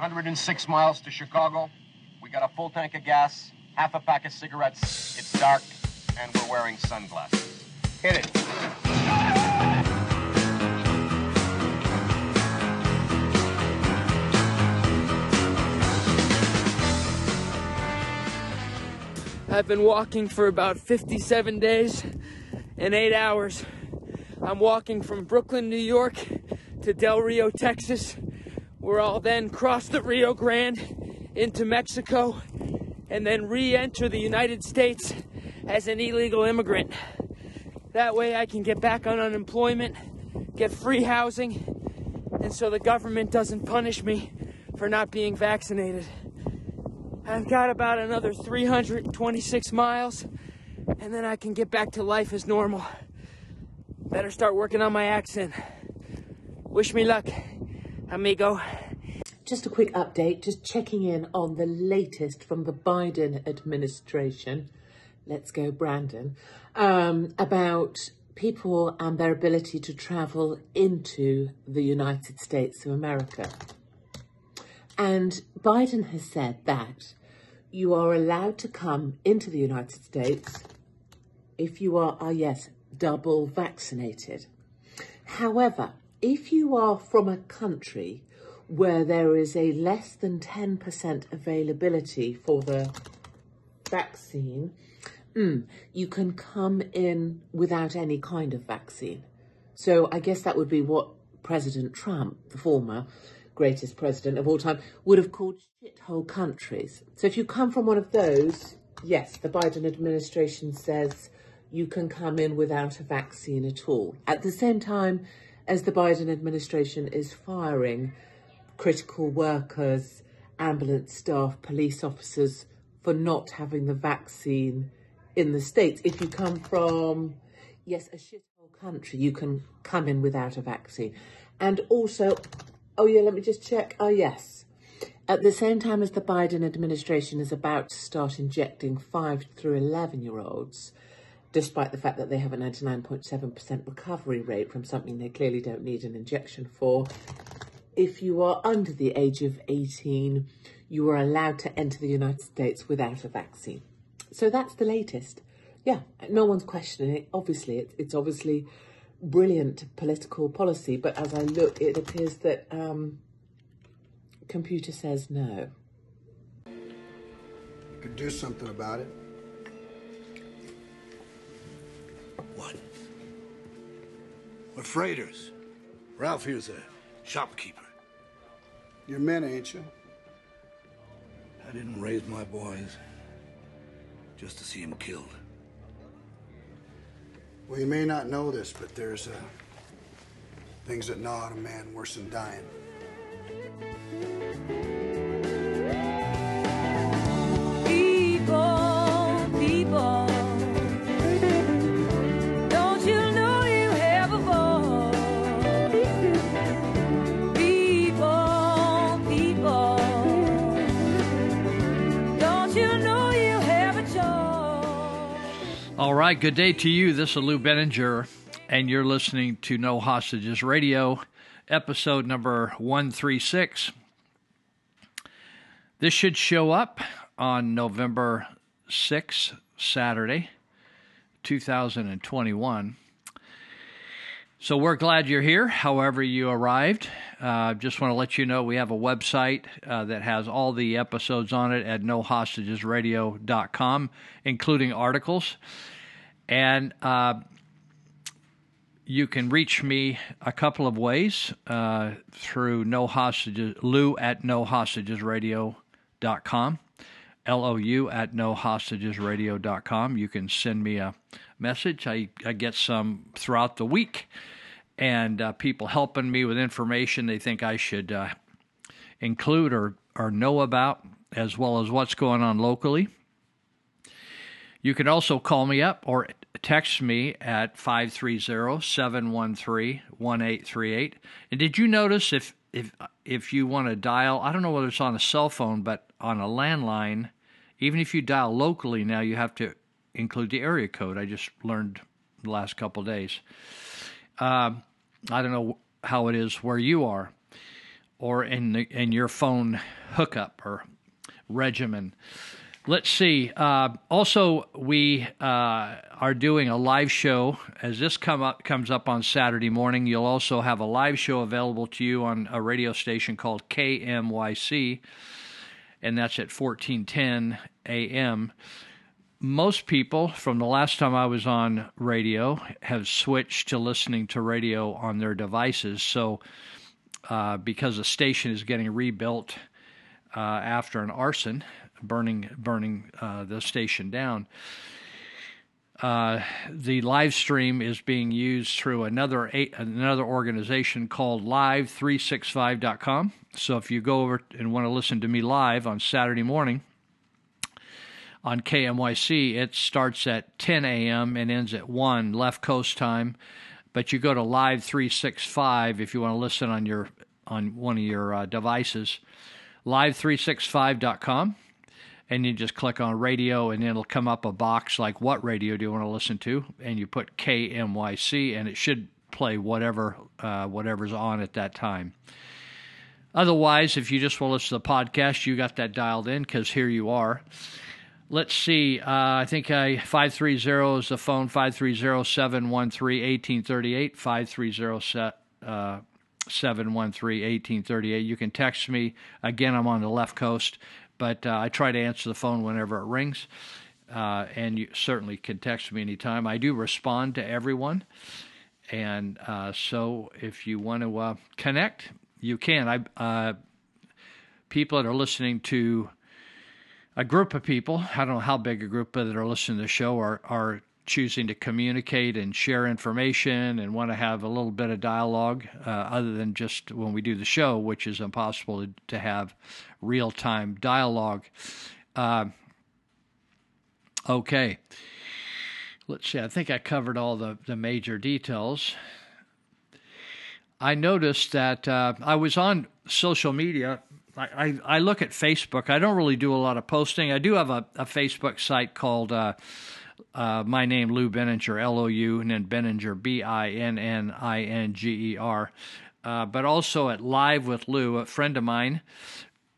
106 miles to Chicago. We got a full tank of gas, half a pack of cigarettes. It's dark, and we're wearing sunglasses. Hit it. I've been walking for about 57 days and 8 hours. I'm walking from Brooklyn, New York to Del Rio, Texas, where I'll then cross the Rio Grande into Mexico and then re enter the United States as an illegal immigrant. That way I can get back on unemployment, get free housing, and so the government doesn't punish me for not being vaccinated. I've got about another 326 miles, and then I can get back to life as normal. Better start working on my accent. Wish me luck, amigo. Just a quick update, just checking in on the latest from the Biden administration. Let's go, Brandon. Um, about people and their ability to travel into the United States of America. And Biden has said that you are allowed to come into the United States if you are, uh, yes, double vaccinated. However, if you are from a country where there is a less than 10% availability for the vaccine, mm, you can come in without any kind of vaccine. So I guess that would be what President Trump, the former greatest president of all time, would have called shithole countries. So if you come from one of those, yes, the Biden administration says you can come in without a vaccine at all. At the same time as the Biden administration is firing critical workers, ambulance staff, police officers for not having the vaccine in the States. If you come from, yes, a shithole country, you can come in without a vaccine. And also, oh yeah, let me just check. Oh yes. At the same time as the Biden administration is about to start injecting 5 through 11 year olds, despite the fact that they have a 99.7% recovery rate from something they clearly don't need an injection for, if you are under the age of 18, you are allowed to enter the United States without a vaccine. So that's the latest. Yeah, no one's questioning it. Obviously, it's, it's obviously brilliant political policy, but as I look, it appears that um, computer says no. You could do something about it. What? We're freighters. Ralph here's a shopkeeper. You're men, ain't you? I didn't raise my boys just to see him killed. Well, you may not know this, but there's uh, things that gnaw at a man worse than dying. People, people, right, good day to you. This is Lou Binninger, and you're listening to No Hostages Radio, episode number 136. This should show up on November 6th, Saturday, 2021. So we're glad you're here, however, you arrived. Uh, just want to let you know we have a website uh, that has all the episodes on it at nohostagesradio.com, including articles. And uh, you can reach me a couple of ways uh, through no hostages, lou at nohostagesradio.com, L O U at nohostagesradio.com. You can send me a message. I, I get some throughout the week, and uh, people helping me with information they think I should uh, include or, or know about, as well as what's going on locally. You can also call me up or text me at 530-713-1838. And did you notice if if if you want to dial, I don't know whether it's on a cell phone, but on a landline, even if you dial locally now, you have to include the area code. I just learned the last couple days. Um, I don't know how it is where you are. or in the, in your phone hookup or regimen. Let's see. Uh, also, we uh, are doing a live show. As this come up comes up on Saturday morning, you'll also have a live show available to you on a radio station called KMYC, and that's at 1410 a.m. Most people, from the last time I was on radio, have switched to listening to radio on their devices. So, uh, because the station is getting rebuilt uh, after an arson, burning burning uh, the station down. Uh, the live stream is being used through another another organization called Live365.com. So if you go over and want to listen to me live on Saturday morning on KMYC, it starts at 10 a.m. and ends at 1 left coast time. But you go to Live365 if you want to listen on your on one of your uh, devices. Live365.com and you just click on radio and it'll come up a box like what radio do you want to listen to and you put KMYC and it should play whatever uh, whatever's on at that time. Otherwise, if you just want to listen to the podcast, you got that dialed in because here you are. Let's see. Uh, I think I 530 is the phone 530 713 1838 530 uh, 713 1838. You can text me. Again, I'm on the left coast but uh, I try to answer the phone whenever it rings. Uh, and you certainly can text me anytime. I do respond to everyone. And uh, so if you want to uh, connect, you can. I uh, People that are listening to a group of people, I don't know how big a group but that are listening to the show, are, are choosing to communicate and share information and want to have a little bit of dialogue uh, other than just when we do the show, which is impossible to, to have real time dialogue. Uh, okay. Let's see. I think I covered all the, the major details. I noticed that uh, I was on social media. I, I, I, look at Facebook. I don't really do a lot of posting. I do have a, a Facebook site called uh, uh, my name, Lou Binninger, L O U, and then Binninger, B I N N I N G E R. Uh, but also at Live with Lou, a friend of mine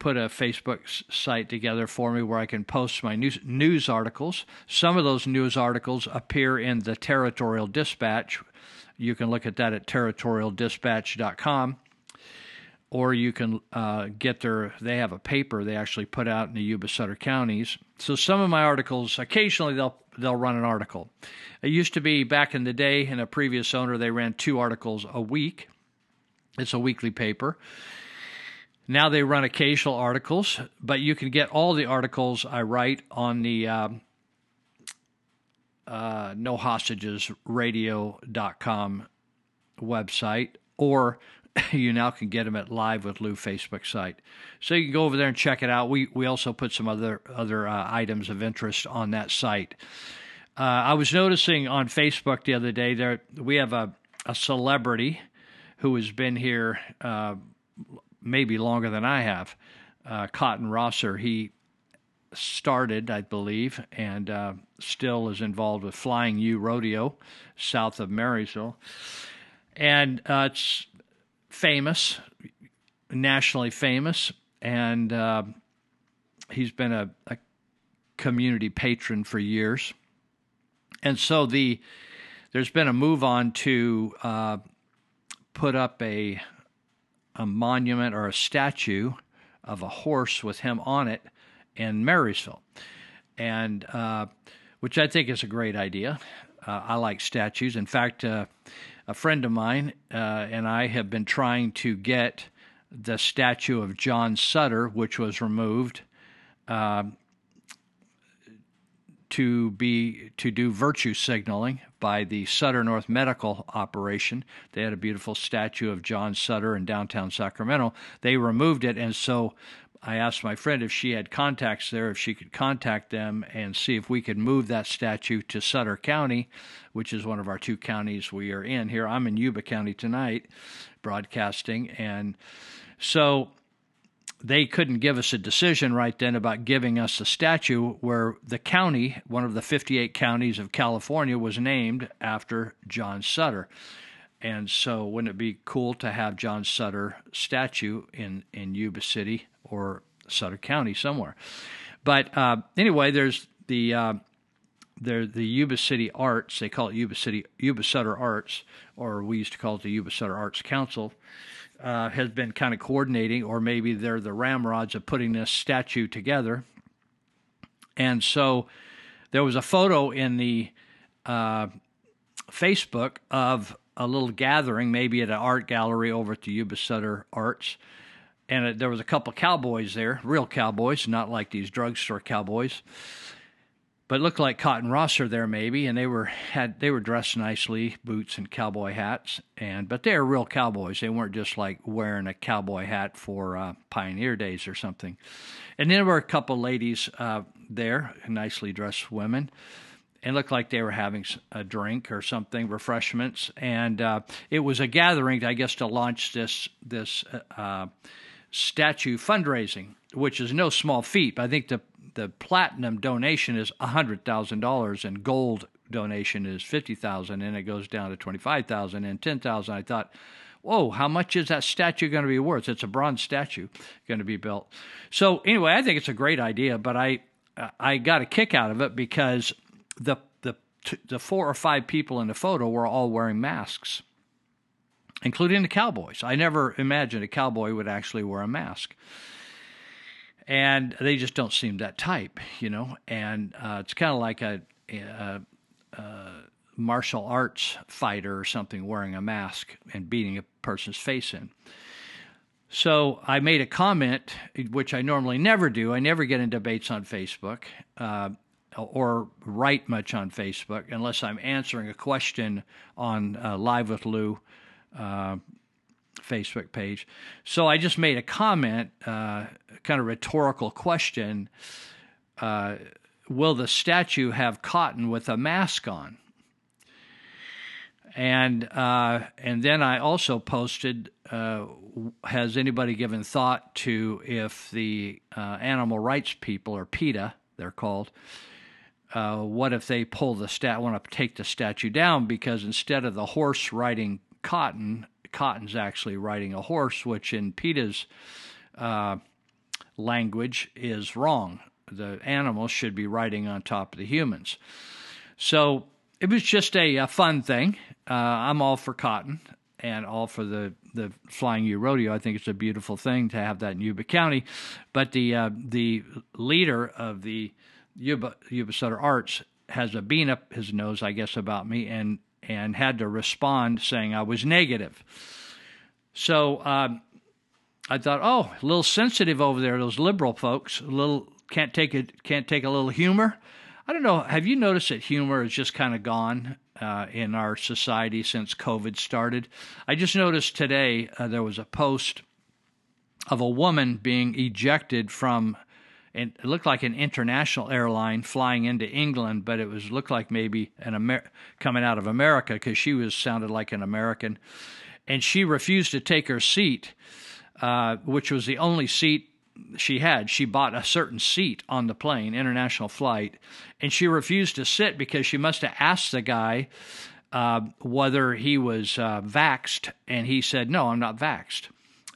put a Facebook site together for me where I can post my news, news articles. Some of those news articles appear in the Territorial Dispatch. You can look at that at territorialdispatch.com. Or you can uh, get their, they have a paper they actually put out in the Yuba Sutter counties. So some of my articles, occasionally they'll they'll run an article. It used to be back in the day in a previous owner they ran two articles a week. It's a weekly paper. Now they run occasional articles, but you can get all the articles I write on the uh, uh, No Hostages Radio.com website, or you now can get them at Live with Lou Facebook site. So you can go over there and check it out. We we also put some other other uh, items of interest on that site. Uh, I was noticing on Facebook the other day there we have a a celebrity who has been here uh, maybe longer than I have. Uh, Cotton Rosser, he started, I believe, and uh, still is involved with Flying U Rodeo south of Marysville. And uh, it's famous, nationally famous, and uh, he's been a, a, community patron for years. And so the there's been a move on to uh, put up a a monument or a statue of a horse with him on it in Marysville, and uh, which I think is a great idea. Uh, I like statues. In fact, uh, a friend of mine uh, and I have been trying to get the statue of John Sutter, which was removed, uh, to be to do virtue signaling by the Sutter North Medical Operation. They had a beautiful statue of John Sutter in downtown Sacramento. They removed it, and so I asked my friend if she had contacts there, if she could contact them and see if we could move that statue to Sutter County, which is one of our two counties we are in here. I'm in Yuba County tonight, broadcasting, and so they couldn't give us a decision right then about giving us a statue where the county, one of the 58 counties of California, was named after John Sutter. And so wouldn't it be cool to have John Sutter statue in in Yuba City or Sutter County somewhere? But uh, anyway, there's the uh, there the Yuba City Arts. They call it Yuba City Yuba Sutter Arts, or we used to call it the Yuba Sutter Arts Council. Uh, has been kind of coordinating, or maybe they're the ramrods of putting this statue together. And so there was a photo in the uh, Facebook of a little gathering, maybe at an art gallery over at the Yuba Sutter Arts. And it, there was a couple cowboys there, real cowboys, not like these drugstore cowboys but looked like Cotton Rosser there maybe, and they were had they were dressed nicely, boots and cowboy hats, and but they were real cowboys. They weren't just like wearing a cowboy hat for uh, Pioneer Days or something. And then there were a couple ladies uh, there, nicely dressed women, and looked like they were having a drink or something, refreshments. And uh, it was a gathering, I guess, to launch this this uh, statue fundraising, which is no small feat. I think the the platinum donation is hundred thousand dollars and gold donation is fifty thousand and it goes down to twenty five thousand and ten thousand. I thought, whoa, how much is that statue going to be worth? It's a bronze statue going to be built. So anyway, I think it's a great idea, but I I got a kick out of it because the the the four or five people in the photo were all wearing masks, including the cowboys. I never imagined a cowboy would actually wear a mask and they just don't seem that type, you know. And uh, it's kind of like a, a, a, martial arts fighter or something wearing a mask and beating a person's face in. So I made a comment, which I normally never do. I never get in debates on Facebook uh, or write much on Facebook unless I'm answering a question on uh, Live with Lou. Uh, Facebook page. So I just made a comment, uh, kind of rhetorical question uh, Will the statue have cotton with a mask on? And uh, and then I also posted, uh, has anybody given thought to if the animal rights people, or PETA, they're called, uh, what if they pull the stat, want to take the statue down because instead of the horse riding cotton, Cotton's actually riding a horse, which in PETA's uh, language is wrong. The animals should be riding on top of the humans. So it was just a, a fun thing. Uh, I'm all for cotton and all for the, the Flying U Rodeo. I think it's a beautiful thing to have that in Yuba County. But the uh, the leader of the Yuba, Yuba Sutter Arts has a bean up his nose, I guess, about me, and and had to respond saying I was negative. So um, I thought, oh, a little sensitive over there, those liberal folks. A little can't take it, can't take a little humor. I don't know. Have you noticed that humor is just kind of gone uh, in our society since COVID started? I just noticed today uh, there was a post of a woman being ejected from it looked like an international airline flying into England, but it was looked like maybe an Amer- coming out of America because she was sounded like an American, and she refused to take her seat, uh, which was the only seat she had. She bought a certain seat on the plane, international flight, and she refused to sit because she must have asked the guy uh, whether he was uh, vaxed, and he said, "No, I'm not vaxed."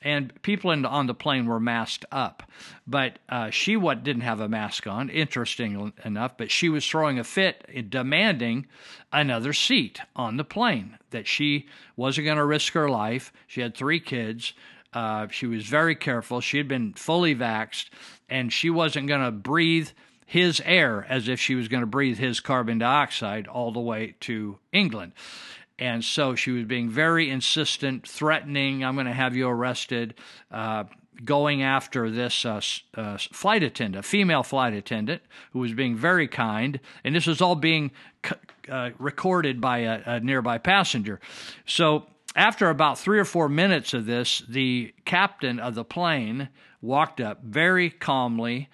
And people in, on the plane were masked up. But uh, she what didn't have a mask on, interesting enough. But she was throwing a fit, demanding another seat on the plane. That she wasn't going to risk her life. She had three kids. Uh, she was very careful. She had been fully vaxxed, and she wasn't going to breathe his air as if she was going to breathe his carbon dioxide all the way to England. And so she was being very insistent, threatening, I'm going to have you arrested, uh, going after this uh, uh, flight attendant, female flight attendant, who was being very kind. And this was all being uh, recorded by a, a nearby passenger. So after about three or four minutes of this, the captain of the plane walked up very calmly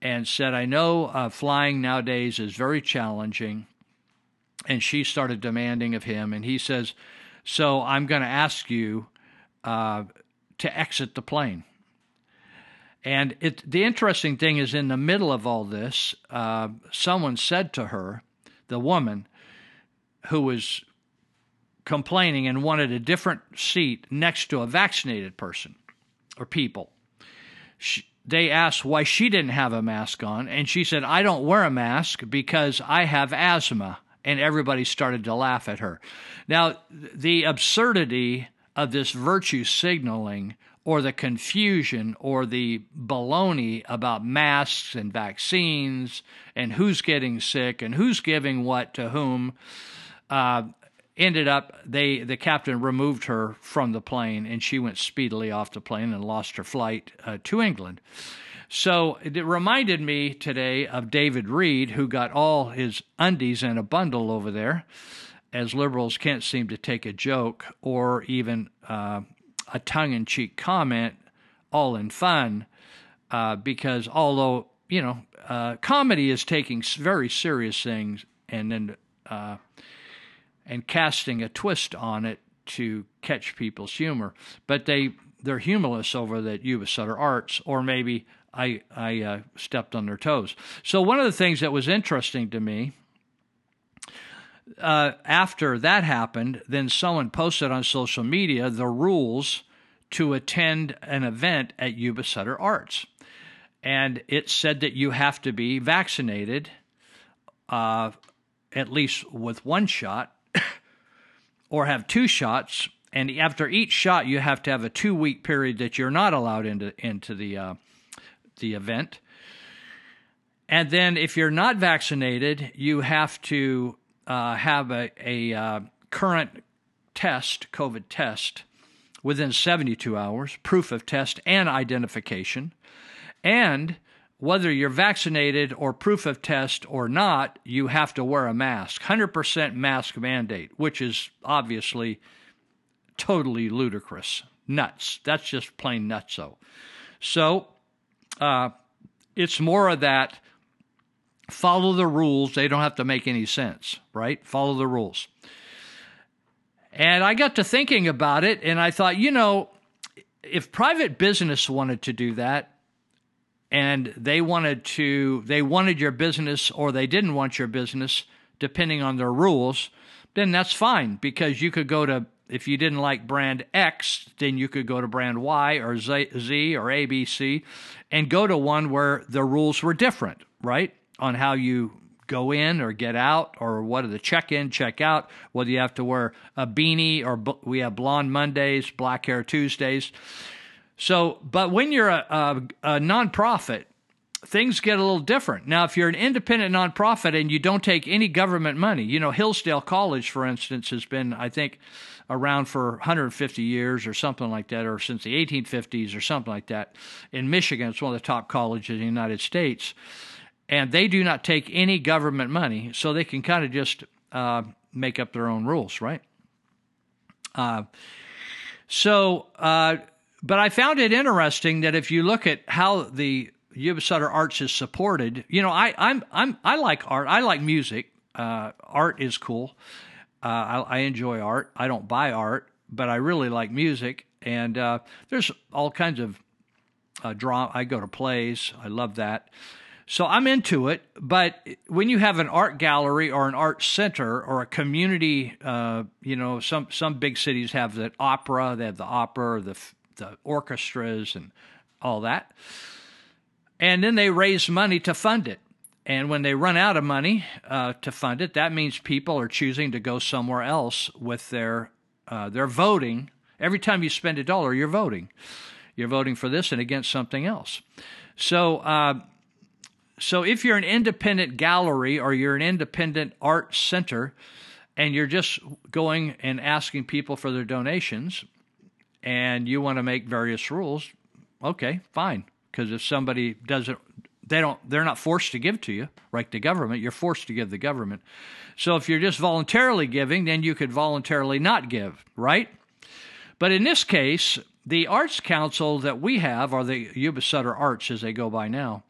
and said, I know uh, flying nowadays is very challenging and she started demanding of him, and he says, "So I'm going to ask you uh, to exit the plane." And it, the interesting thing is, in the middle of all this, uh, someone said to her, the woman who was complaining and wanted a different seat next to a vaccinated person or people. She, they asked why she didn't have a mask on, and she said, I don't wear a mask because I have asthma. And everybody started to laugh at her. Now, the absurdity of this virtue signaling or the confusion or the baloney about masks and vaccines and who's getting sick and who's giving what to whom uh, ended up they the captain removed her from the plane and she went speedily off the plane and lost her flight uh, to England. So it reminded me today of David Reed, who got all his undies in a bundle over there, as liberals can't seem to take a joke or even uh, a tongue in cheek comment all in fun, uh, because although, you know, uh, comedy is taking very serious things and then uh, and casting a twist on it to catch people's humor. But they they're humorless over that Yuba Sutter Arts, or maybe I I uh, stepped on their toes. So one of the things that was interesting to me. Uh, after that happened, then someone posted on social media the rules to attend an event at Yuba Sutter Arts. And it said that you have to be vaccinated, uh, at least with one shot, or have two shots. And after each shot, you have to have a two week period that you're not allowed into into the uh, the event. And then, if you're not vaccinated, you have to uh, have a, a uh, current test, COVID test, within 72 hours, proof of test and identification. And whether you're vaccinated or proof of test or not, you have to wear a mask. 100% mask mandate, which is obviously totally ludicrous. Nuts. That's just plain nutso. So uh, it's more of that follow the rules. They don't have to make any sense, right? Follow the rules. And I got to thinking about it, and I thought, you know, if private business wanted to do that, and they wanted to they wanted your business or they didn't want your business depending on their rules then that's fine because you could go to if you didn't like brand X then you could go to brand Y or Z, Z or ABC and go to one where the rules were different right on how you go in or get out or what are the check in check out whether you have to wear a beanie or we have blonde mondays black hair tuesdays so, but when you're a, a, a nonprofit, things get a little different. Now, if you're an independent nonprofit and you don't take any government money, you know, Hillsdale College, for instance, has been, I think, around for 150 years or something like that, or since the 1850s or something like that. In Michigan, it's one of the top colleges in the United States. And they do not take any government money, so they can kind of just uh, make up their own rules, right? Uh, so, uh, but I found it interesting that if you look at how the Yuba Sutter Arts is supported, you know, I I'm I'm I like art. I like music. Uh, art is cool. Uh, I, I, enjoy art. I don't buy art, but I really like music. And uh, there's all kinds of uh, drama. I go to plays. I love that. So I'm into it. But when you have an art gallery or an art center or a community, uh, you know, some some big cities have the opera. They have the opera, the the orchestras and all that. And then they raise money to fund it. And when they run out of money uh, to fund it, that means people are choosing to go somewhere else with their uh, their voting. Every time you spend a dollar, you're voting. You're voting for this and against something else. So, uh, so if you're an independent gallery or you're an independent art center, and you're just going and asking people for their donations, and you want to make various rules, okay, fine. Because if somebody doesn't, they don't, they're not forced to give to you, like the government. You're forced to give the government. So if you're just voluntarily giving, then you could voluntarily not give, right? But in this case, the Arts Council that we have, or the Yuba Sutter Arts as they go by now,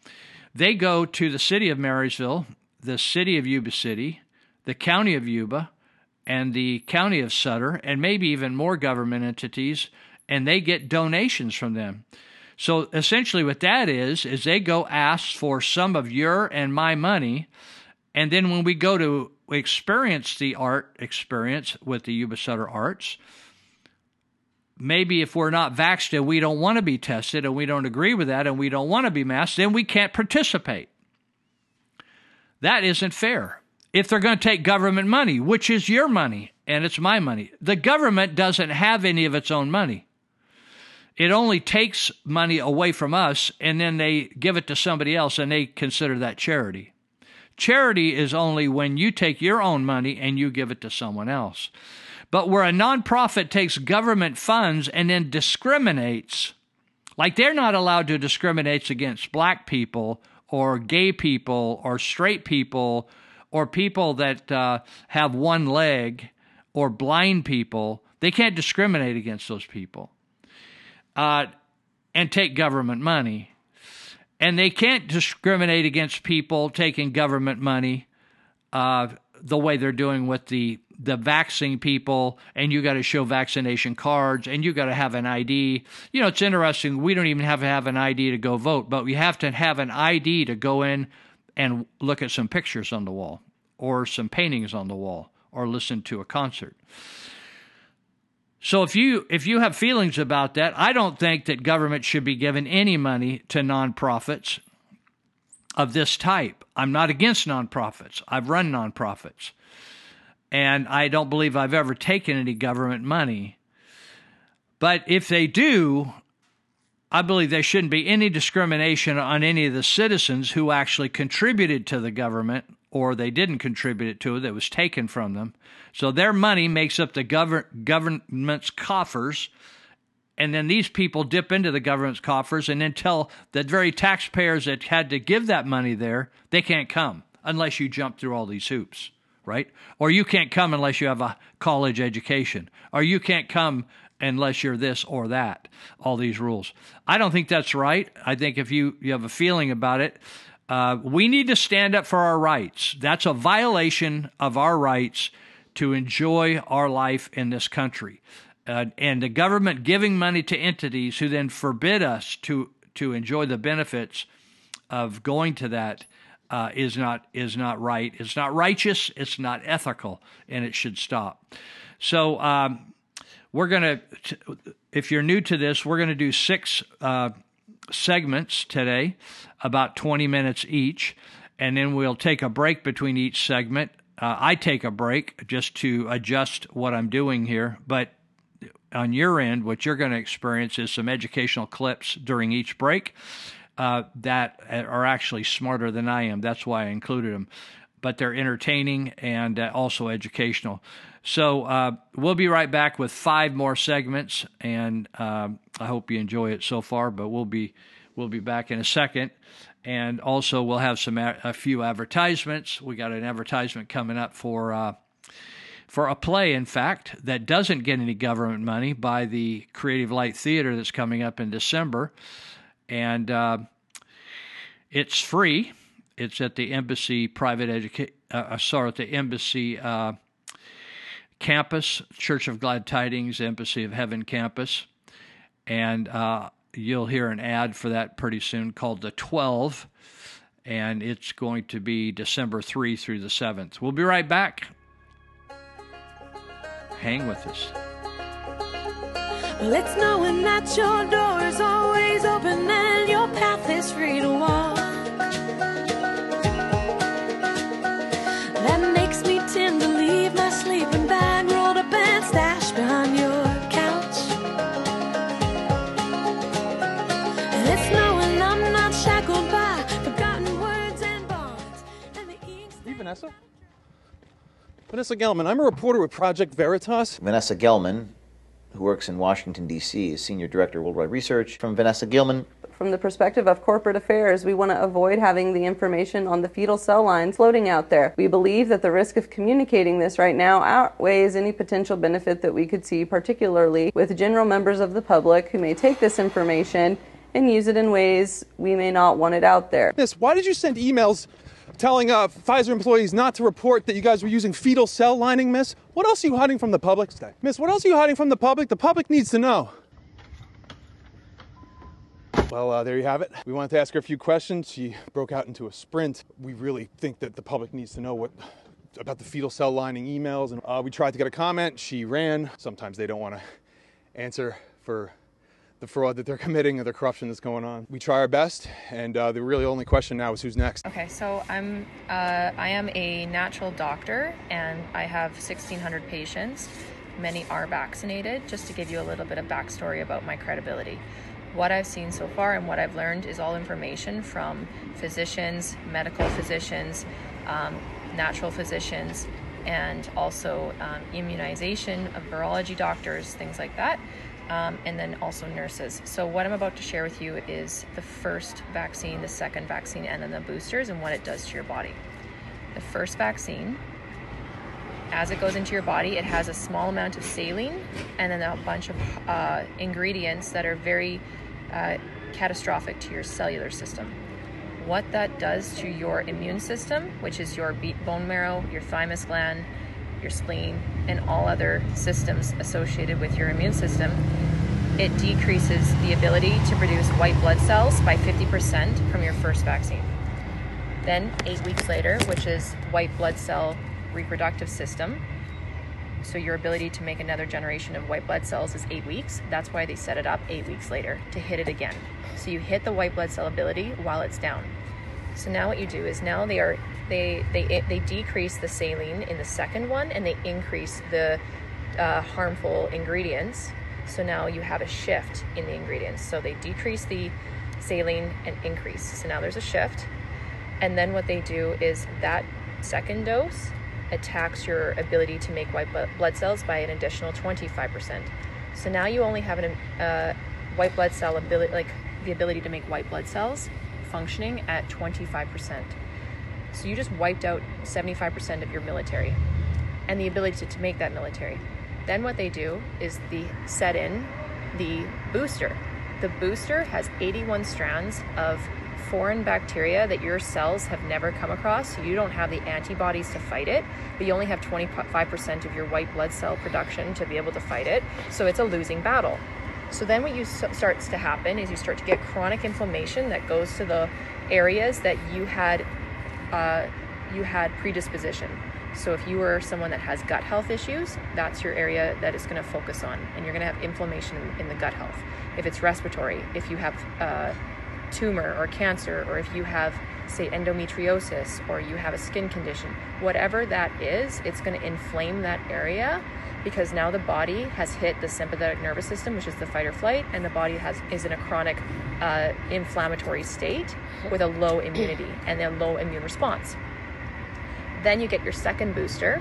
they go to the city of Marysville, the city of Yuba City, the county of Yuba, and the county of Sutter, and maybe even more government entities, and they get donations from them. So essentially, what that is, is they go ask for some of your and my money, and then when we go to experience the art experience with the Yuba Sutter Arts, maybe if we're not vaxxed and we don't want to be tested and we don't agree with that and we don't want to be masked, then we can't participate. That isn't fair. If they're going to take government money, which is your money and it's my money, the government doesn't have any of its own money. It only takes money away from us and then they give it to somebody else and they consider that charity. Charity is only when you take your own money and you give it to someone else. But where a nonprofit takes government funds and then discriminates, like they're not allowed to discriminate against black people or gay people or straight people or people that uh, have one leg or blind people, they can't discriminate against those people uh, and take government money. And they can't discriminate against people taking government money uh, the way they're doing with the the vaccine people and you got to show vaccination cards and you got to have an ID. You know, it's interesting. We don't even have to have an ID to go vote, but we have to have an ID to go in and look at some pictures on the wall or some paintings on the wall or listen to a concert. So if you if you have feelings about that, I don't think that government should be given any money to nonprofits of this type. I'm not against nonprofits. I've run nonprofits. And I don't believe I've ever taken any government money. But if they do, I believe there shouldn't be any discrimination on any of the citizens who actually contributed to the government or they didn't contribute it to it that was taken from them. So their money makes up the govern- government's coffers. And then these people dip into the government's coffers and then tell the very taxpayers that had to give that money there, they can't come unless you jump through all these hoops right? Or you can't come unless you have a college education, or you can't come unless you're this or that, all these rules. I don't think that's right. I think if you, you have a feeling about it, uh, we need to stand up for our rights. That's a violation of our rights to enjoy our life in this country. Uh, and the government giving money to entities who then forbid us to, to enjoy the benefits of going to that uh, is not is not right. It's not righteous. It's not ethical, and it should stop. So um, we're gonna. If you're new to this, we're gonna do six uh, segments today, about 20 minutes each, and then we'll take a break between each segment. Uh, I take a break just to adjust what I'm doing here, but on your end, what you're going to experience is some educational clips during each break uh, that are actually smarter than I am. That's why I included them. But they're entertaining and uh, also educational. So uh, we'll be right back with five more segments, and um, I hope you enjoy it so far. But we'll be we'll be back in a second, and also we'll have some a few advertisements. We got an advertisement coming up for uh, for a play, in fact, that doesn't get any government money by the Creative Light Theater that's coming up in December and uh, it's free. It's at the embassy private education. Uh, uh, sorry, at the embassy uh, campus, Church of Glad Tidings, Embassy of Heaven campus, and uh, you'll hear an ad for that pretty soon called the Twelve, and it's going to be December three through the seventh. We'll be right back. Hang with us. Well, it's knowing that your door is always open and your path is free to walk. Vanessa? Vanessa Gelman, I'm a reporter with Project Veritas. Vanessa Gelman, who works in Washington, D.C., is Senior Director of Worldwide Research. From Vanessa Gelman, From the perspective of corporate affairs, we want to avoid having the information on the fetal cell line floating out there. We believe that the risk of communicating this right now outweighs any potential benefit that we could see, particularly with general members of the public who may take this information and use it in ways we may not want it out there. Miss, why did you send emails telling uh, Pfizer employees not to report that you guys were using fetal cell lining, miss? What else are you hiding from the public? Stay. Miss, what else are you hiding from the public? The public needs to know. Well, uh, there you have it. We wanted to ask her a few questions. She broke out into a sprint. We really think that the public needs to know what about the fetal cell lining emails. And uh, we tried to get a comment. She ran. Sometimes they don't want to answer for the fraud that they're committing or the corruption that's going on. We try our best, and uh, the really only question now is who's next. Okay, so I'm uh, I am a natural doctor, and I have 1,600 patients. Many are vaccinated. Just to give you a little bit of backstory about my credibility. What I've seen so far and what I've learned is all information from physicians, medical physicians, um, natural physicians, and also um, immunization of virology doctors, things like that um, and then also nurses. So, what I'm about to share with you is the first vaccine, the second vaccine, and then the boosters and what it does to your body. The first vaccine, as it goes into your body, it has a small amount of saline and then a bunch of uh, ingredients that are very uh, catastrophic to your cellular system. What that does to your immune system, which is your bone marrow, your thymus gland, your spleen, and all other systems associated with your immune system, it decreases the ability to produce white blood cells by 50% from your first vaccine. Then, eight weeks later, which is white blood cell reproductive system, so your ability to make another generation of white blood cells is eight weeks. That's why they set it up eight weeks later to hit it again. So you hit the white blood cell ability while it's down. So now what you do is now they are they they they decrease the saline in the second one and they increase the uh, harmful ingredients. So now you have a shift in the ingredients. So they decrease the saline and increase. So now there's a shift. And then what they do is that second dose attacks your ability to make white blood cells by an additional 25%. So now you only have an uh, white blood cell ability, like the ability to make white blood cells functioning at 25%. So you just wiped out 75% of your military and the ability to, to make that military. Then what they do is the set in the booster. The booster has 81 strands of foreign bacteria that your cells have never come across. So you don't have the antibodies to fight it, but you only have 25% of your white blood cell production to be able to fight it. So it's a losing battle. So then what you starts to happen is you start to get chronic inflammation that goes to the areas that you had uh, you had predisposition. So if you are someone that has gut health issues, that's your area that it's going to focus on, and you're going to have inflammation in, the gut health. If it's respiratory, if you have a tumor or cancer, or if you have say endometriosis or you have a skin condition, whatever that is, it's going to inflame that area because now the body has hit the sympathetic nervous system, which is the fight or flight, and the body has is in a chronic uh, inflammatory state with a low immunity and a low immune response. Then you get your second booster.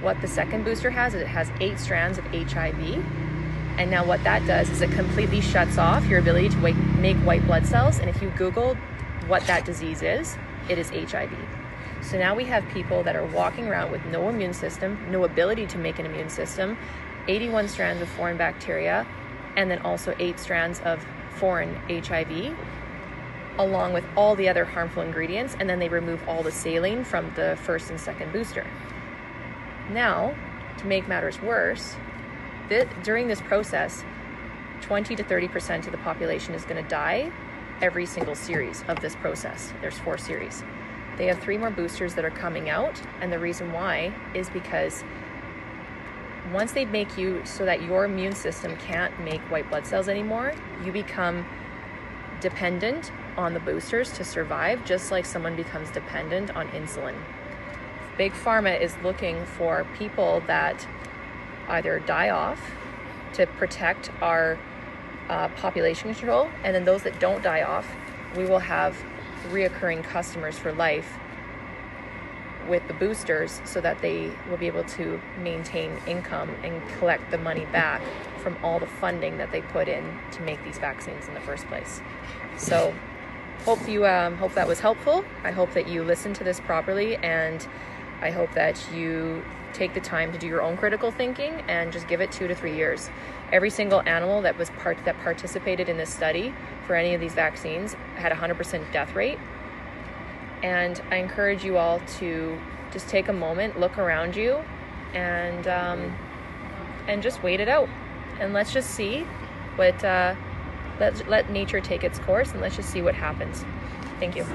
What the second booster has is it has eight strands of HIV. And now what that does is it completely shuts off your ability to make white blood cells. And if you Google what that disease is, it is HIV. So now we have people that are walking around with no immune system, no ability to make an immune system, 81 strands of foreign bacteria, and then also eight strands of foreign HIV, along with all the other harmful ingredients, and then they remove all the saline from the first and second booster. Now, to make matters worse, th- during this process, 20 to 30% of the population is going to die every single series of this process. There's four series. They have three more boosters that are coming out, and the reason why is because once they make you so that your immune system can't make white blood cells anymore, you become dependent on the boosters to survive, just like someone becomes dependent on insulin. Big Pharma is looking for people that either die off to protect our uh, population control, and then those that don't die off, we will have reoccurring customers for life with the boosters so that they will be able to maintain income and collect the money back from all the funding that they put in to make these vaccines in the first place. So, hope you um, hope that was helpful. I hope that you listen to this properly, and I hope that you take the time to do your own critical thinking and just give it two to three years. Every single animal that was part that participated in this study for any of these vaccines had a 100% death rate. And I encourage you all to just take a moment, look around you, and um, and just wait it out. And let's just see what uh, let let nature take its course, and let's just see what happens. Thank you.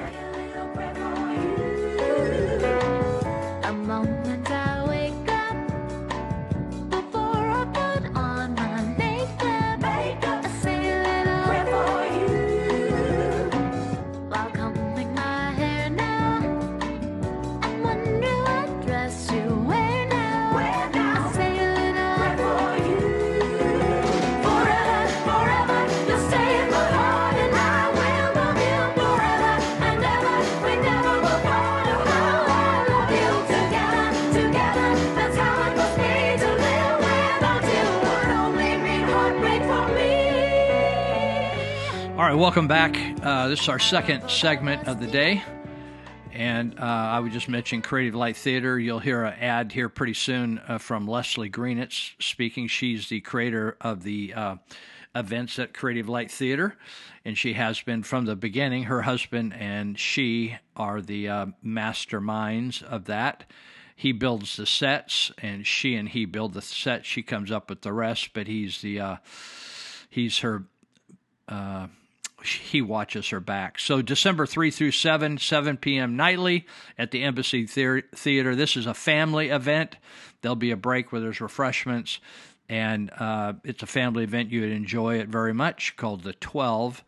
Right, welcome back. Uh, this is our second segment of the day. And uh, I would just mention Creative Light Theater. You'll hear an ad here pretty soon uh, from Leslie Greenitz speaking. She's the creator of the uh, events at Creative Light Theater, and she has been from the beginning. Her husband and she are the uh, masterminds of that. He builds the sets, and she and he build the sets. She comes up with the rest, but he's the uh, he's her uh, he watches her back. So December 3 through 7, 7 p.m. nightly at the Embassy Theater. This is a family event. There'll be a break where there's refreshments, and uh, it's a family event. You would enjoy it very much, called The 12.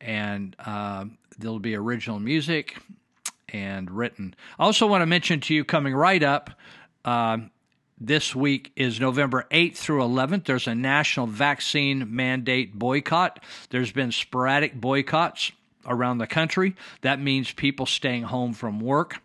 And uh, there'll be original music and written. I also want to mention to you coming right up, uh, this week is November 8th through 11th. There's a national vaccine mandate boycott. There's been sporadic boycotts around the country. That means people staying home from work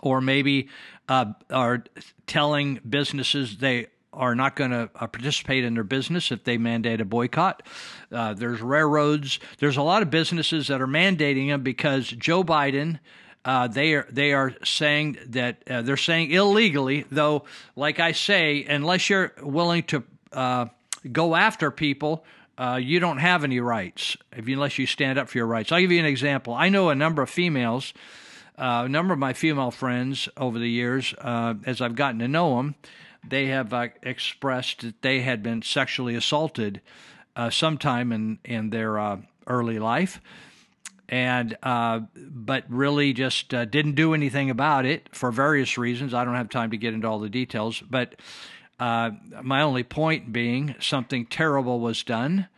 or maybe uh, are telling businesses they are not going to uh, participate in their business if they mandate a boycott. Uh, there's railroads. There's a lot of businesses that are mandating them because Joe Biden uh, they are they are saying that uh, they're saying illegally, though. Like I say, unless you're willing to uh, go after people, uh, you don't have any rights. If unless you stand up for your rights, I'll give you an example. I know a number of females, uh, a number of my female friends over the years, uh, as I've gotten to know them, they have expressed that they had been sexually assaulted sometime in in their early life and uh, but really just uh, didn't do anything about it for various reasons. I don't have time to get into all the details, but uh, my only point being something terrible was done.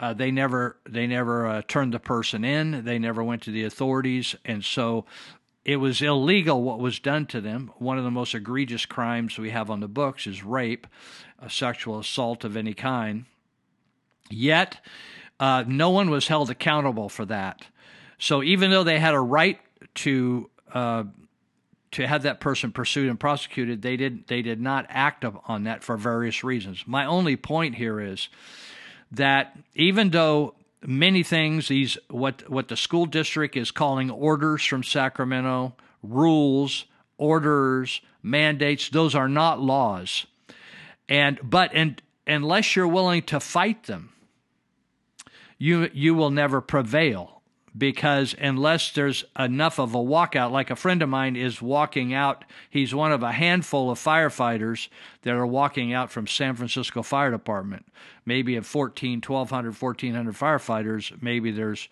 Uh, they never they never uh, turned the person in. They never went to the authorities, and so it was illegal what was done to them. One of the most egregious crimes we have on the books is rape, a sexual assault of any kind. Yet, uh, no one was held accountable for that. So even though they had a right to uh, to have that person pursued and prosecuted, they did they did not act on that for various reasons. My only point here is that even though many things these what what the school district is calling orders from Sacramento, rules, orders, mandates, those are not laws. And but and unless you're willing to fight them, you you will never prevail because unless there's enough of a walkout, like a friend of mine is walking out, he's one of a handful of firefighters that are walking out from San Francisco Fire Department. Maybe of 14, 1,200, 1,400 firefighters, maybe there's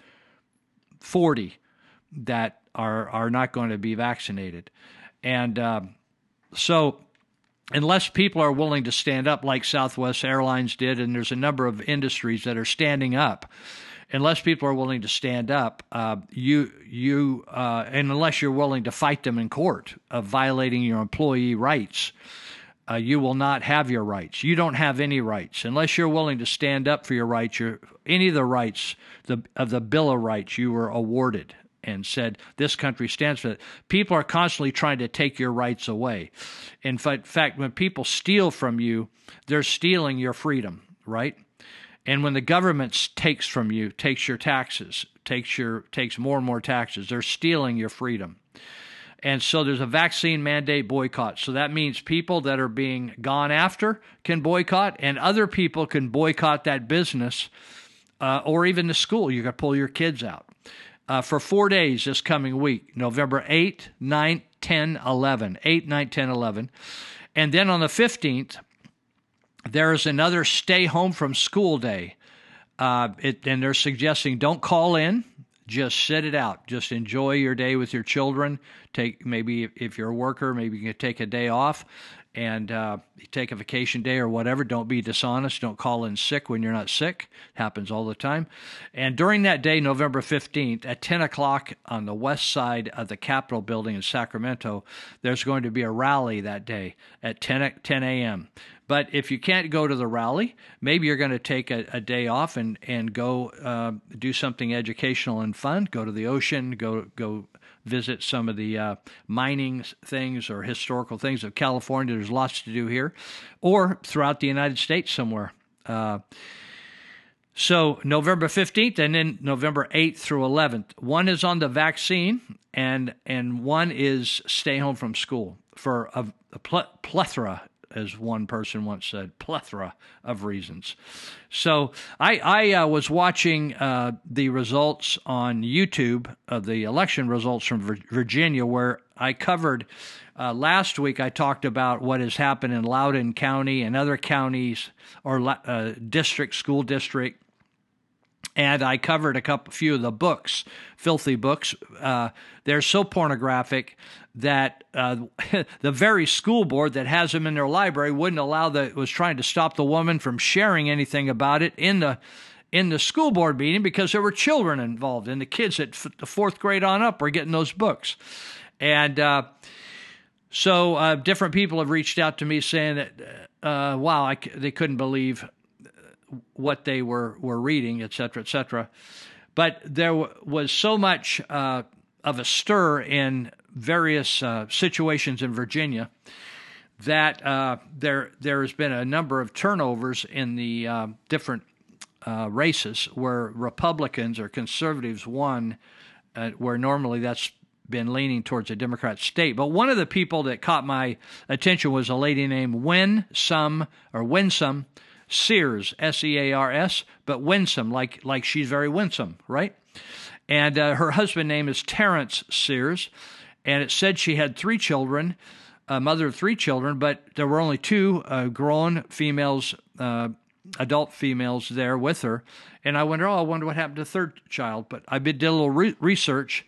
40 that are, are not going to be vaccinated. And uh, so, unless people are willing to stand up like Southwest Airlines did, and there's a number of industries that are standing up unless people are willing to stand up, uh, you you uh, and unless you're willing to fight them in court of violating your employee rights, uh, you will not have your rights. You don't have any rights unless you're willing to stand up for your rights. Your any of the rights the, of the Bill of Rights you were awarded and said this country stands for it. People are constantly trying to take your rights away. In fact, when people steal from you, they're stealing your freedom, right? And when the government takes from you, takes your taxes, takes your takes more and more taxes, they're stealing your freedom. And so there's a vaccine mandate boycott. So that means people that are being gone after can boycott, and other people can boycott that business uh, or even the school. You can pull your kids out. Uh, for four days this coming week November 8, 9, 10, 11. 8, 9, 10, 11. And then on the 15th, there is another stay home from school day. Uh, it, and they're suggesting don't call in, just sit it out. Just enjoy your day with your children. Take maybe if you're a worker, maybe you can take a day off and uh, take a vacation day or whatever. Don't be dishonest. Don't call in sick when you're not sick. It happens all the time. And during that day, November 15th, at 10 o'clock on the west side of the Capitol building in Sacramento, there's going to be a rally that day at 10, 10 a.m. But if you can't go to the rally, maybe you're going to take a, a day off and and go uh, do something educational and fun. Go to the ocean. Go go visit some of the uh, mining things or historical things of California. There's lots to do here, or throughout the United States somewhere. Uh, so November 15th and then November 8th through 11th. One is on the vaccine and and one is stay home from school for a, a plethora as one person once said, plethora of reasons. So I, I uh, was watching uh, the results on YouTube of the election results from Virginia, where I covered uh, last week. I talked about what has happened in Loudoun County and other counties or uh, district, school district and I covered a couple, few of the books, filthy books. Uh, they're so pornographic that uh, the very school board that has them in their library wouldn't allow the was trying to stop the woman from sharing anything about it in the in the school board meeting because there were children involved, and the kids at f- the fourth grade on up were getting those books, and. Uh, so uh, different people have reached out to me saying that, uh, wow, I, they couldn't believe what they were were reading, et cetera, et cetera. But there w- was so much uh, of a stir in various uh, situations in Virginia that uh, there there has been a number of turnovers in the uh, different uh, races where Republicans or conservatives won, uh, where normally that's been leaning towards a Democrat state. But one of the people that caught my attention was a lady named Winsome or Winsome Sears, S E A R S, but winsome, like like she's very winsome, right? And uh, her husband name is Terrence Sears, and it said she had three children, a mother of three children, but there were only two uh, grown females, uh, adult females there with her. And I wonder, oh, I wonder what happened to the third child. But I did a little re- research.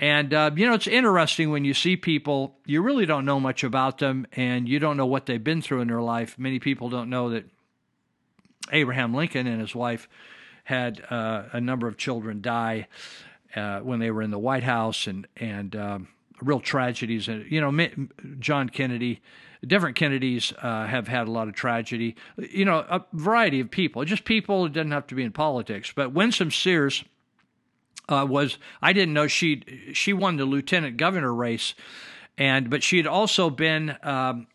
And, uh, you know, it's interesting when you see people, you really don't know much about them and you don't know what they've been through in their life. Many people don't know that Abraham Lincoln and his wife had uh, a number of children die uh, when they were in the White House, and and um, real tragedies. And you know, John Kennedy, different Kennedys uh, have had a lot of tragedy. You know, a variety of people, just people. It doesn't have to be in politics. But Winsome Sears uh, was I didn't know she she won the lieutenant governor race, and but she had also been um,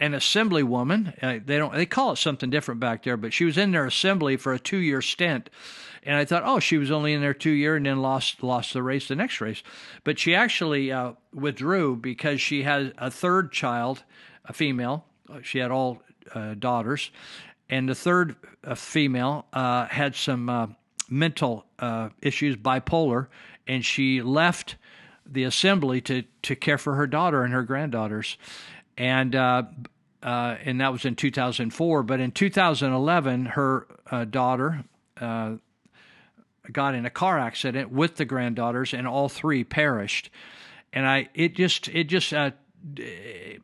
an assemblywoman. Uh, they don't they call it something different back there, but she was in their assembly for a two year stint. And I thought, oh, she was only in there two year and then lost lost the race, the next race. But she actually uh, withdrew because she had a third child, a female. She had all uh, daughters, and the third uh, female uh, had some uh, mental issues, bipolar, and she left the assembly to to care for her daughter and her granddaughters and uh, uh, and that was in 2004. But in 2011, her uh, daughter uh, got in a car accident with the granddaughters, and all three perished. And I, it just, it just uh,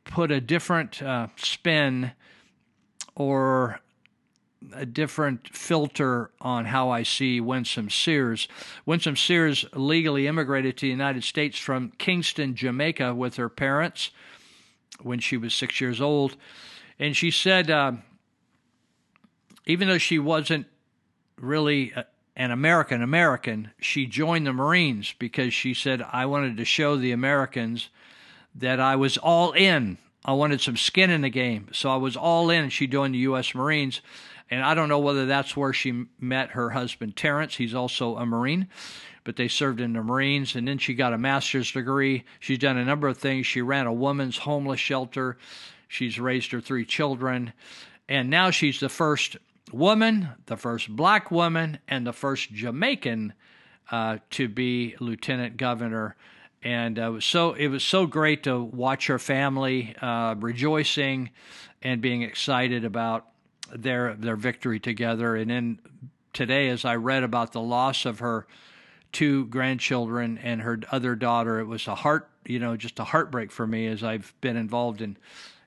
put a different uh, spin or a different filter on how I see Winsome Sears. Winsome Sears legally immigrated to the United States from Kingston, Jamaica, with her parents when she was six years old. And she said, uh, even though she wasn't really a, an American American, she joined the Marines because she said, I wanted to show the Americans that I was all in. I wanted some skin in the game. So I was all in. She joined the U.S. Marines. And I don't know whether that's where she met her husband, Terrence. He's also a Marine but they served in the Marines. And then she got a master's degree. She's done a number of things. She ran a woman's homeless shelter. She's raised her three children. And now she's the first woman, the first black woman, and the first Jamaican uh, to be lieutenant governor. And uh, it was so it was so great to watch her family uh, rejoicing and being excited about their their victory together. And then today, as I read about the loss of her two grandchildren and her other daughter. It was a heart, you know, just a heartbreak for me as I've been involved in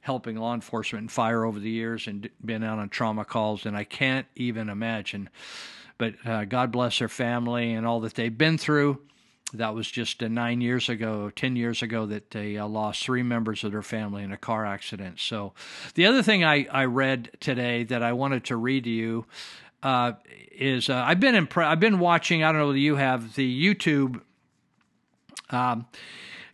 helping law enforcement and fire over the years and been out on trauma calls, and I can't even imagine. But uh, God bless their family and all that they've been through. That was just uh, nine years ago, 10 years ago, that they uh, lost three members of their family in a car accident. So, the other thing I, I read today that I wanted to read to you uh, is uh, I've been impre- I've been watching. I don't know whether you have the YouTube um,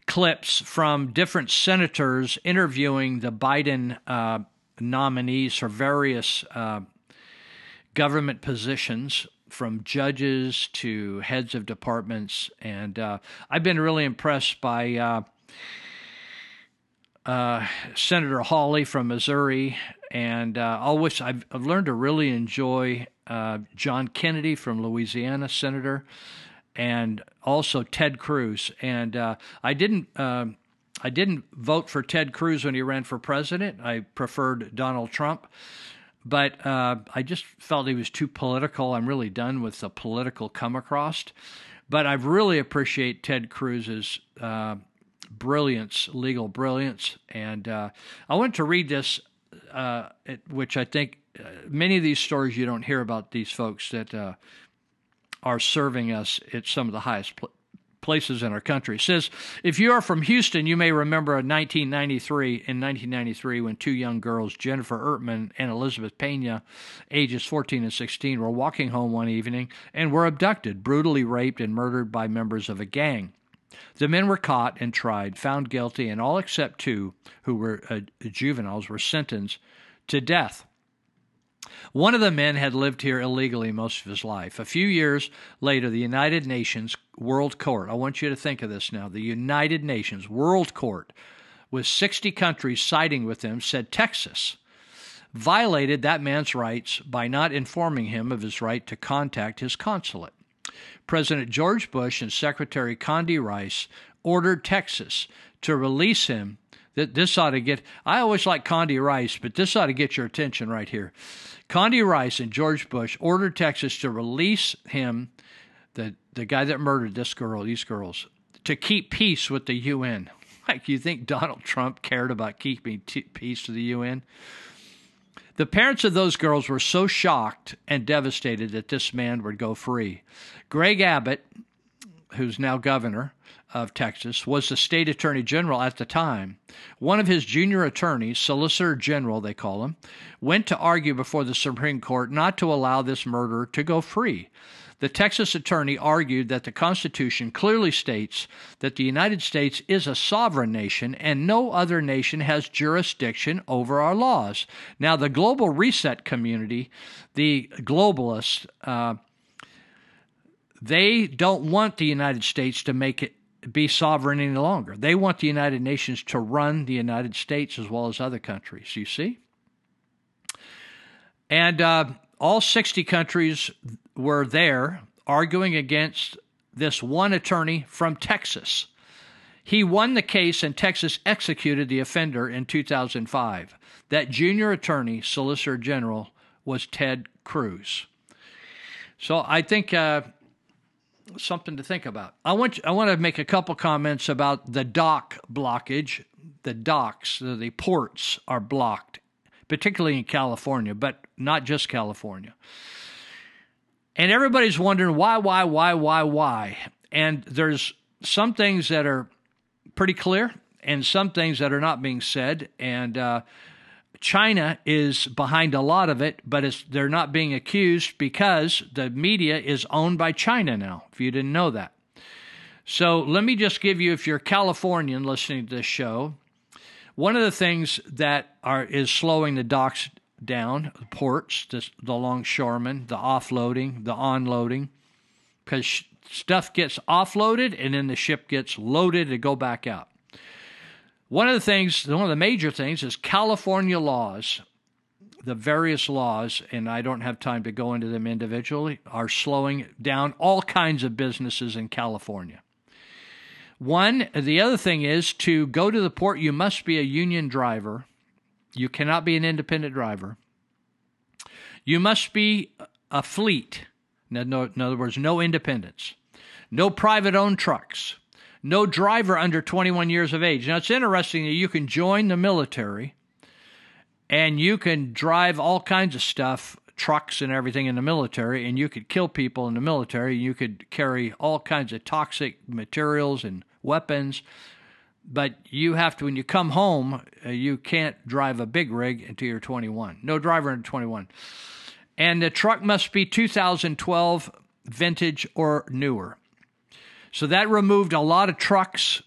clips from different senators interviewing the Biden uh, nominees for various uh, government positions. From judges to heads of departments, and uh, I've been really impressed by uh, uh, Senator Hawley from Missouri, and uh, I wish I've, I've, learned to really enjoy uh, John Kennedy from Louisiana, Senator, and also Ted Cruz. And uh, I didn't. Um, I didn't vote for Ted Cruz when he ran for president. I preferred Donald Trump, but uh, I just felt he was too political. I'm really done with the political come across. But I really appreciate Ted Cruz's uh, brilliance, legal brilliance. And uh, I want to read this, uh, which I think uh, many of these stories you don't hear about these folks that uh, are serving us at some of the highest pl- places in our country. It says, if you are from Houston, you may remember in 1993, in 1993, when two young girls, Jennifer Ertman and Elizabeth Pena, ages 14 and 16, were walking home one evening and were abducted, brutally raped, and murdered by members of a gang. The men were caught and tried, found guilty, and all except two, who were uh, juveniles, were sentenced to death. One of the men had lived here illegally most of his life. A few years later, the United Nations World Court, I want you to think of this now, the United Nations World Court, with 60 countries siding with him, said Texas violated that man's rights by not informing him of his right to contact his consulate. President George Bush and Secretary Condi Rice ordered Texas to release him. That this ought to get. I always like Condi Rice, but this ought to get your attention right here. Condi Rice and George Bush ordered Texas to release him, the the guy that murdered this girl, these girls, to keep peace with the UN. Like you think Donald Trump cared about keeping t- peace with the UN? The parents of those girls were so shocked and devastated that this man would go free. Greg Abbott, who's now governor of Texas, was the state attorney general at the time. One of his junior attorneys, Solicitor General, they call him, went to argue before the Supreme Court not to allow this murderer to go free. The Texas attorney argued that the Constitution clearly states that the United States is a sovereign nation and no other nation has jurisdiction over our laws. Now, the global reset community, the globalists, uh, they don't want the United States to make it be sovereign any longer. They want the United Nations to run the United States as well as other countries, you see? And uh, all 60 countries were there arguing against this one attorney from Texas. He won the case, and Texas executed the offender in 2005. That junior attorney, Solicitor General, was Ted Cruz. So I think uh, something to think about. I want I want to make a couple comments about the dock blockage. The docks, the ports are blocked, particularly in California, but not just California. And everybody's wondering why, why, why, why, why. And there's some things that are pretty clear and some things that are not being said. And uh, China is behind a lot of it, but they're not being accused because the media is owned by China now, if you didn't know that. So let me just give you, if you're Californian listening to this show, one of the things that are is slowing the docks down, the ports, the, the longshoremen, the offloading, the onloading, because sh- stuff gets offloaded and then the ship gets loaded to go back out. One of the things, one of the major things is California laws, the various laws, and I don't have time to go into them individually, are slowing down all kinds of businesses in California. One, the other thing is to go to the port, you must be a union driver you cannot be an independent driver. You must be a fleet. In other words, no independence. no private owned trucks, no driver under 21 years of age. Now, it's interesting that you can join the military and you can drive all kinds of stuff, trucks and everything in the military, and you could kill people in the military. You could carry all kinds of toxic materials and weapons. But you have to, when you come home, uh, you can't drive a big rig until you're 21. No driver under 21. And the truck must be 2012 vintage or newer. So that removed a lot of trucks.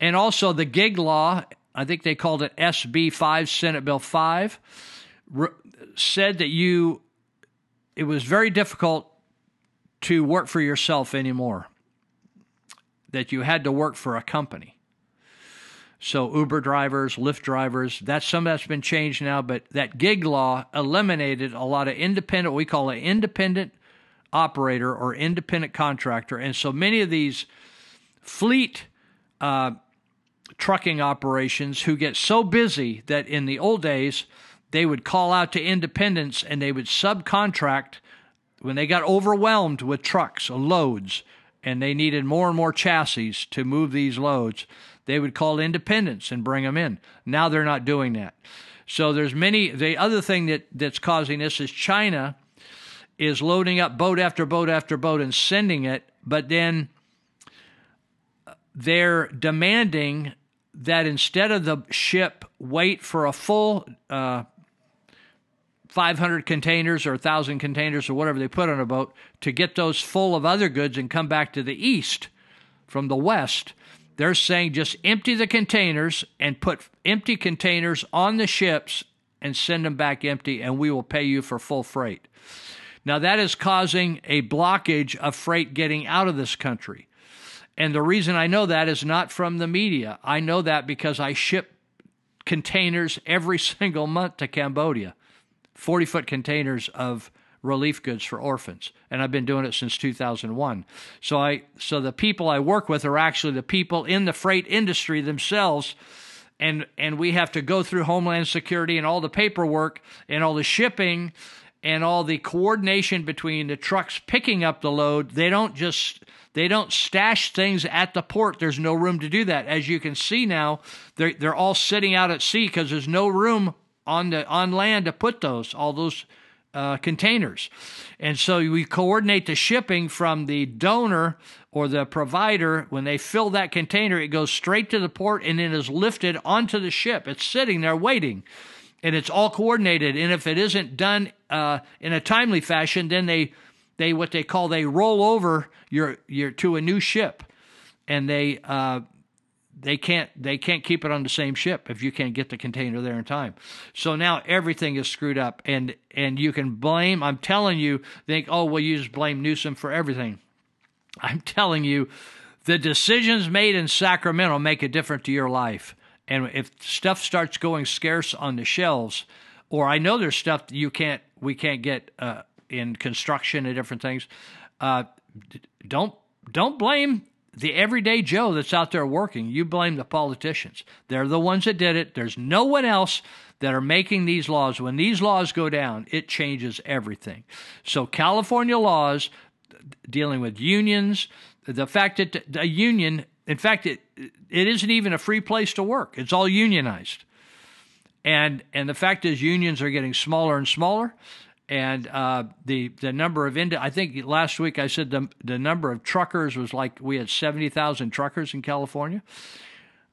And also the gig law, I think they called it SB 5, Senate Bill 5, re- said that you, it was very difficult to work for yourself anymore, that you had to work for a company. So Uber drivers, Lyft drivers, that's some that's been changed now, but that gig law eliminated a lot of independent, we call an independent operator or independent contractor. And so many of these fleet uh, trucking operations who get so busy that in the old days they would call out to independents and they would subcontract when they got overwhelmed with trucks, loads, and they needed more and more chassis to move these loads they would call independents and bring them in. Now they're not doing that. So there's many. The other thing that that's causing this is China is loading up boat after boat after boat and sending it, but then they're demanding that instead of the ship wait for a full uh, 500 containers or 1,000 containers or whatever they put on a boat to get those full of other goods and come back to the east from the west, they're saying just empty the containers and put empty containers on the ships and send them back empty, and we will pay you for full freight. Now, that is causing a blockage of freight getting out of this country. And the reason I know that is not from the media. I know that because I ship containers every single month to Cambodia 40 foot containers of relief goods for orphans and I've been doing it since 2001 so I so the people I work with are actually the people in the freight industry themselves and and we have to go through homeland security and all the paperwork and all the shipping and all the coordination between the trucks picking up the load. They don't just they don't stash things at the port. There's no room to do that. As you can see now they're, they're all sitting out at sea because there's no room on the on land to put those all those uh, containers. And so we coordinate the shipping from the donor or the provider. When they fill that container, it goes straight to the port and it is lifted onto the ship. It's sitting there waiting. And it's all coordinated. And if it isn't done uh, in a timely fashion, then they, they what they call they roll over your your to a new ship, and they uh, they can't they can't keep it on the same ship if you can't get the container there in time. So now everything is screwed up and and you can blame I'm telling you think oh well you just blame Newsom for everything. I'm telling you the decisions made in Sacramento make a difference to your life. And if stuff starts going scarce on the shelves or I know there's stuff that you can't we can't get uh, in construction and different things uh, don't don't blame the everyday Joe that's out there working, you blame the politicians. They're the ones that did it. There's no one else that are making these laws. When these laws go down, it changes everything. So, California laws dealing with unions, the fact that a union, in fact, it, it isn't even a free place to work, it's all unionized. And, and the fact is, unions are getting smaller and smaller and uh, the the number of Indi- I think last week I said the the number of truckers was like we had seventy thousand truckers in California,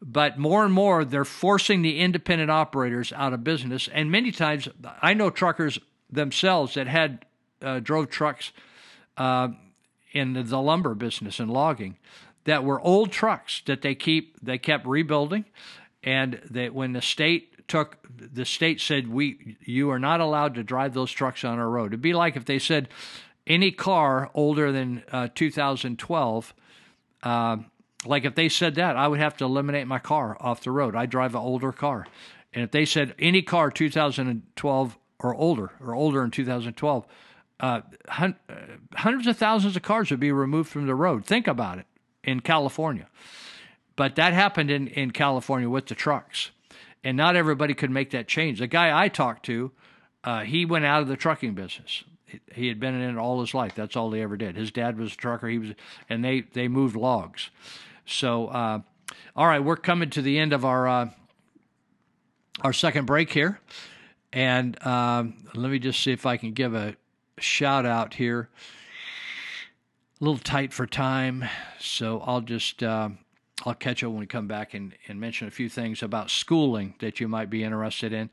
but more and more they're forcing the independent operators out of business, and many times I know truckers themselves that had uh, drove trucks uh, in the, the lumber business and logging that were old trucks that they keep they kept rebuilding, and that when the state took the state said we you are not allowed to drive those trucks on our road. It'd be like if they said any car older than uh, 2012. Uh, like if they said that, I would have to eliminate my car off the road. I drive an older car, and if they said any car 2012 or older or older in 2012, uh, hun- uh, hundreds of thousands of cars would be removed from the road. Think about it in California. But that happened in, in California with the trucks and not everybody could make that change. The guy I talked to, uh, he went out of the trucking business. he had been in it all his life. That's all he ever did. His dad was a trucker. He was, and they they moved logs. So, uh, all right, we're coming to the end of our uh, our second break here, and um, let me just see if I can give a shout out here. A little tight for time, so I'll just. I'll catch up when we come back and, and mention a few things about schooling that you might be interested in.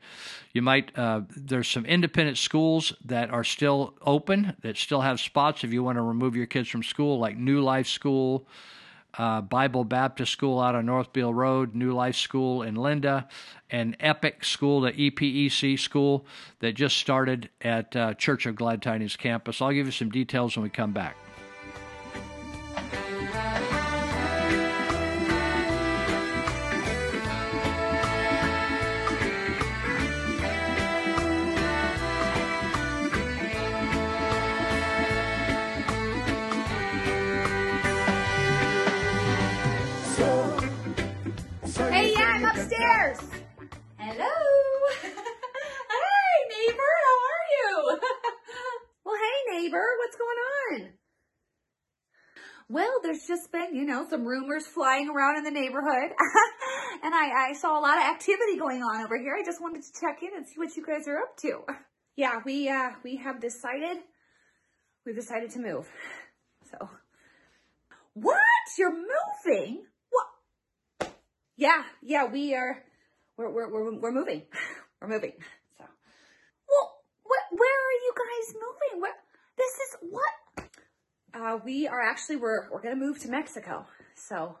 You might uh, there's some independent schools that are still open that still have spots if you want to remove your kids from school, like New Life School, uh, Bible Baptist School out on North Beale Road, New Life School in Linda, and Epic School, the EPEC school that just started at uh, Church of Glad Tidings campus. I'll give you some details when we come back. Neighbor, what's going on? Well, there's just been, you know, some rumors flying around in the neighborhood. and I, I saw a lot of activity going on over here. I just wanted to check in and see what you guys are up to. Yeah, we, uh, we have decided, we've decided to move. So. What? You're moving? What? Yeah, yeah, we are, we're, we're, we're, we're moving. We're moving. So. Well, wh- where are you guys moving? Where, this is, what? Uh, we are actually, we're, we're gonna move to Mexico. So,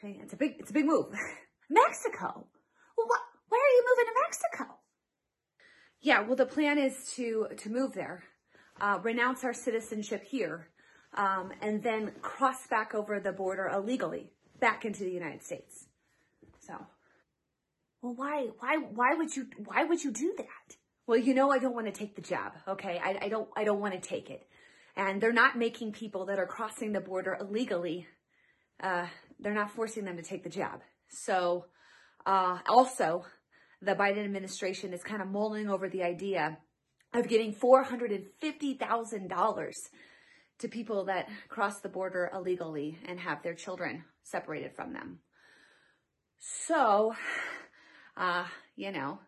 hey, it's a big, it's a big move. Mexico? What, where are you moving to Mexico? Yeah, well, the plan is to, to move there, uh, renounce our citizenship here, um, and then cross back over the border illegally back into the United States. So, well, why, why, why would you, why would you do that? Well, you know, I don't want to take the job. Okay. I, I don't, I don't want to take it. And they're not making people that are crossing the border illegally, uh, they're not forcing them to take the job. So, uh, also the Biden administration is kind of mulling over the idea of giving $450,000 to people that cross the border illegally and have their children separated from them. So, uh, you know,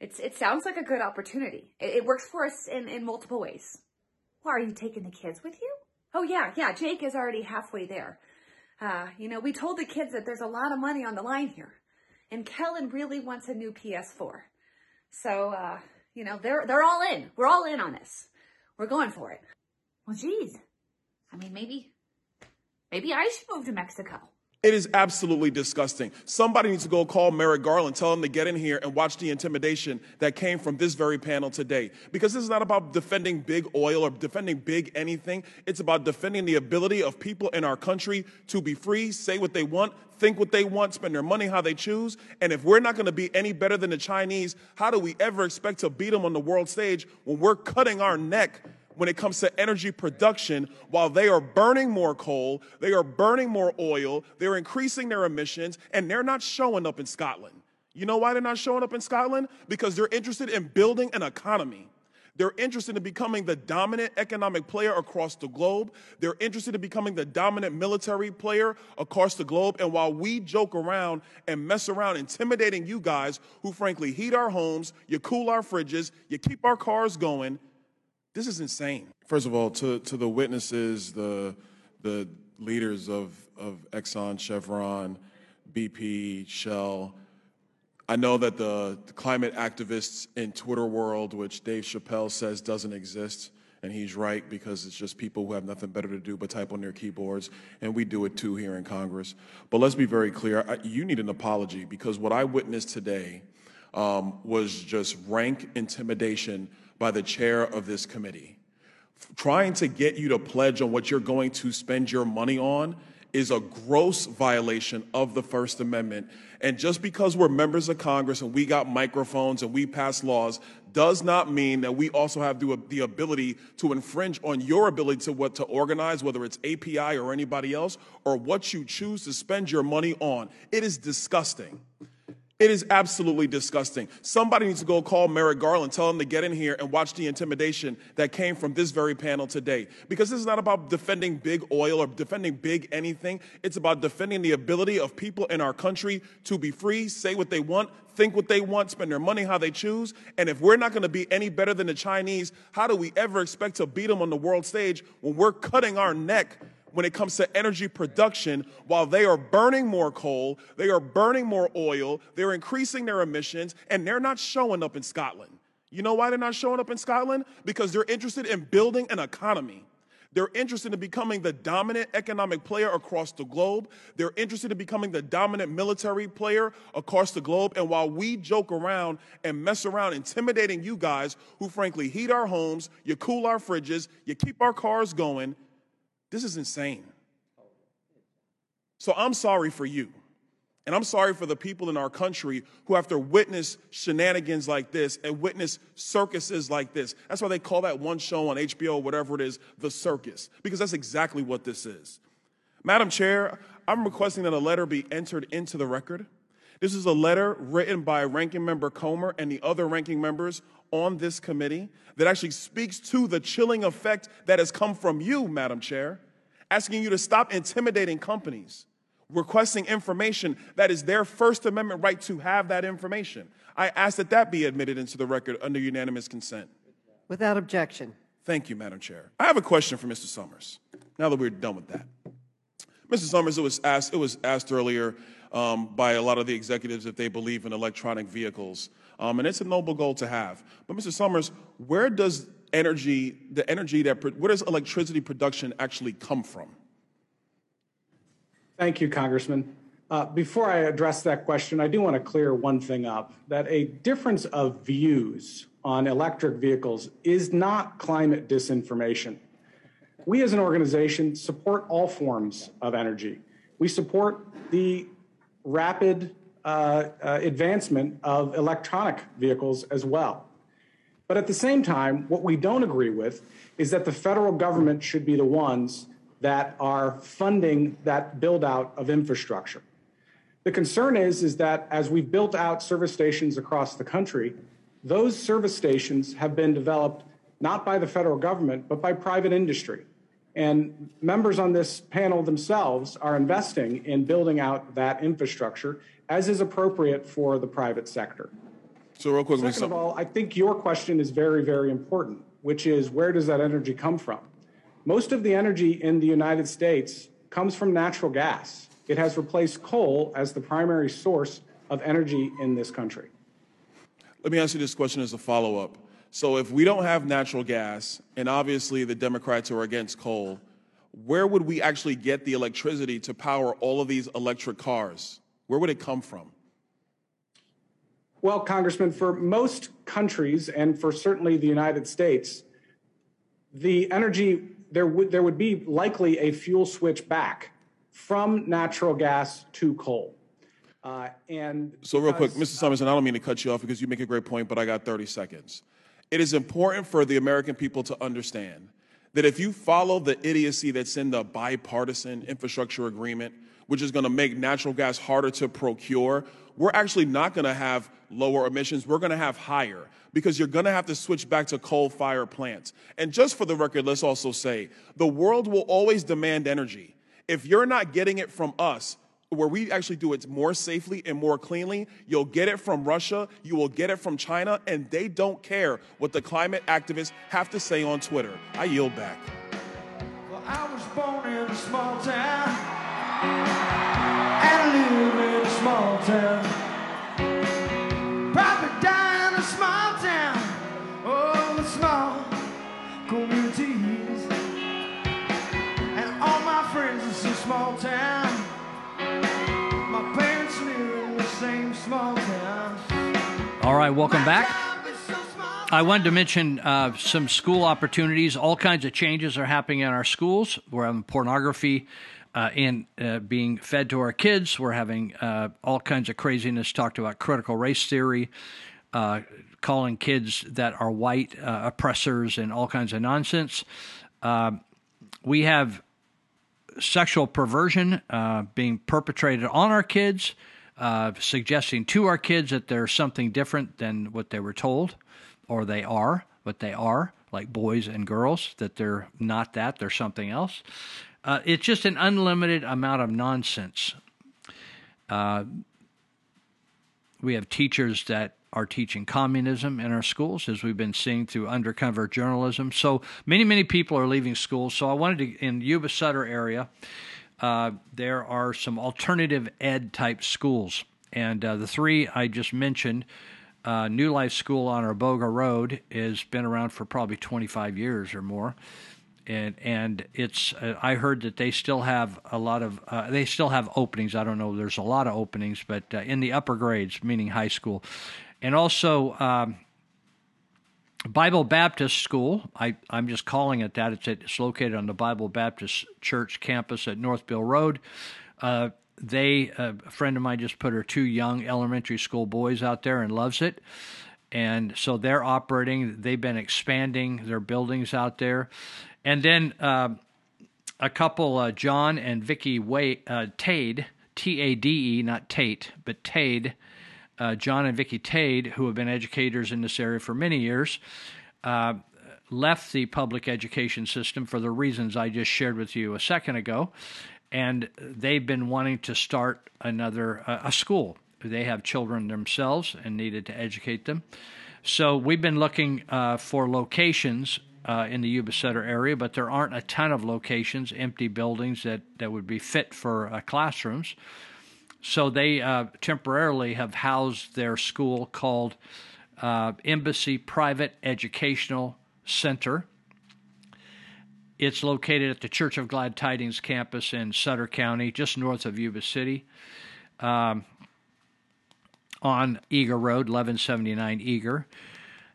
it's, it sounds like a good opportunity. It, it works for us in, in multiple ways. Are you taking the kids with you? Oh yeah, yeah, Jake is already halfway there. Uh, you know, we told the kids that there's a lot of money on the line here. And Kellen really wants a new PS4. So, uh, you know, they're, they're all in. We're all in on this. We're going for it. Well, geez. I mean, maybe, maybe I should move to Mexico. It is absolutely disgusting. Somebody needs to go call Merrick Garland, tell him to get in here and watch the intimidation that came from this very panel today. Because this is not about defending big oil or defending big anything. It's about defending the ability of people in our country to be free, say what they want, think what they want, spend their money how they choose. And if we're not going to be any better than the Chinese, how do we ever expect to beat them on the world stage when we're cutting our neck when it comes to energy production while they are burning more coal, they are burning more oil, they're increasing their emissions, and they're not showing up in Scotland. You know why they're not showing up in Scotland? Because they're interested in building an economy. They're interested in becoming the dominant economic player across the globe. They're interested in becoming the dominant military player across the globe. And while we joke around and mess around intimidating you guys who frankly heat our homes, you cool our fridges, you keep our cars going, this is insane. First of all, to, to the witnesses, the, the leaders of, of Exxon, Chevron, BP, Shell, I know that the, climate activists in Twitter world, which Dave Chappelle says doesn't exist, and he's right because it's just people who have nothing better to do but type on their keyboards, and we do it too here in Congress. But let's be very clear I, you need an apology because what I witnessed today um, was just rank intimidation by the chair of this committee. Trying to get you to pledge on what you're going to spend your money on is a gross violation of the First Amendment. And just because we're members of Congress and we got microphones and we pass laws does not mean that we also have the, the ability to infringe on your ability to what to organize, whether it's API or anybody else, or what you choose to spend your money on. It is disgusting. It is absolutely disgusting. Somebody needs to go call Merrick Garland, tell him to get in here and watch the intimidation that came from this very panel today. Because this is not about defending big oil or defending big anything. It's about defending the ability of people in our country to be free, say what they want, think what they want, spend their money how they choose. And if we're not going to be any better than the Chinese, how do we ever expect to beat them on the world stage when we're cutting our neck when it comes to energy production while they are burning more coal, they are burning more oil, they're increasing their emissions, and they're not showing up in Scotland. You know why they're not showing up in Scotland? Because they're interested in building an economy. They're interested in becoming the dominant economic player across the globe. They're interested in becoming the dominant military player across the globe. And while we joke around and mess around intimidating you guys who frankly heat our homes, you cool our fridges, you keep our cars going, this is insane. So I'm sorry for you. And I'm sorry for the people in our country who have to witness shenanigans like this and witness circuses like this. That's why they call that one show on HBO, whatever it is, The Circus, because that's exactly what this is. Madam Chair, I'm requesting that a letter be entered into the record. This is a letter written by Ranking Member Comer and the other ranking members on this committee that actually speaks to the chilling effect that has come from you, Madam Chair, asking you to stop intimidating companies, requesting information that is their First Amendment right to have that information. I ask that that be admitted into the record under unanimous consent. Without objection. Thank you, Madam Chair. I have a question for Mr. Sommers. Now that we're done with that, Mr. Sommers, it was asked. It was asked earlier um, by a lot of the executives if they believe in electronic vehicles, um, and it's a noble goal to have. But Mr. Sommers, where does energy, the energy that, where does electricity production actually come from? Thank you, Congressman. Uh, before I address that question, I do want to clear one thing up that a difference of views on electric vehicles is not climate disinformation. We as an organization support all forms of energy. We support the rapid Uh, uh, advancement of electronic vehicles as well. But at the same time, what we don't agree with is that the federal government should be the ones that are funding that build out of infrastructure. The concern is, is that as we've built out service stations across the country, those service stations have been developed not by the federal government, but by private industry. And members on this panel themselves are investing in building out that infrastructure as is appropriate for the private sector. So, real quick, Second of all, I think your question is very, very important, which is where does that energy come from? Most of the energy in the United States comes from natural gas. It has replaced coal as the primary source of energy in this country. Let me ask you this question as a follow up. So, if we don't have natural gas, and obviously the Democrats are against coal, where would we actually get the electricity to power all of these electric cars? Where would it come from? Well, Congressman, for most countries and for certainly the United States, the energy there would there would be likely a fuel switch back from natural gas to coal. Uh, and so, real quick, Mr. Sommers, and I don't mean to cut you off because you make a great point, but I got 30 seconds. It is important for the American people to understand that if you follow the idiocy that's in the bipartisan infrastructure agreement, which is going to make natural gas harder to procure, we're actually not going to have lower emissions. We're going to have higher because you're going to have to switch back to coal fired plants. And just for the record, let's also say the world will always demand energy. If you're not getting it from us, where we actually do it more safely and more cleanly, you'll get it from Russia, you will get it from China, and they don't care what the climate activists have to say on Twitter. I yield back. Well, I was born in a small town and I live in a small town. Probably die in a small town. Oh, the small communities. And all my friends in some small town. My parents live in the same small town. All right, welcome back. I wanted to mention uh, some school opportunities. All kinds of changes are happening in our schools. We're having pornography uh, in uh, being fed to our kids. We're having uh, all kinds of craziness talked about critical race theory, uh, calling kids that are white uh, oppressors, and all kinds of nonsense. Um we have sexual perversion uh, being perpetrated on our kids. suggesting to our kids that they're something different than what they were told, or they are what they are, like boys and girls, that they're not that, they're something else. Uh, it's just an unlimited amount of nonsense. Uh, we have teachers that are teaching communism in our schools, as we've been seeing through undercover journalism. So many, many people are leaving schools. So I wanted to, in the Yuba Sutter area, uh, there are some alternative ed type schools. And uh, the three I just mentioned, uh, New Life School on Arboga Road, has been around for probably 25 years or more. And, and it's uh, I heard that they still have a lot of uh, they still have openings. I don't know. There's a lot of openings, but uh, in the upper grades, meaning high school, and also um, Bible Baptist School. I, I'm just calling it that. It's, it's located on the Bible Baptist Church campus at Northville Road. Uh, they, uh, a friend of mine just put her two young elementary school boys out there and loves it. And so they're operating. They've been expanding their buildings out there. And then uh, a couple, uh, John and Vicky Wade, uh, Tade, T A D E, not Tate, but Tade, uh, John and Vicky Tade, who have been educators in this area for many years, uh, left the public education system for the reasons I just shared with you a second ago, and they've been wanting to start another uh, a school. They have children themselves and needed to educate them. So we've been looking uh, for locations uh, in the Yuba Sutter area, but there aren't a ton of locations, empty buildings that, that would be fit for uh, classrooms. So they uh, temporarily have housed their school called uh, Embassy Private Educational Center. It's located at the Church of Glad Tidings campus in Sutter County, just north of Yuba City, um, on Eager Road, 1179 Eager.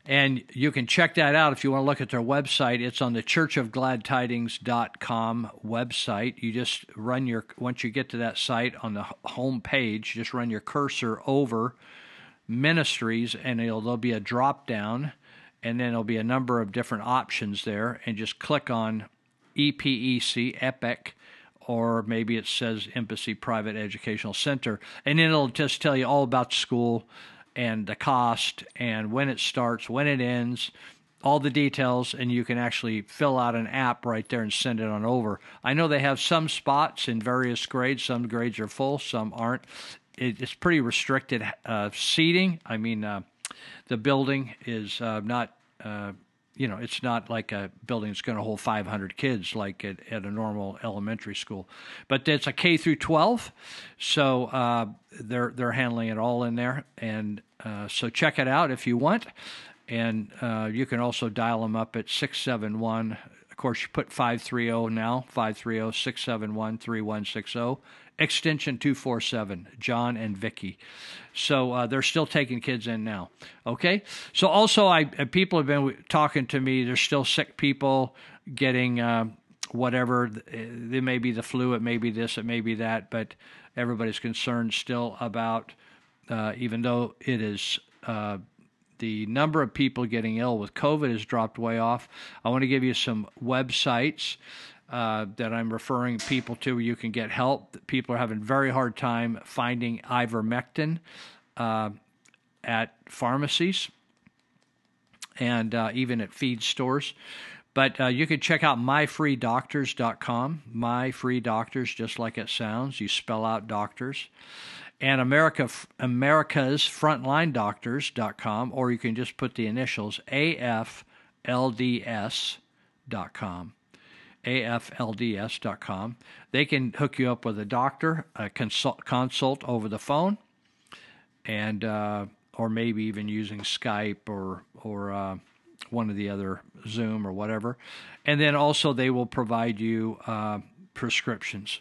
And you can check that out if you want to look at their website. It's on the churchofgladtidings.com website. You just run your, once you get to that site on the home page, just run your cursor over ministries and there'll be a drop down and then there'll be a number of different options there and just click on EPEC, EPIC, or maybe it says Embassy Private Educational Center. And then it'll just tell you all about the school and the cost and when it starts, when it ends, all the details, and you can actually fill out an app right there and send it on over. I know they have some spots in various grades. Some grades are full, some aren't. It's pretty restricted uh, seating. I mean, uh, the building is uh, not. You know, it's not like a building that's going to hold 500 kids like at, at a normal elementary school, but it's a K through 12, so uh, they're they're handling it all in there, and uh, so check it out if you want, and uh, you can also dial them up at 671. Of course, you put 530 now, 530 671 3160 extension 247 john and vicky so uh, they're still taking kids in now okay? So also i uh, people have been talking to me there's still sick people getting uh, whatever it may be the flu it may be this it may be that but everybody's concerned still about uh, even though it is uh, the number of people getting ill with covid has dropped way off. I want to give you some websites uh, that I'm referring people to you can get help. People are having very hard time finding ivermectin uh, at pharmacies and uh, even at feed stores. But uh, you can check out myfreedoctors.com. MyFreeDoctors, just like it sounds. You spell out doctors. And America, America's FrontlineDoctors.com, or you can just put the initials AFLDS.com aflds.com. They can hook you up with a doctor, a consult, consult over the phone, and uh, or maybe even using Skype or or uh, one of the other Zoom or whatever. And then also they will provide you uh, prescriptions.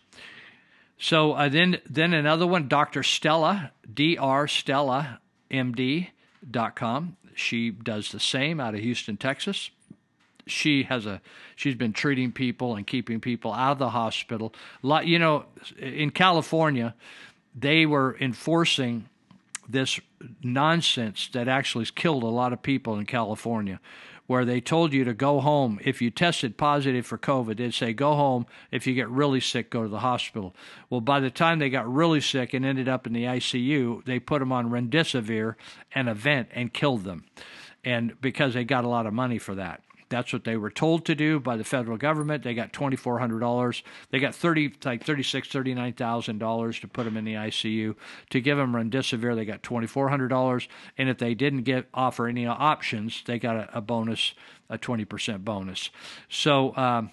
So uh, then then another one, Dr. Stella, Dr. Stella MD.com. She does the same out of Houston, Texas she has a she's been treating people and keeping people out of the hospital. Like you know, in California, they were enforcing this nonsense that actually killed a lot of people in California, where they told you to go home if you tested positive for COVID. They'd say go home. If you get really sick, go to the hospital. Well, by the time they got really sick and ended up in the ICU, they put them on remdesivir and a vent and killed them, and because they got a lot of money for that. That's what they were told to do by the federal government. They got twenty four hundred dollars. They got thirty like thirty six thirty nine thousand dollars to put them in the ICU. To give them remdesivir, they got twenty four hundred dollars. And if they didn't get offer any options, they got a, a bonus, a twenty percent bonus. So. Um,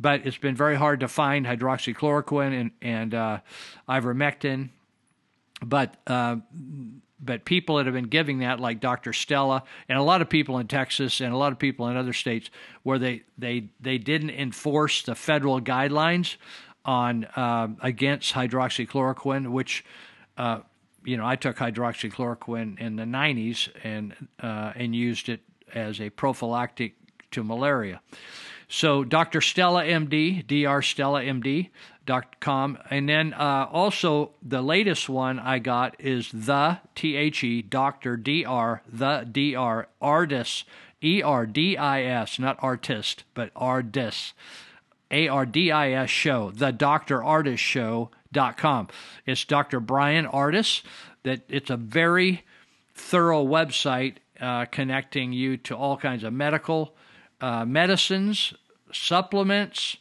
but it's been very hard to find hydroxychloroquine and, and uh, ivermectin. But uh, but people that have been giving that, like Dr. Stella, and a lot of people in Texas and a lot of people in other states, where they they they didn't enforce the federal guidelines on uh, against hydroxychloroquine, which. Uh, you know, I took hydroxychloroquine in the 90s and uh, and used it as a prophylactic to malaria. So Dr. Stella MD, Dr. Stella MD, com. And then uh, also the latest one I got is the T H E Dr. Dr. The Dr. Ardis E R D I S, not artist, but Ardis. A R D I S show, the Dr. Ardis show.com. It's Dr. Brian Ardis. That it's a very thorough website uh, connecting you to all kinds of medical uh, medicines, supplements,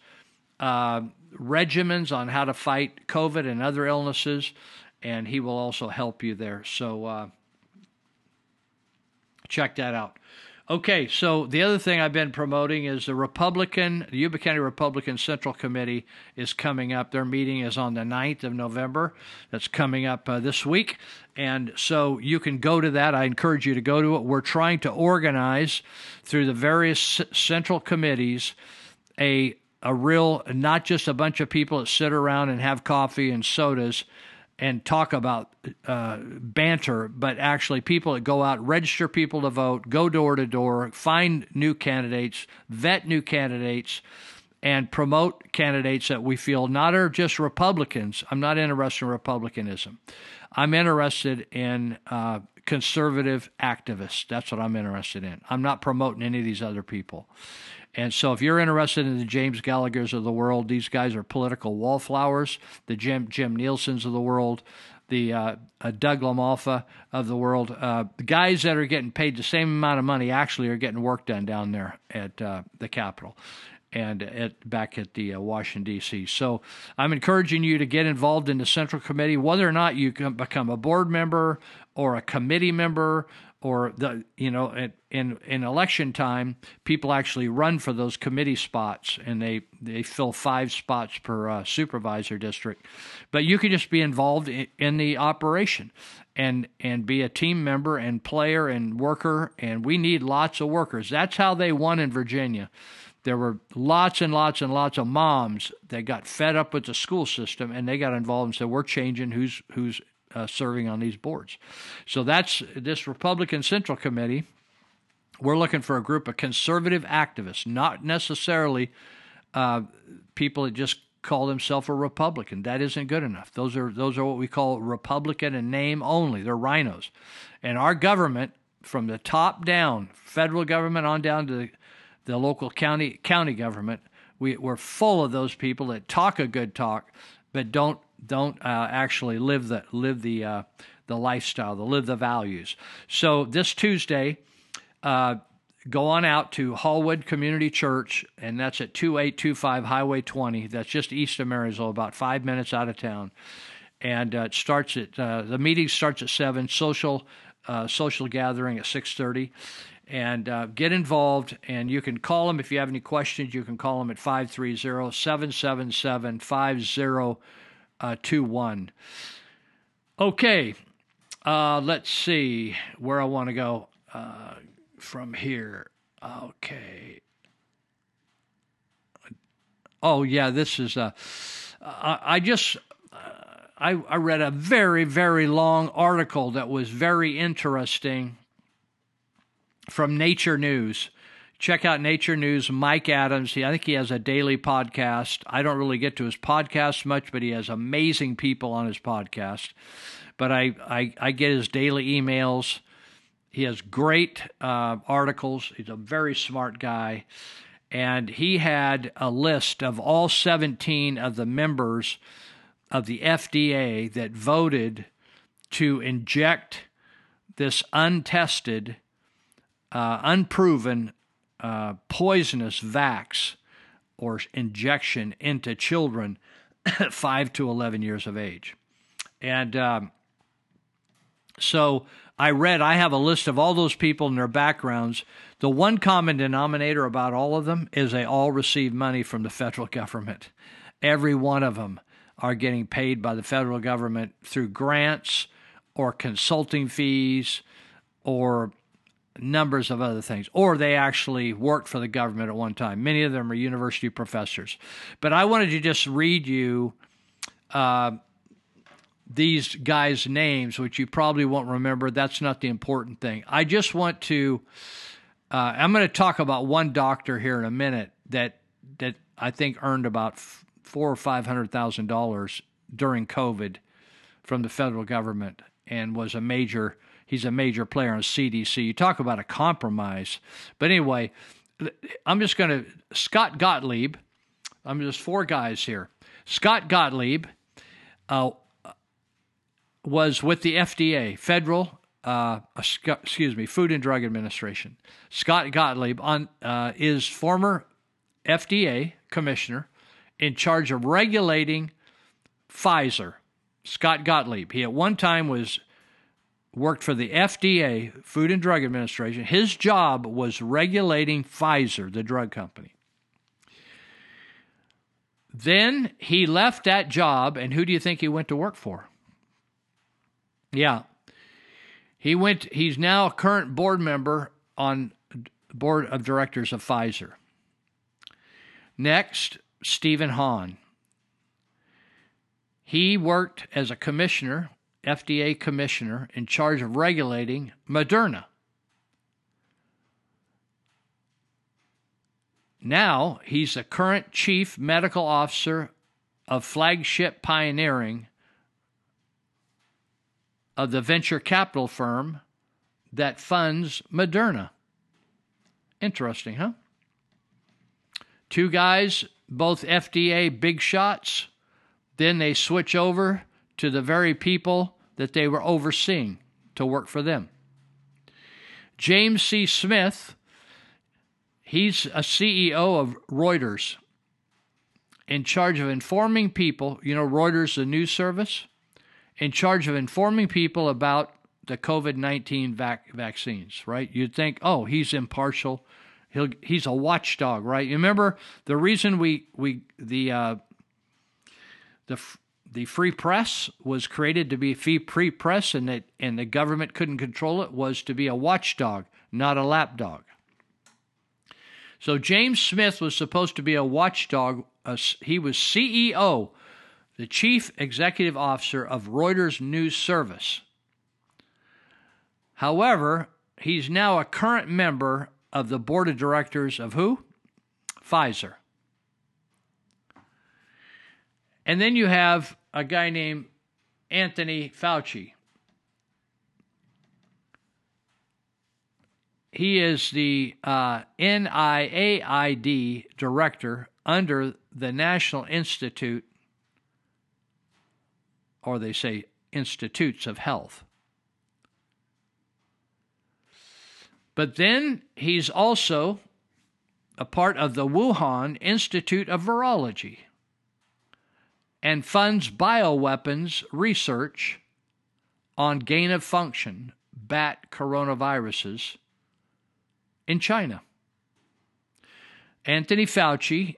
uh, regimens on how to fight COVID and other illnesses, and he will also help you there. So uh, check that out. Okay, so the other thing I've been promoting is the Republican, the Yuba County Republican Central Committee is coming up. Their meeting is on the 9th of November. That's coming up uh, this week. And so you can go to that. I encourage you to go to it. We're trying to organize through the various central committees a a real not just a bunch of people that sit around and have coffee and sodas and talk about uh, banter, but actually people that go out, register people to vote, go door to door, find new candidates, vet new candidates, and promote candidates that we feel not are just Republicans. I'm not interested in Republicanism. I'm interested in uh, conservative activists. That's what I'm interested in. I'm not promoting any of these other people. And so, if you're interested in the James Gallagher's of the world, these guys are political wallflowers. The Jim Jim Nielsen's of the world, the uh, uh, Doug LaMalfa of the world, uh, the guys that are getting paid the same amount of money actually are getting work done down there at uh, the Capitol and at back at the uh, Washington D.C. So I'm encouraging you to get involved in the Central Committee, whether or not you can become a board member or a committee member or the you know in in election time people actually run for those committee spots and they they fill five spots per uh, supervisor district. But you can just be involved in, in the operation and and be a team member and player and worker and we need lots of workers. That's how they won in Virginia there were lots and lots and lots of moms that got fed up with the school system and they got involved and said we're changing who's who's uh, serving on these boards. So that's this Republican Central Committee. We're looking for a group of conservative activists, not necessarily uh, people that just call themselves a Republican. That isn't good enough. Those are those are what we call Republican in name only. They're rhinos and our government, from the top down, federal government on down to the, the local county county government, we, we're full of those people that talk a good talk, but don't don't uh, actually live the live the uh, the lifestyle, the live the values. So this Tuesday, uh, go on out to Hallwood Community Church, and that's at 2825 Highway 20. That's just east of Marysville, about five minutes out of town. And uh, it starts at uh, the meeting starts at seven. Social uh, social gathering at 6:30 and uh, get involved. And you can call them if you have any questions. You can call them at 530 777 uh, 2 1. Okay, uh, let's see where I want to go uh, from here. Okay. Oh, yeah, this is. Uh, I, I just. Uh, I, I read a very, very long article that was very interesting from Natural News check out Natural News. Mike Adams, he, I think he has a daily podcast. I don't really get to his podcast much, but he has amazing people on his podcast. But I, I, I get his daily emails. he has great uh, articles. He's a very smart guy. And he had a list of all 17 of the members of the FDA that voted to inject this untested, uh, unproven, uh, poisonous vax or injection into children 5 to 11 years of age. And um, so I read, I have a list of all those people and their backgrounds. The one common denominator about all of them is they all receive money from the federal government. Every one of them are getting paid by the federal government through grants or consulting fees or numbers of other things, or they actually worked for the government at one time. Many of them are university professors. But I wanted to just read you uh, these guys' names, which you probably won't remember. That's not the important thing. I just want to. Uh, I'm going to talk about one doctor here in a minute that that I think earned about four or five hundred thousand dollars during COVID from the federal government and was a major. He's a major player on CDC. You talk about a compromise, but anyway, I'm just going to Scott Gottlieb. I'm just four guys here. Scott Gottlieb uh, was with the FDA, federal, uh, excuse me, Food and Drug Administration. Scott Gottlieb on uh, is former FDA commissioner in charge of regulating Pfizer. Scott Gottlieb. He at one time was worked for the FDA, Food and Drug Administration. His job was regulating Pfizer, the drug company. Then he left that job, and who do you think he went to work for? Yeah. He went he's now a current board member on board of directors of Pfizer. Next, Stephen Hahn. He worked as a commissioner, FDA commissioner, in charge of regulating Moderna. Now he's the current chief medical officer of Flagship Pioneering of the venture capital firm that funds Moderna. Interesting, huh? Two guys, both FDA big shots. Then they switch over to the very people that they were overseeing to work for them. James C. Smith, he's a CEO of Reuters, in charge of informing people. You know, Reuters, the news service, in charge of informing people about the COVID 19 vac- vaccines, right? You'd think, oh, he's impartial. He'll, he's a watchdog, right? You remember the reason we, we the, uh, the, the free press was created to be free press and, and the government couldn't control it was to be a watchdog, not a lapdog. So James Smith was supposed to be a watchdog. He was CEO the chief executive officer of Reuters News Service. However, he's now a current member of the board of directors of who? Pfizer. And then you have a guy named Anthony Fauci. He is the uh, NIAID director under the National Institute or they say institutes of health. But then he's also a part of the Wuhan Institute of Virology and funds bioweapons research on gain of function bat coronaviruses in China. Anthony Fauci,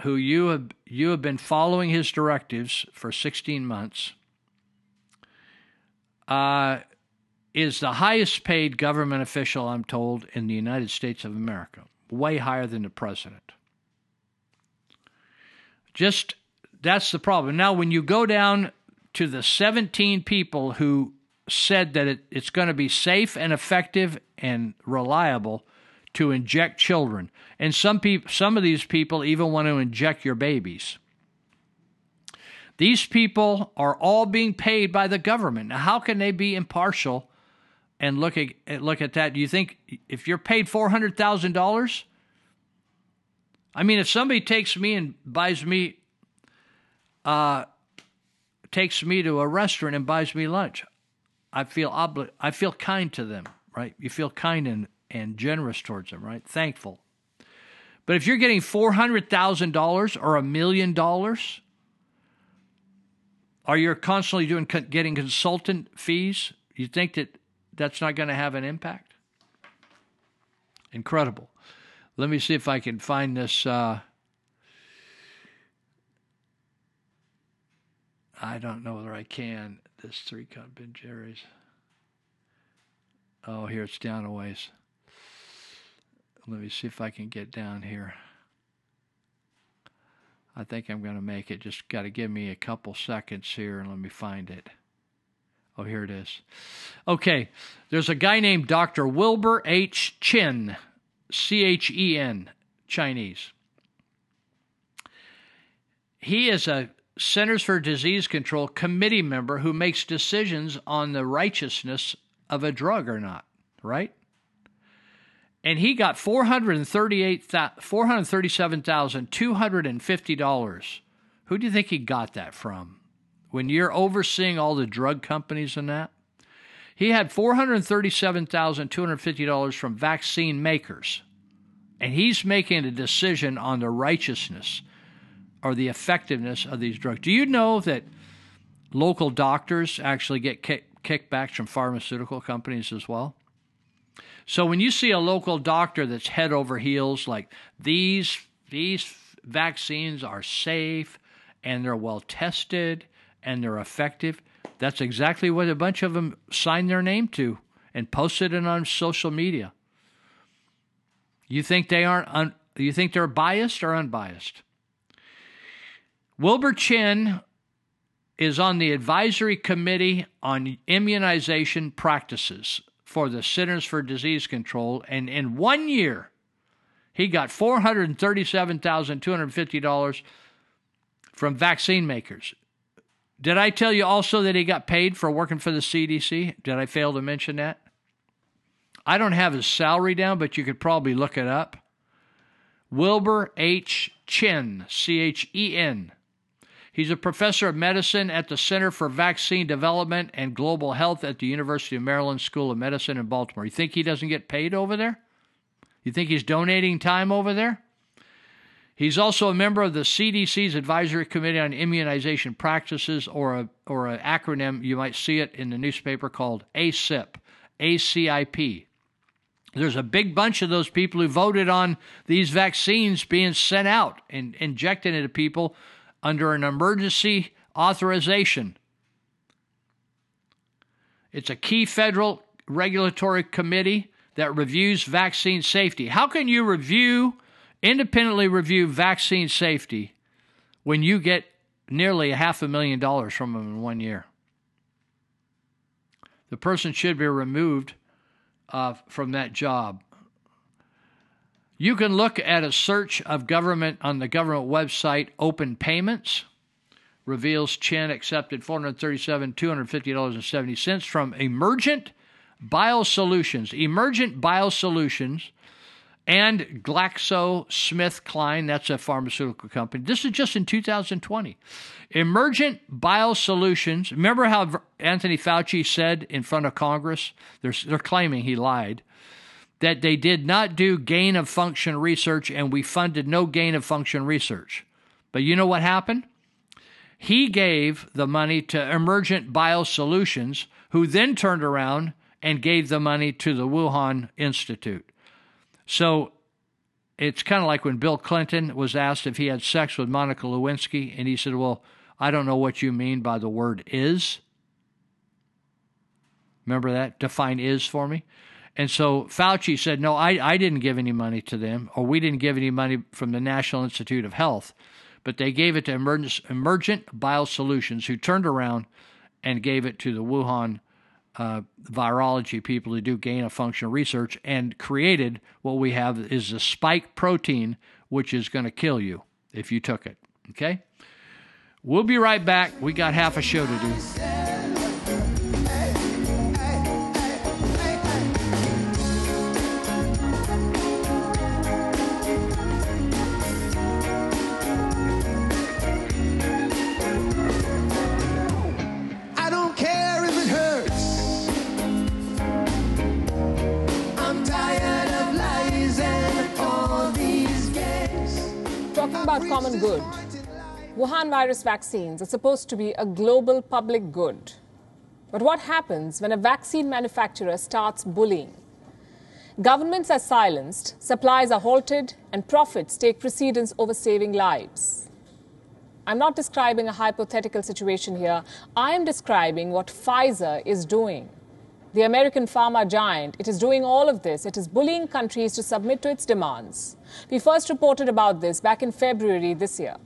who you have you have been following his directives for 16 months, uh, is the highest paid government official, I'm told, in the United States of America, way higher than the president. Just that's the problem. Now, when you go down to the 17 people who said that it, it's going to be safe and effective and reliable to inject children, and some people, some of these people even want to inject your babies. These people are all being paid by the government. Now, how can they be impartial and look at look at that. Do you think if you're paid four hundred thousand dollars? I mean, if somebody takes me and buys me, uh, takes me to a restaurant and buys me lunch, I feel obli- I feel kind to them, right? You feel kind and, and generous towards them, right? Thankful. But if you're getting four hundred thousand dollars or a million dollars, are you're constantly doing getting consultant fees, you think that that's not going to have an impact? Incredible. Let me see if I can find this. Uh, I don't know whether I can. This three cup Ben Jerry's. Oh, here it's down a ways. Let me see if I can get down here. I think I'm going to make it. Just got to give me a couple seconds here and let me find it. Oh, here it is. Okay, there's a guy named Dr. Wilbur H. Chen, C H E N, Chinese. He is a Centers for Disease Control committee member who makes decisions on the righteousness of a drug or not, right? And he got $437,250. Who do you think he got that from? When you're overseeing all the drug companies and that? He had $437,250 from vaccine makers. And he's making a decision on the righteousness or the effectiveness of these drugs. Do you know that local doctors actually get kick, kickbacks from pharmaceutical companies as well? So when you see a local doctor that's head over heels, like these these vaccines are safe and they're well tested and they're effective, that's exactly what a bunch of them signed their name to and posted it on social media. You think they aren't? Un- you think they're biased or unbiased? Wilbur Chen is on the advisory committee on immunization practices for the Centers for Disease Control, and in one year, he got $437,250 from vaccine makers. Did I tell you also that he got paid for working for the CDC? Did I fail to mention that? I don't have his salary down, but you could probably look it up. Wilbur H. Chen, C H E N. He's a professor of medicine at the Center for Vaccine Development and Global Health at the University of Maryland School of Medicine in Baltimore. You think he doesn't get paid over there? You think he's donating time over there? He's also a member of the CDC's Advisory Committee on Immunization Practices, or a or an acronym you might see it in the newspaper called ACIP, ACIP. There's a big bunch of those people who voted on these vaccines being sent out and injected into people under an emergency authorization. It's a key federal regulatory committee that reviews vaccine safety. How can you review, independently review vaccine safety when you get nearly a half a million dollars from them in one year? The person should be removed uh, from that job. You can look at a search of government on the government website, Open Payments. Reveals Chen accepted 437, $250.70 from Emergent Biosolutions. Emergent Biosolutions and GlaxoSmithKline, that's a pharmaceutical company. This is just in 2020. Emergent Biosolutions. Remember how Anthony Fauci said in front of Congress? They're, they're claiming he lied that they did not do gain of function research and we funded no gain of function research. But you know what happened? He gave the money to Emergent Biosolutions, who then turned around and gave the money to the Wuhan Institute. So it's kind of like when Bill Clinton was asked if he had sex with Monica Lewinsky, and he said, Well, I don't know what you mean by the word is. Remember that? Define is for me. And so Fauci said, no, I, I didn't give any money to them, or we didn't give any money from the National Institute of Health, but they gave it to Emergent, Emergent Biosolutions, who turned around and gave it to the Wuhan uh, virology people who do gain of function research and created what we have is a spike protein, which is going to kill you if you took it. Okay? We'll be right back. We got half a show to do. Talking about common good. Wuhan virus vaccines are supposed to be a global public good. But what happens when a vaccine manufacturer starts bullying? Governments are silenced, supplies are halted, and profits take precedence over saving lives. I'm not describing a hypothetical situation here. I am describing what Pfizer is doing. The American pharma giant, it is doing all of this. It is bullying countries to submit to its demands. We first reported about this back in February this year.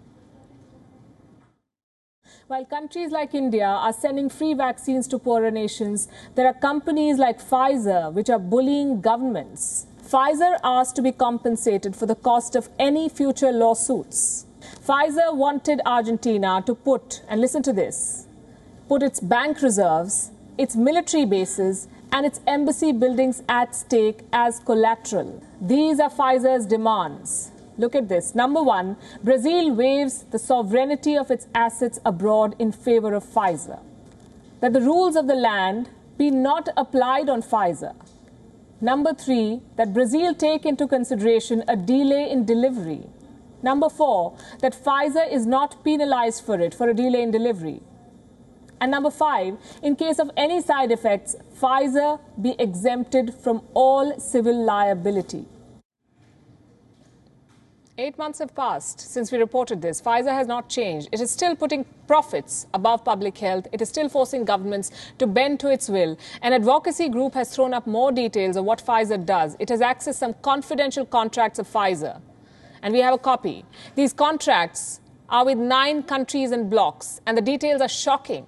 While countries like India are sending free vaccines to poorer nations, there are companies like Pfizer which are bullying governments. Pfizer asked to be compensated for the cost of any future lawsuits. Pfizer wanted Argentina to put, and listen to this, put its bank reserves, its military bases, and its embassy buildings at stake as collateral. These are Pfizer's demands. Look at this. Number one, Brazil waives the sovereignty of its assets abroad in favor of Pfizer. That the rules of the land be not applied on Pfizer. Number three, that Brazil take into consideration a delay in delivery. Number four, that Pfizer is not penalized for it for a delay in delivery. And number five, in case of any side effects, Pfizer be exempted from all civil liability. Eight months have passed since we reported this. Pfizer has not changed. It is still putting profits above public health. It is still forcing governments to bend to its will. An advocacy group has thrown up more details of what Pfizer does. It has accessed some confidential contracts of Pfizer. And we have a copy. These contracts are with nine countries and blocks, and the details are shocking.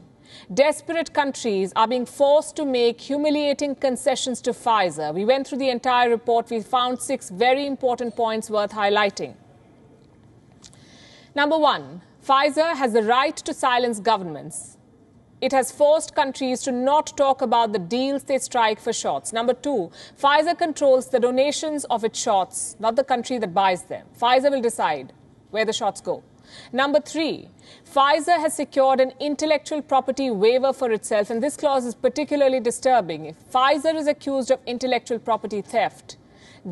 Desperate countries are being forced to make humiliating concessions to Pfizer. We went through the entire report. We found six very important points worth highlighting. Number one, Pfizer has the right to silence governments. It has forced countries to not talk about the deals they strike for shots. Number two, Pfizer controls the donations of its shots, not the country that buys them. Pfizer will decide where the shots go. Number three, Pfizer has secured an intellectual property waiver for itself, and this clause is particularly disturbing. If Pfizer is accused of intellectual property theft,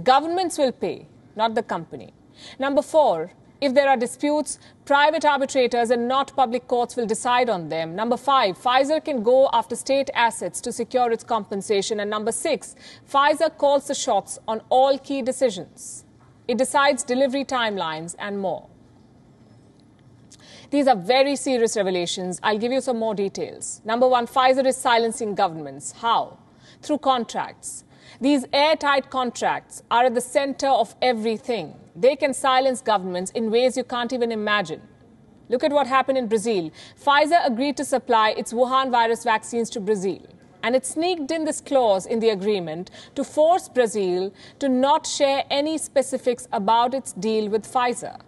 governments will pay, not the company. Number four, if there are disputes, private arbitrators and not public courts will decide on them. Number five, Pfizer can go after state assets to secure its compensation. And number six, Pfizer calls the shots on all key decisions. It decides delivery timelines and more. These are very serious revelations. I'll give you some more details. Number one, Pfizer is silencing governments. How? Through contracts. These airtight contracts are at the center of everything. They can silence governments in ways you can't even imagine. Look at what happened in Brazil. Pfizer agreed to supply its Wuhan virus vaccines to Brazil. And it sneaked in this clause in the agreement to force Brazil to not share any specifics about its deal with Pfizer.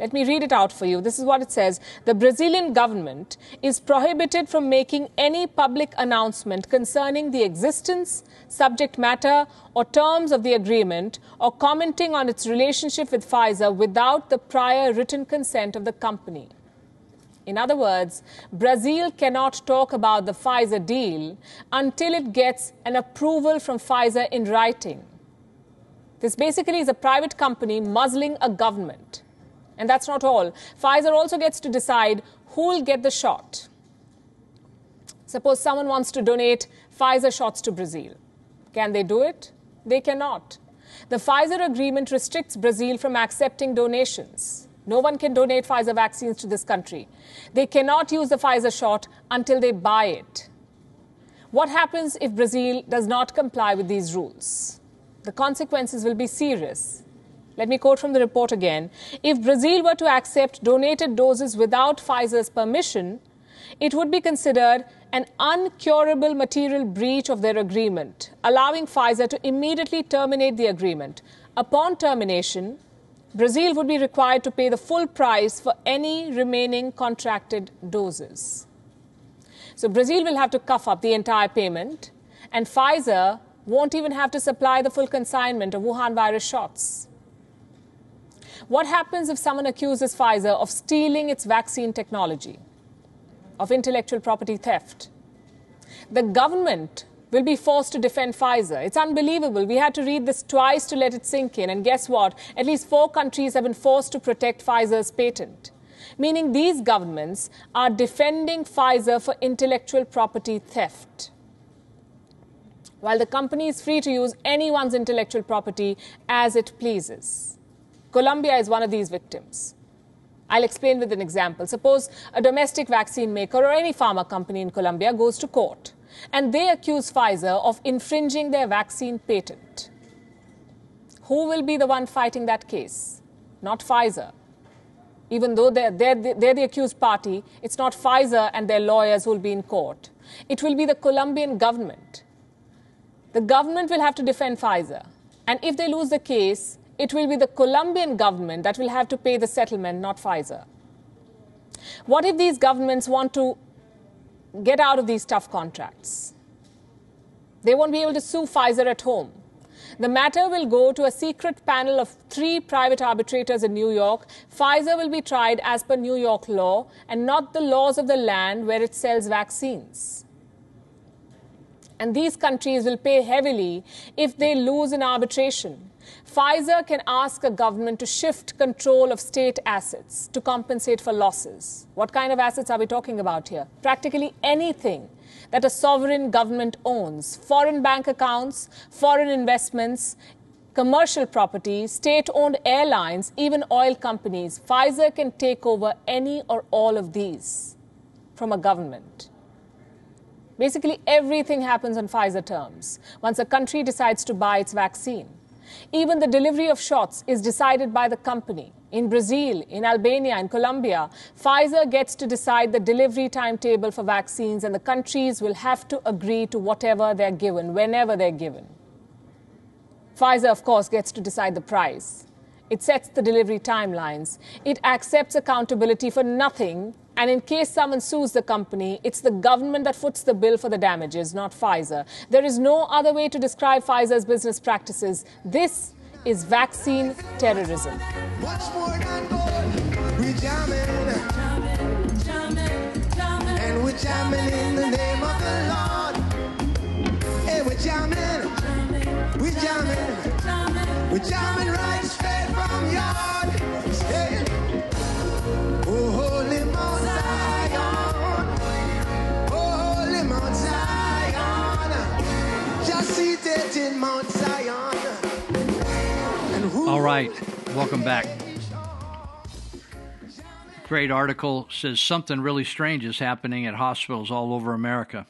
Let me read it out for you. This is what it says. The Brazilian government is prohibited from making any public announcement concerning the existence, subject matter, or terms of the agreement or commenting on its relationship with Pfizer without the prior written consent of the company. In other words, Brazil cannot talk about the Pfizer deal until it gets an approval from Pfizer in writing. This basically is a private company muzzling a government. And that's not all. Pfizer also gets to decide who will get the shot. Suppose someone wants to donate Pfizer shots to Brazil. Can they do it? They cannot. The Pfizer agreement restricts Brazil from accepting donations. No one can donate Pfizer vaccines to this country. They cannot use the Pfizer shot until they buy it. What happens if Brazil does not comply with these rules? The consequences will be serious. Let me quote from the report again. If Brazil were to accept donated doses without Pfizer's permission, it would be considered an uncurable material breach of their agreement, allowing Pfizer to immediately terminate the agreement. Upon termination, Brazil would be required to pay the full price for any remaining contracted doses. So Brazil will have to cough up the entire payment, and Pfizer won't even have to supply the full consignment of Wuhan virus shots. What happens if someone accuses Pfizer of stealing its vaccine technology, of intellectual property theft? The government will be forced to defend Pfizer. It's unbelievable. We had to read this twice to let it sink in. And guess what? At least four countries have been forced to protect Pfizer's patent. Meaning these governments are defending Pfizer for intellectual property theft. While the company is free to use anyone's intellectual property as it pleases. Colombia is one of these victims. I'll explain with an example. Suppose a domestic vaccine maker or any pharma company in Colombia goes to court and they accuse Pfizer of infringing their vaccine patent. Who will be the one fighting that case? Not Pfizer. Even though they're, they're, they're the accused party, it's not Pfizer and their lawyers who will be in court. It will be the Colombian government. The government will have to defend Pfizer. And if they lose the case, it will be the Colombian government that will have to pay the settlement, not Pfizer. What if these governments want to get out of these tough contracts? They won't be able to sue Pfizer at home. The matter will go to a secret panel of three private arbitrators in New York. Pfizer will be tried as per New York law and not the laws of the land where it sells vaccines. And these countries will pay heavily if they lose in arbitration. Pfizer can ask a government to shift control of state assets to compensate for losses. What kind of assets are we talking about here? Practically anything that a sovereign government owns foreign bank accounts, foreign investments, commercial property, state owned airlines, even oil companies. Pfizer can take over any or all of these from a government. Basically, everything happens on Pfizer terms once a country decides to buy its vaccine. Even the delivery of shots is decided by the company. In Brazil, in Albania, in Colombia, Pfizer gets to decide the delivery timetable for vaccines, and the countries will have to agree to whatever they're given, whenever they're given. Pfizer, of course, gets to decide the price. It sets the delivery timelines. It accepts accountability for nothing. And in case someone sues the company, it's the government that foots the bill for the damages, not Pfizer. There is no other way to describe Pfizer's business practices. This is vaccine terrorism. Jamming, jamming jamming, we're jamming right straight from yard. Hey. Oh, holy Mount Zion, oh, holy Mount Zion, just seated in Mount Zion. All right, welcome back. Great article says something really strange is happening at hospitals all over America.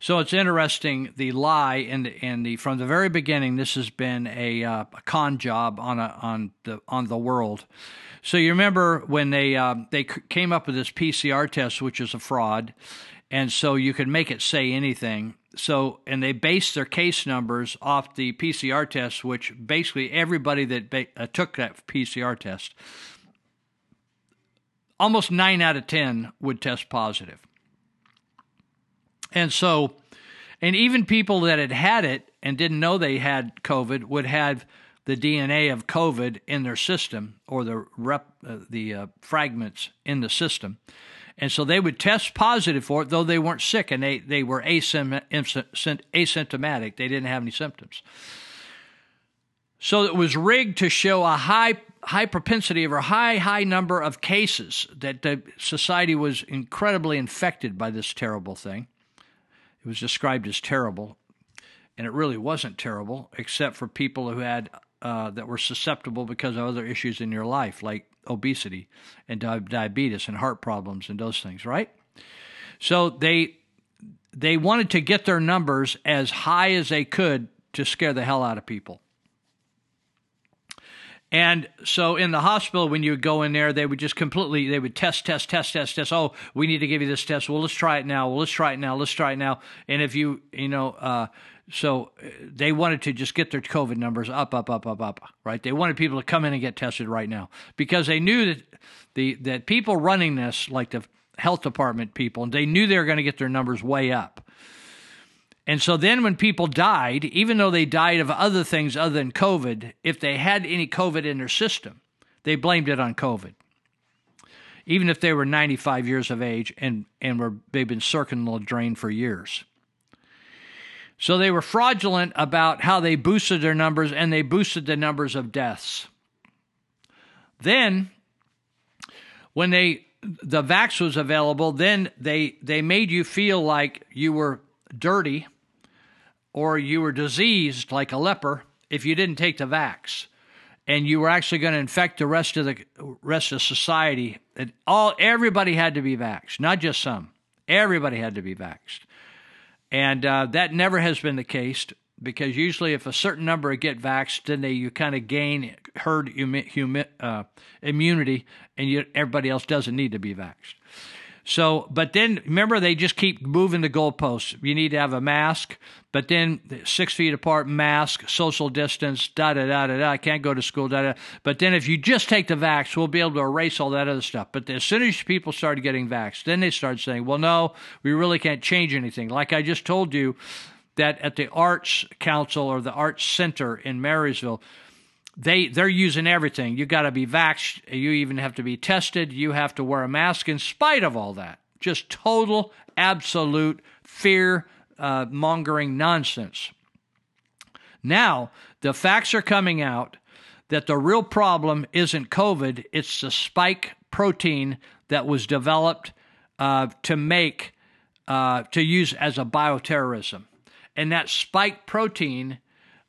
So it's interesting the lie and and the from the very beginning this has been a, uh, a con job on a, on the on the world. So you remember when they uh, they came up with this PCR test, which is a fraud, and so you could make it say anything. So and they based their case numbers off the PCR test, which basically everybody that uh, took that PCR test, almost nine out of ten would test positive. And so, and even people that had had it and didn't know they had COVID would have the DNA of COVID in their system or the rep, uh, the uh, fragments in the system. And so they would test positive for it, though they weren't sick and they, they were asym- asymptomatic. They didn't have any symptoms. So it was rigged to show a high high propensity or a high high number of cases that the society was incredibly infected by this terrible thing. It was described as terrible, and it really wasn't terrible, except for people who had uh, that were susceptible because of other issues in your life, like obesity and di- diabetes and heart problems and those things, right? So they they wanted to get their numbers as high as they could to scare the hell out of people. And so in the hospital, when you go in there, they would just completely, they would test, test, test, test, test. Oh, we need to give you this test. Well, let's try it now. Well, let's try it now. Let's try it now. And if you, you know, uh, so they wanted to just get their COVID numbers up, up, up, up, up, right? They wanted people to come in and get tested right now because they knew that the, that people running this, like the health department people, and they knew they were going to get their numbers way up. And so then when people died, even though they died of other things other than COVID, if they had any COVID in their system, they blamed it on COVID. Even if they were 95 years of age and, and were they've been circling the drain for years. So they were fraudulent about how they boosted their numbers and they boosted the numbers of deaths. Then, when they the vax was available, then they they made you feel like you were dirty or you were diseased like a leper if you didn't take the vax. And you were actually going to infect the rest of the rest of society. And all everybody had to be vaxxed not just some. Everybody had to be vaxxed. And uh, that never has been the case because usually if a certain number get vaxxed then they you kind of gain herd humi, humi, uh, immunity and you, everybody else doesn't need to be vaxxed so, but then remember, they just keep moving the goalposts. You need to have a mask, but then six feet apart, mask, social distance, da da da da da. I can't go to school, da da. But then if you just take the vax, we'll be able to erase all that other stuff. But as soon as people started getting vaxxed, then they started saying, well, no, we really can't change anything. Like I just told you that at the Arts Council or the Arts Center in Marysville, they they're using everything. You got to be vaxxed. You even have to be tested. You have to wear a mask in spite of all that. Just total, absolute fear uh, mongering nonsense. Now the facts are coming out that the real problem isn't COVID. It's the spike protein that was developed uh, to make uh, to use as a bioterrorism, and that spike protein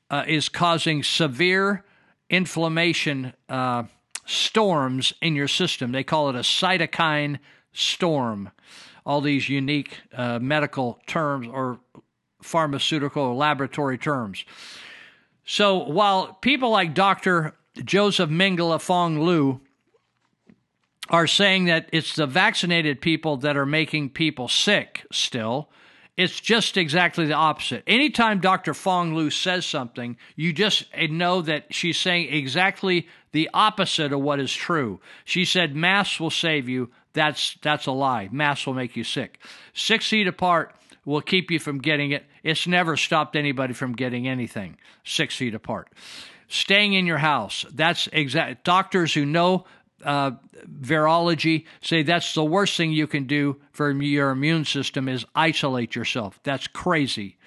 uh, is causing severe inflammation uh, storms in your system. They call it a cytokine storm. All these unique uh, medical terms or pharmaceutical or laboratory terms. So while people like Dr. Joseph Mengele Phuong Luu are saying that it's the vaccinated people that are making people sick still, it's just exactly the opposite. Anytime Dr. Phuong Luu says something, you just know that she's saying exactly the opposite of what is true. She said masks will save you. That's that's a lie. Masks will make you sick. Six feet apart will keep you from getting it. It's never stopped anybody from getting anything. Six feet apart. Staying in your house. That's exact. Doctors who know uh, virology say that's the worst thing you can do for your immune system is isolate yourself. That's crazy.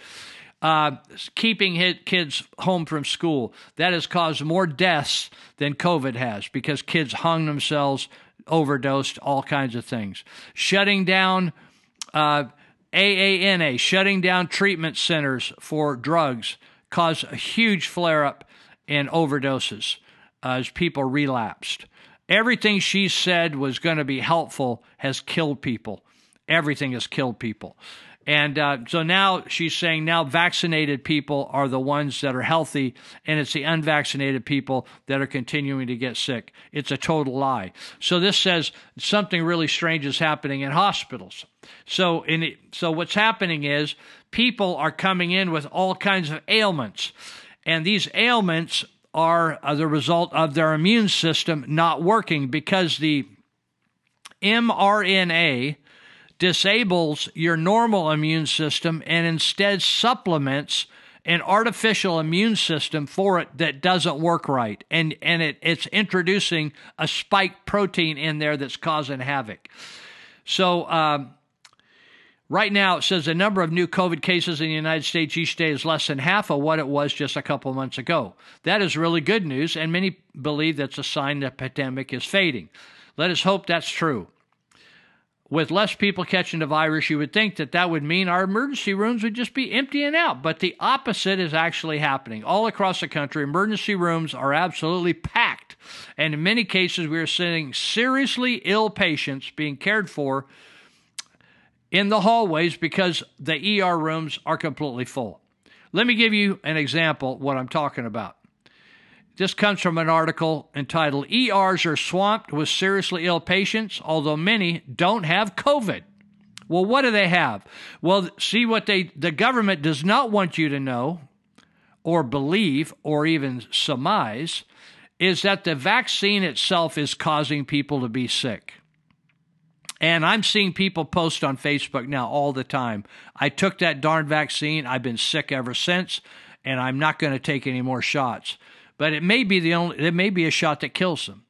Uh, keeping kids home from school that has caused more deaths than COVID has because kids hung themselves, overdosed, all kinds of things. Shutting down uh, AANA, shutting down treatment centers for drugs, caused a huge flare up in overdoses uh, as people relapsed. Everything she said was going to be helpful has killed people. Everything has killed people. And uh, so now she's saying now vaccinated people are the ones that are healthy, and it's the unvaccinated people that are continuing to get sick. It's a total lie. So this says something really strange is happening in hospitals. So in it, so what's happening is people are coming in with all kinds of ailments, and these ailments are the result of their immune system not working because the mRNA disables your normal immune system and instead supplements an artificial immune system for it that doesn't work right. And and it, it's introducing a spike protein in there that's causing havoc. So um, Right now, it says the number of new COVID cases in the United States each day is less than half of what it was just a couple months ago. That is really good news, and many believe that's a sign the pandemic is fading. Let us hope that's true. With less people catching the virus, you would think that that would mean our emergency rooms would just be emptying out, but the opposite is actually happening. All across the country, emergency rooms are absolutely packed, and in many cases, we are seeing seriously ill patients being cared for in the hallways because the ER rooms are completely full. Let me give you an example what I'm talking about. This comes from an article entitled ERs are swamped with seriously ill patients, although many don't have COVID. Well, what do they have? Well, see what they the government does not want you to know or believe or even surmise is that the vaccine itself is causing people to be sick. And I'm seeing people post on Facebook now all the time. I took that darn vaccine. I've been sick ever since, and I'm not going to take any more shots. But it may be the only. It may be a shot that kills them.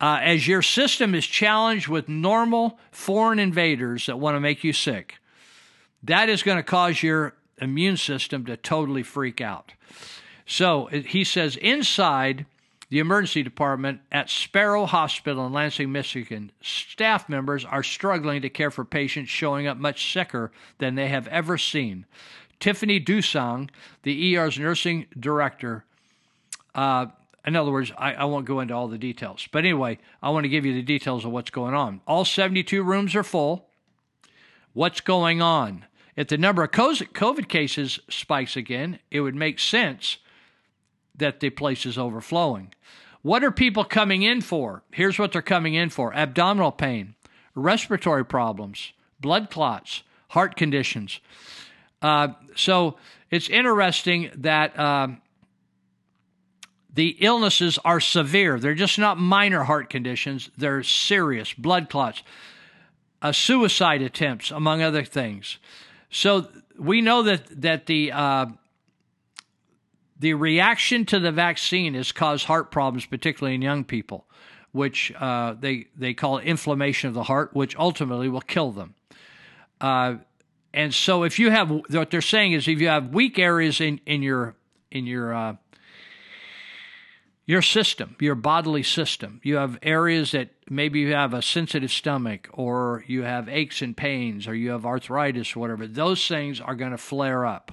Uh, as your system is challenged with normal foreign invaders that want to make you sick, that is going to cause your immune system to totally freak out. So he says inside the emergency department at Sparrow Hospital in Lansing, Michigan, staff members are struggling to care for patients showing up much sicker than they have ever seen. Tiffany Dusang, the ER's nursing director, uh, in other words, I, I won't go into all the details. But anyway, I want to give you the details of what's going on. All 72 rooms are full. What's going on? If the number of COVID cases spikes again, it would make sense that the place is overflowing. What are people coming in for? Here's what they're coming in for abdominal pain, respiratory problems, blood clots, heart conditions. Uh, so it's interesting that um, the illnesses are severe. They're just not minor heart conditions, they're serious blood clots, uh, suicide attempts, among other things. So we know that, that the uh, the reaction to the vaccine has caused heart problems, particularly in young people, which uh, they they call inflammation of the heart, which ultimately will kill them. Uh, and so, if you have what they're saying is, if you have weak areas in in your in your uh, your system, your bodily system, you have areas that maybe you have a sensitive stomach, or you have aches and pains, or you have arthritis, or whatever. Those things are going to flare up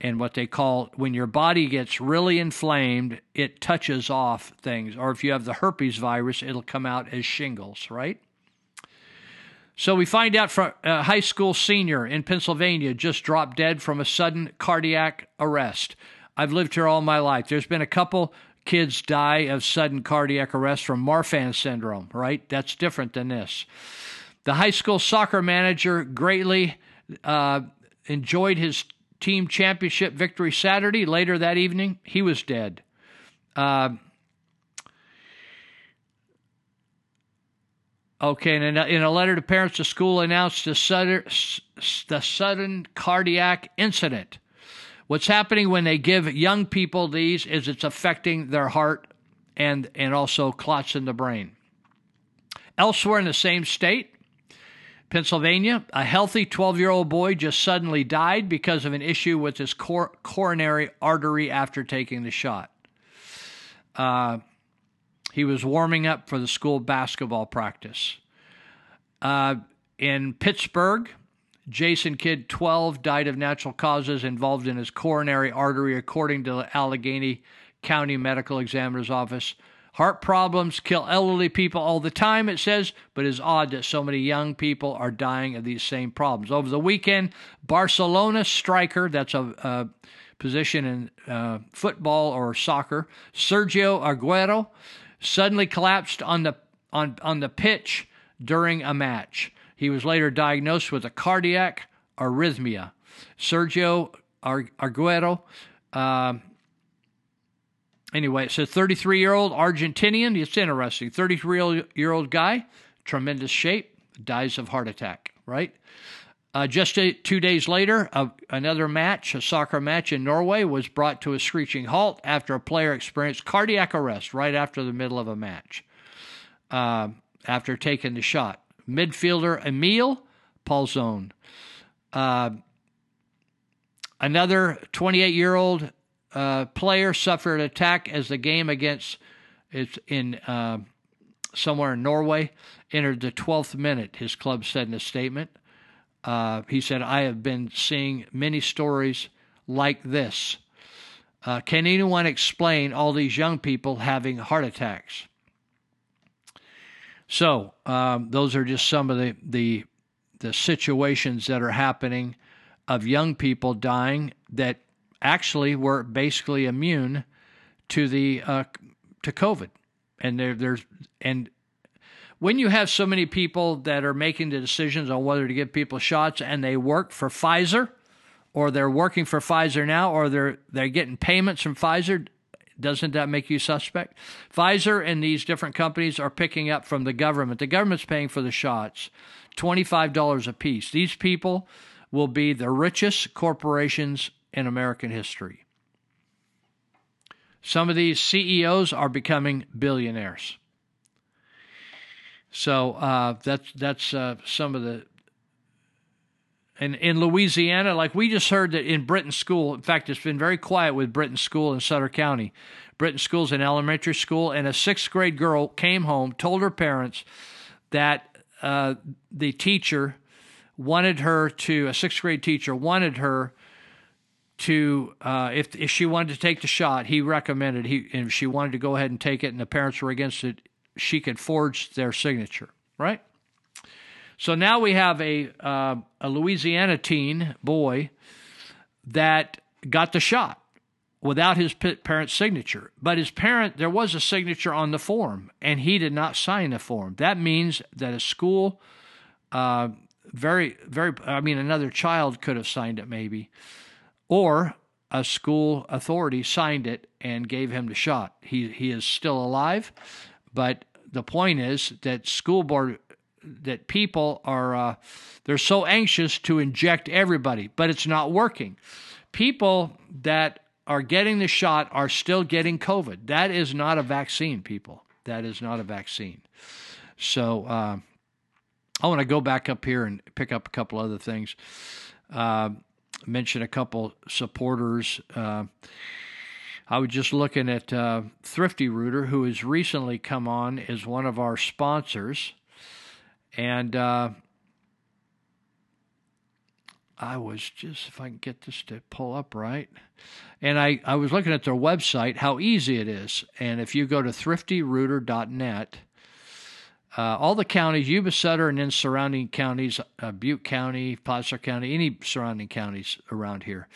and what they call when your body gets really inflamed, it touches off things. Or if you have the herpes virus, it'll come out as shingles, right? So we find out from a high school senior in Pennsylvania just dropped dead from a sudden cardiac arrest. I've lived here all my life. There's been a couple kids die of sudden cardiac arrest from Marfan syndrome, right? That's different than this. The high school soccer manager greatly uh, enjoyed his team championship victory Saturday. Later that evening, he was dead. Uh, okay, and in a, in a letter to parents, the school announced the sudden, the sudden cardiac incident. What's happening when they give young people these is it's affecting their heart and, and also clots in the brain. Elsewhere in the same state, Pennsylvania, a healthy 12 year old boy just suddenly died because of an issue with his cor- coronary artery after taking the shot. Uh, he was warming up for the school basketball practice. Uh, in Pittsburgh, Jason Kidd, 12, died of natural causes involved in his coronary artery, according to the Allegheny County Medical Examiner's Office. Heart problems kill elderly people all the time, it says, but it's odd that so many young people are dying of these same problems. Over the weekend, Barcelona striker, that's a, a position in uh, football or soccer, Sergio Aguero, suddenly collapsed on the on on the pitch during a match. He was later diagnosed with a cardiac arrhythmia. Sergio Aguero. Uh, anyway, it's a 33 year old Argentinian. It's interesting. 33 year old guy, tremendous shape, dies of heart attack, right? Uh, just a, two days later, uh, another match, a soccer match in Norway, was brought to a screeching halt after a player experienced cardiac arrest right after the middle of a match uh, after taking the shot. Midfielder Emil Pálsson. Uh, another 28 year old uh, player suffered an attack as the game against it's in uh, somewhere in Norway entered the 12th minute. His club said in a statement. Uh, he said, "I have been seeing many stories like this. Uh, can anyone explain all these young people having heart attacks?" So um, those are just some of the, the the situations that are happening of young people dying that actually were basically immune to the uh, to COVID, and there, there's and when you have so many people that are making the decisions on whether to give people shots, and they work for Pfizer, or they're working for Pfizer now, or they're they're getting payments from Pfizer, doesn't that make you suspect? Pfizer and these different companies are picking up from the government. The government's paying for the shots, $25 a piece. These people will be the richest corporations in American history. Some of these CEOs are becoming billionaires. So uh, that's that's uh, some of the And in Louisiana, like we just heard that in Britton School, in fact, it's been very quiet with Britton School in Sutter County. Britton School's an elementary school, and a sixth grade girl came home, told her parents that uh, the teacher wanted her to, a sixth grade teacher wanted her to, uh, if, if she wanted to take the shot, he recommended, he, and if she wanted to go ahead and take it and the parents were against it, she could forge their signature, right? So now we have a uh, a Louisiana teen boy that got the shot without his parent's signature. But his parent, there was a signature on the form, and he did not sign the form. That means that a school, uh, very very, I mean, another child could have signed it maybe, or a school authority signed it and gave him the shot. He he is still alive, but the point is that school board that people are uh, they're so anxious to inject everybody, but it's not working. People that are getting the shot are still getting COVID. That is not a vaccine, people. That is not a vaccine. So uh, I want to go back up here and pick up a couple other things. Uh, mention a couple supporters. Uh, I was just looking at uh, Thrifty Rooter, who has recently come on as one of our sponsors. And uh, I was just, if I can get this to pull up right. And I, I was looking at their website, how easy it is. And if you go to thriftyrooter.net, uh, all the counties, Yuba Sutter, and then surrounding counties, uh, Butte County, Placer County, any surrounding counties around here.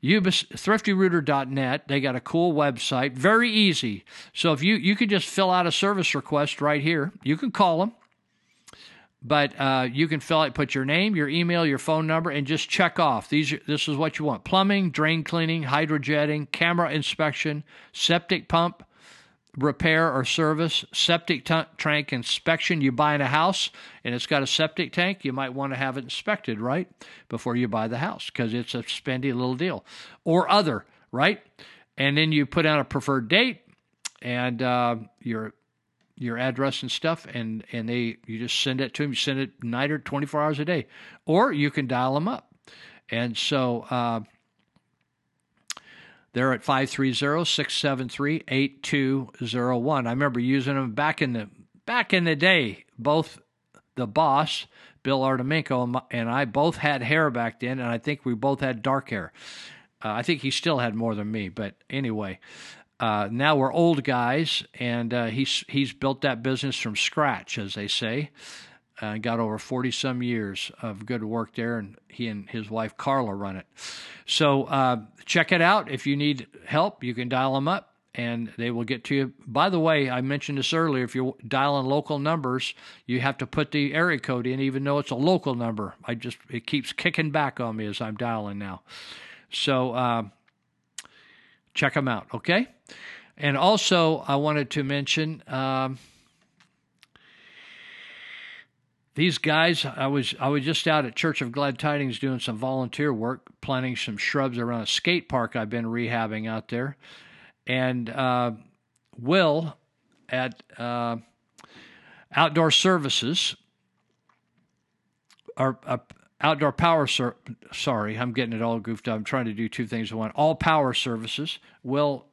Yuba, thriftyrooter.net. They got a cool website, very easy. So if you you could just fill out a service request right here, you can call them but uh, you can fill out, put your name, your email, your phone number, and just check off. These, this is what you want: plumbing, drain cleaning, hydrojetting, camera inspection, septic pump repair or service, septic t- tank inspection. You buy in a house and it's got a septic tank, you might want to have it inspected right before you buy the house because it's a spendy little deal, or other, right? And then you put out a preferred date and uh, your your address and stuff, and and they you just send it to them. You send it night or twenty four hours a day, or you can dial them up. And so uh, they're at 530-673-8201. I remember using them back in the back in the day. Both the boss, Bill Artemenko, and I both had hair back then, and I think we both had dark hair. Uh, I think he still had more than me, but anyway, uh, now we're old guys, and uh, he's he's built that business from scratch, as they say. Uh, got over forty some years of good work there, and he and his wife Carla run it. So uh, check it out. If you need help, you can dial them up, and they will get to you. By the way, I mentioned this earlier. If you're dialing local numbers, you have to put the area code in, even though it's a local number. I just it keeps kicking back on me as I'm dialing now. So uh, check them out, okay? And also, I wanted to mention um, these guys. I was I was just out at Church of Glad Tidings doing some volunteer work, planting some shrubs around a skate park I've been rehabbing out there, and uh, Will at uh, Outdoor Services or uh, Outdoor Power Ser- Sorry, I'm getting it all goofed up. I'm trying to do two things at once. All Power Services. Will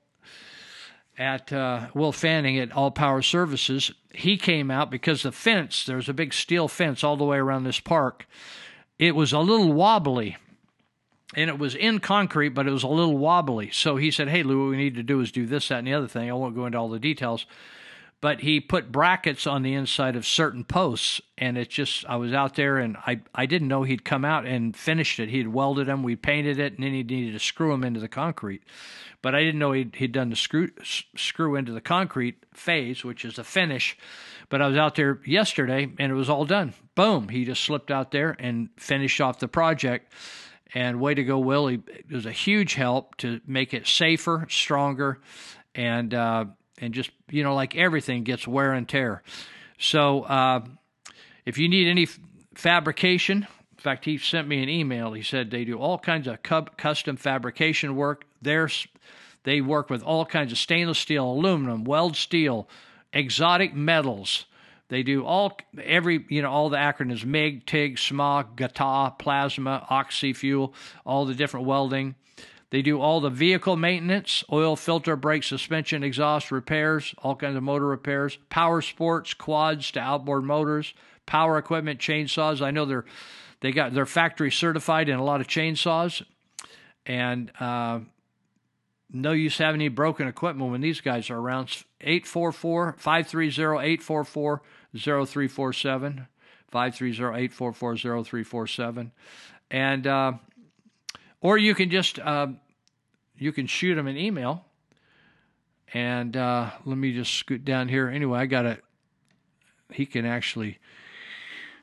at uh, Will Fanning at All Power Services, he came out because the fence, there's a big steel fence all the way around this park. It was a little wobbly. And it was in concrete, but it was a little wobbly. So he said, Hey, Lou, what we need to do is do this, that, and the other thing. I won't go into all the details. But he put brackets on the inside of certain posts. And it just, I was out there and I, I didn't know he'd come out and finished it. He'd welded them, we painted it, and then he needed to screw them into the concrete but I didn't know he'd, he'd done the screw screw into the concrete phase, which is the finish. But I was out there yesterday and it was all done. Boom! He just slipped out there and finished off the project. And way to go, Willie! It was a huge help to make it safer, stronger, and uh, and just you know like everything gets wear and tear. So uh, if you need any f- fabrication, in fact, he sent me an email. He said they do all kinds of custom fabrication work. There's they work with all kinds of stainless steel, aluminum, weld steel, exotic metals. They do all every you know all the acronyms MIG, TIG, SMAW, GTAW, plasma, oxy fuel, all the different welding. They do all the vehicle maintenance, oil, filter, brake, suspension, exhaust repairs, all kinds of motor repairs, power sports, quads to outboard motors, power equipment, chainsaws. I know they're they got they're factory certified in a lot of chainsaws, and uh, no use having any broken equipment when these guys are around. 844 530 844 0347. 530 844 0347. And, uh, or you can just, uh, you can shoot them an email. And uh, let me just scoot down here. Anyway, I got it. He can actually,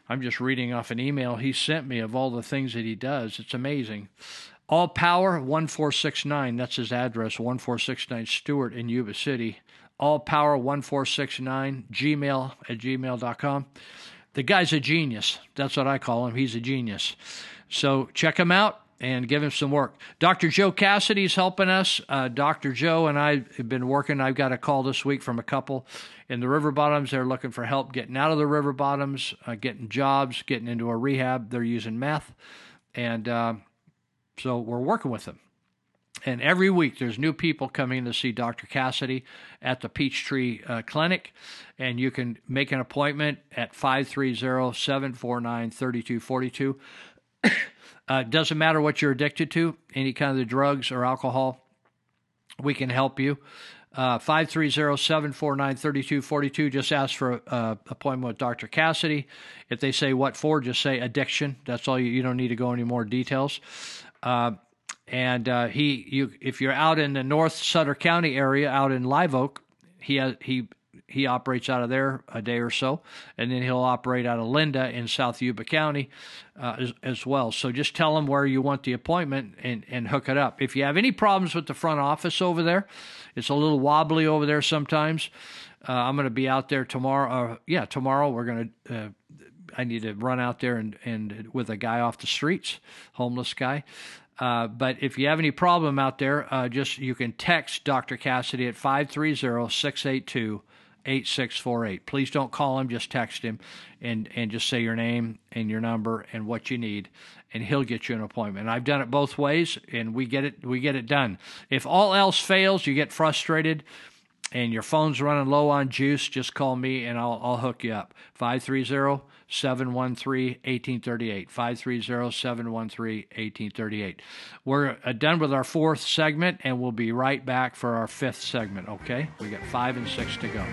I'm just reading off an email he sent me of all the things that he does. It's amazing. All Power 1469, that's his address, 1469 Stewart in Yuba City. All Power 1469, gmail at gmail.com. The guy's a genius. That's what I call him. He's a genius. So check him out and give him some work. Dr. Joe Cassidy is helping us. Uh, Dr. Joe and I have been working. I've got a call this week from a couple in the river bottoms. They're looking for help getting out of the river bottoms, uh, getting jobs, getting into a rehab. They're using meth. And uh, so we're working with them. And every week there's new people coming to see Dr. Cassidy at the Peachtree uh, Clinic. And you can make an appointment at 530 749 3242. Uh, doesn't matter what you're addicted to, any kind of the drugs or alcohol, we can help you. Uh, 530-749-3242. Just ask for an uh, appointment with Dr. Cassidy. If they say what for, just say addiction. That's all you, you don't need to go any more details. Uh, and uh, he, you, if you're out in the North Sutter County area, out in Live Oak, he has, he he operates out of there a day or so, and then he'll operate out of Linda in South Yuba County uh, as, as, well. So just tell him where you want the appointment and, and hook it up. If you have any problems with the front office over there, it's a little wobbly over there sometimes. Uh, I'm going to be out there tomorrow. Uh, yeah, tomorrow we're going to. Uh, I need to run out there and, and with a guy off the streets, homeless guy. Uh, but if you have any problem out there, uh, just you can text Dr. Cassidy at 530 682 8648. Please don't call him, just text him and, and just say your name and your number and what you need and he'll get you an appointment. I've done it both ways and we get it we get it done. If all else fails, you get frustrated and your phone's running low on juice, just call me and I'll I'll hook you up. 530 713 1838. 530 713 1838. We're uh, done with our fourth segment and we'll be right back for our fifth segment, okay? We got five and six to go.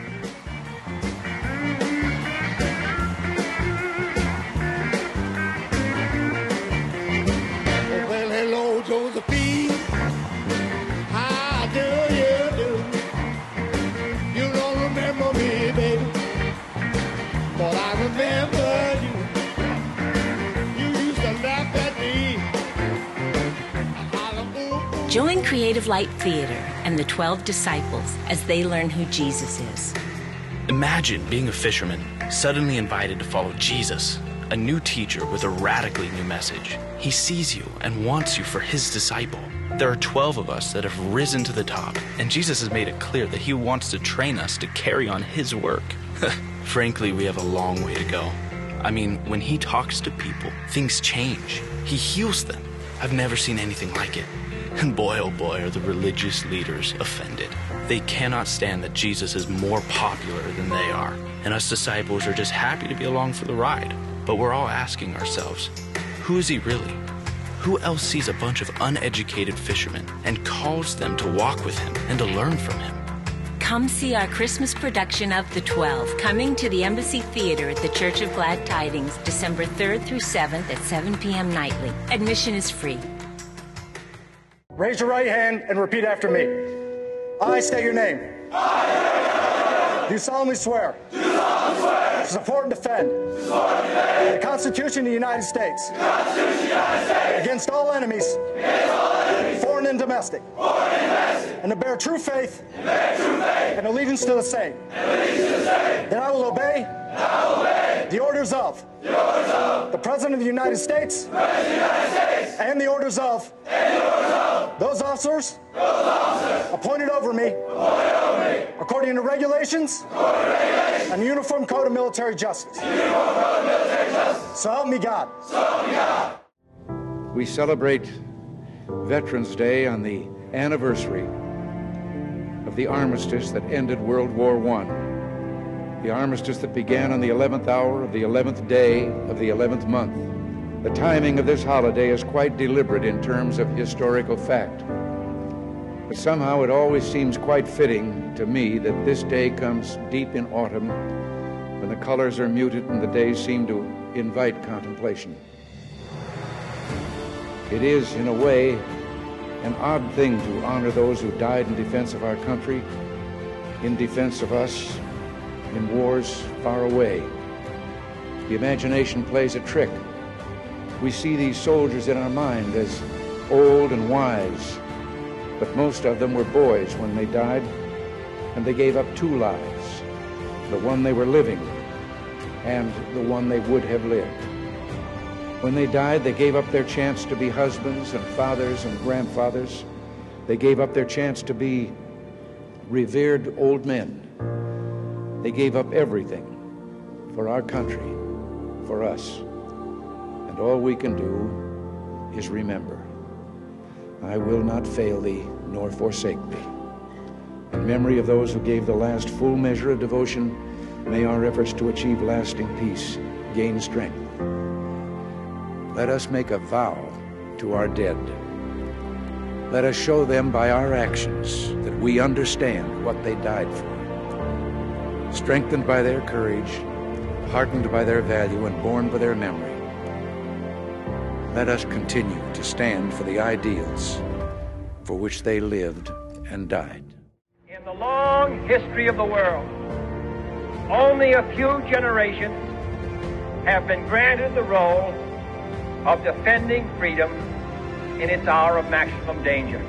Join Creative Light Theater and the 12 disciples as they learn who Jesus is. Imagine being a fisherman, suddenly invited to follow Jesus, a new teacher with a radically new message. He sees you and wants you for his disciple. There are 12 of us that have risen to the top, and Jesus has made it clear that he wants to train us to carry on his work. Frankly, we have a long way to go. I mean, when he talks to people, things change. He heals them. I've never seen anything like it. And boy, oh boy, are the religious leaders offended. They cannot stand that Jesus is more popular than they are. And us disciples are just happy to be along for the ride. But we're all asking ourselves, who is he really? Who else sees a bunch of uneducated fishermen and calls them to walk with him and to learn from him? Come see our Christmas production of The Twelve, coming to the Embassy Theater at the Church of Glad Tidings, December 3rd through 7th at 7 p.m. nightly. Admission is free. Raise your right hand and repeat after me. I state your name. Do solemnly swear. To support and defend. The Constitution of the United States. Against all enemies. Foreign and domestic. And to bear true faith. And allegiance to the same. That I will obey. The orders of the President of the United States and the orders of those officers appointed over me according to regulations and the Uniform Code of Military Justice. So help me God. We celebrate Veterans Day on the anniversary of the armistice that ended World War I. The armistice that began on the 11th hour of the 11th day of the 11th month. The timing of this holiday is quite deliberate in terms of historical fact. But somehow it always seems quite fitting to me that this day comes deep in autumn when the colors are muted and the days seem to invite contemplation. It is, in a way, an odd thing to honor those who died in defense of our country, in defense of us, in wars far away. The imagination plays a trick. We see these soldiers in our mind as old and wise, but most of them were boys when they died, and they gave up two lives the one they were living and the one they would have lived. When they died, they gave up their chance to be husbands and fathers and grandfathers. They gave up their chance to be revered old men. They gave up everything for our country, for us. And all we can do is remember I will not fail thee nor forsake thee. In memory of those who gave the last full measure of devotion, may our efforts to achieve lasting peace gain strength. Let us make a vow to our dead. Let us show them by our actions that we understand what they died for. Strengthened by their courage, heartened by their value, and borne by their memory, let us continue to stand for the ideals for which they lived and died. In the long history of the world, only a few generations have been granted the role of defending freedom in its hour of maximum danger.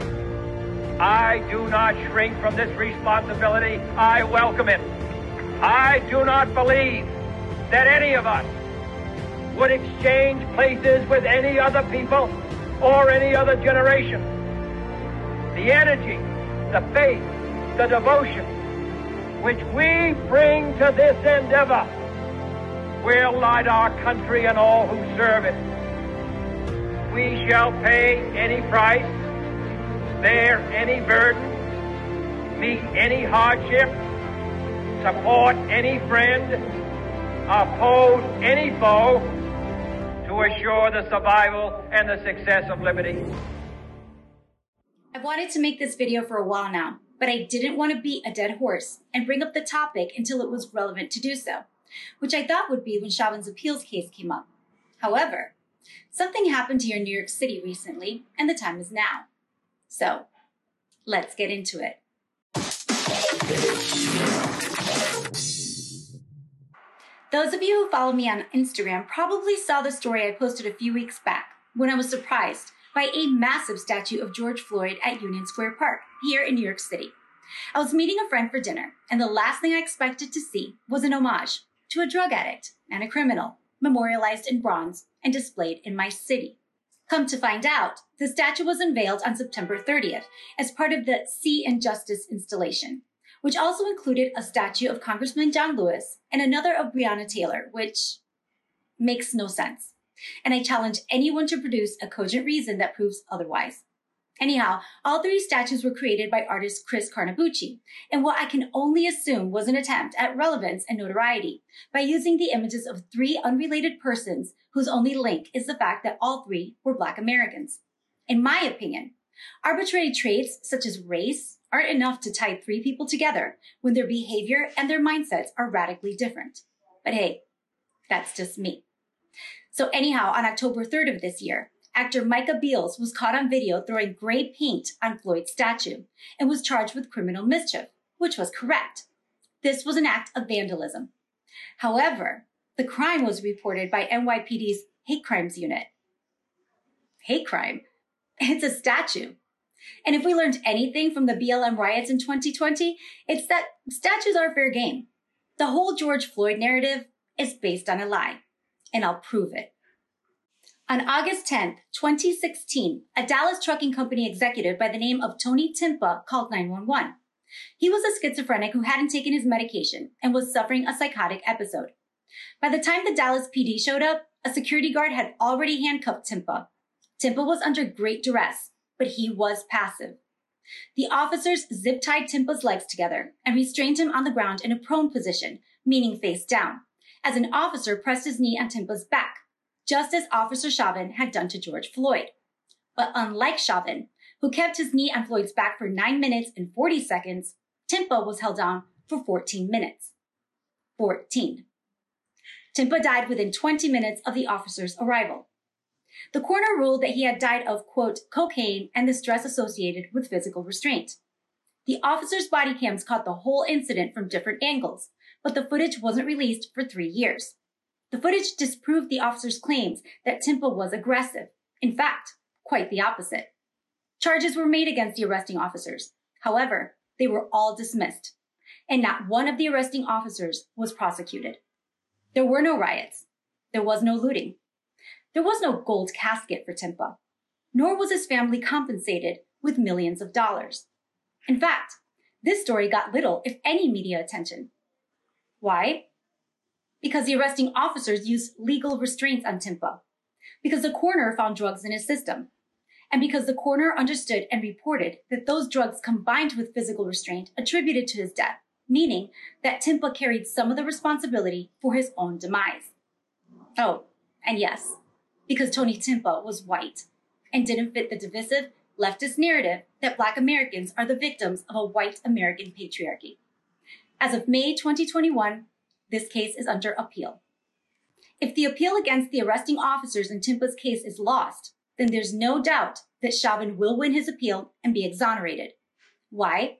I do not shrink from this responsibility. I welcome it. I do not believe that any of us would exchange places with any other people or any other generation. The energy, the faith, the devotion which we bring to this endeavor will light our country and all who serve it. We shall pay any price, bear any burden, meet any hardship, support any friend, oppose any foe to assure the survival and the success of liberty. I've wanted to make this video for a while now, but I didn't want to beat a dead horse and bring up the topic until it was relevant to do so, which I thought would be when Chauvin's appeals case came up. However, something happened here in New York City recently, and the time is now. So, let's get into it. Those of you who follow me on Instagram probably saw the story I posted a few weeks back when I was surprised by a massive statue of George Floyd at Union Square Park here in New York City. I was meeting a friend for dinner, and the last thing I expected to see was an homage to a drug addict and a criminal, memorialized in bronze and displayed in my city. Come to find out, the statue was unveiled on September 30th as part of the See in Justice installation, which also included a statue of Congressman John Lewis and another of Breonna Taylor, which makes no sense. And I challenge anyone to produce a cogent reason that proves otherwise. Anyhow, all three statues were created by artist Chris Carnabuci, in what I can only assume was an attempt at relevance and notoriety by using the images of three unrelated persons whose only link is the fact that all three were Black Americans. In my opinion, arbitrary traits such as race aren't enough to tie three people together when their behavior and their mindsets are radically different. But hey, that's just me. So anyhow, on October 3rd of this year, actor Micah Beals was caught on video throwing gray paint on Floyd's statue and was charged with criminal mischief, which was correct. This was an act of vandalism. However, the crime was reported by NYPD's hate crimes unit. Hate crime? It's a statue. And if we learned anything from the BLM riots in 2020, it's that statues are fair game. The whole George Floyd narrative is based on a lie, and I'll prove it. On August 10th, 2016, a Dallas trucking company executive by the name of Tony Timpa called 911. He was a schizophrenic who hadn't taken his medication and was suffering a psychotic episode. By the time the Dallas PD showed up, a security guard had already handcuffed Timpa. Timpa was under great duress, but he was passive. The officers zip tied Timpa's legs together and restrained him on the ground in a prone position, meaning face down, as an officer pressed his knee on Timpa's back, just as Officer Chauvin had done to George Floyd. But unlike Chauvin, who kept his knee on Floyd's back for 9 minutes and 40 seconds, Timpa was held down for 14 minutes. 14. Timpa died within 20 minutes of the officer's arrival. The coroner ruled that he had died of, quote, cocaine and the stress associated with physical restraint. The officer's body cams caught the whole incident from different angles, but the footage wasn't released for three years. The footage disproved the officer's claims that Timpa was aggressive. In fact, quite the opposite. Charges were made against the arresting officers. However, they were all dismissed, and not one of the arresting officers was prosecuted. There were no riots. There was no looting. There was no gold casket for Timpa, nor was his family compensated with millions of dollars. In fact, this story got little, if any, media attention. Why? Because the arresting officers used legal restraints on Timpa, because the coroner found drugs in his system, and because the coroner understood and reported that those drugs combined with physical restraint attributed to his death, meaning that Timpa carried some of the responsibility for his own demise. Oh, and yes, because Tony Timpa was white and didn't fit the divisive leftist narrative that Black Americans are the victims of a white American patriarchy. As of May 2021, this case is under appeal. If the appeal against the arresting officers in Timpa's case is lost, then there's no doubt that Chauvin will win his appeal and be exonerated. Why?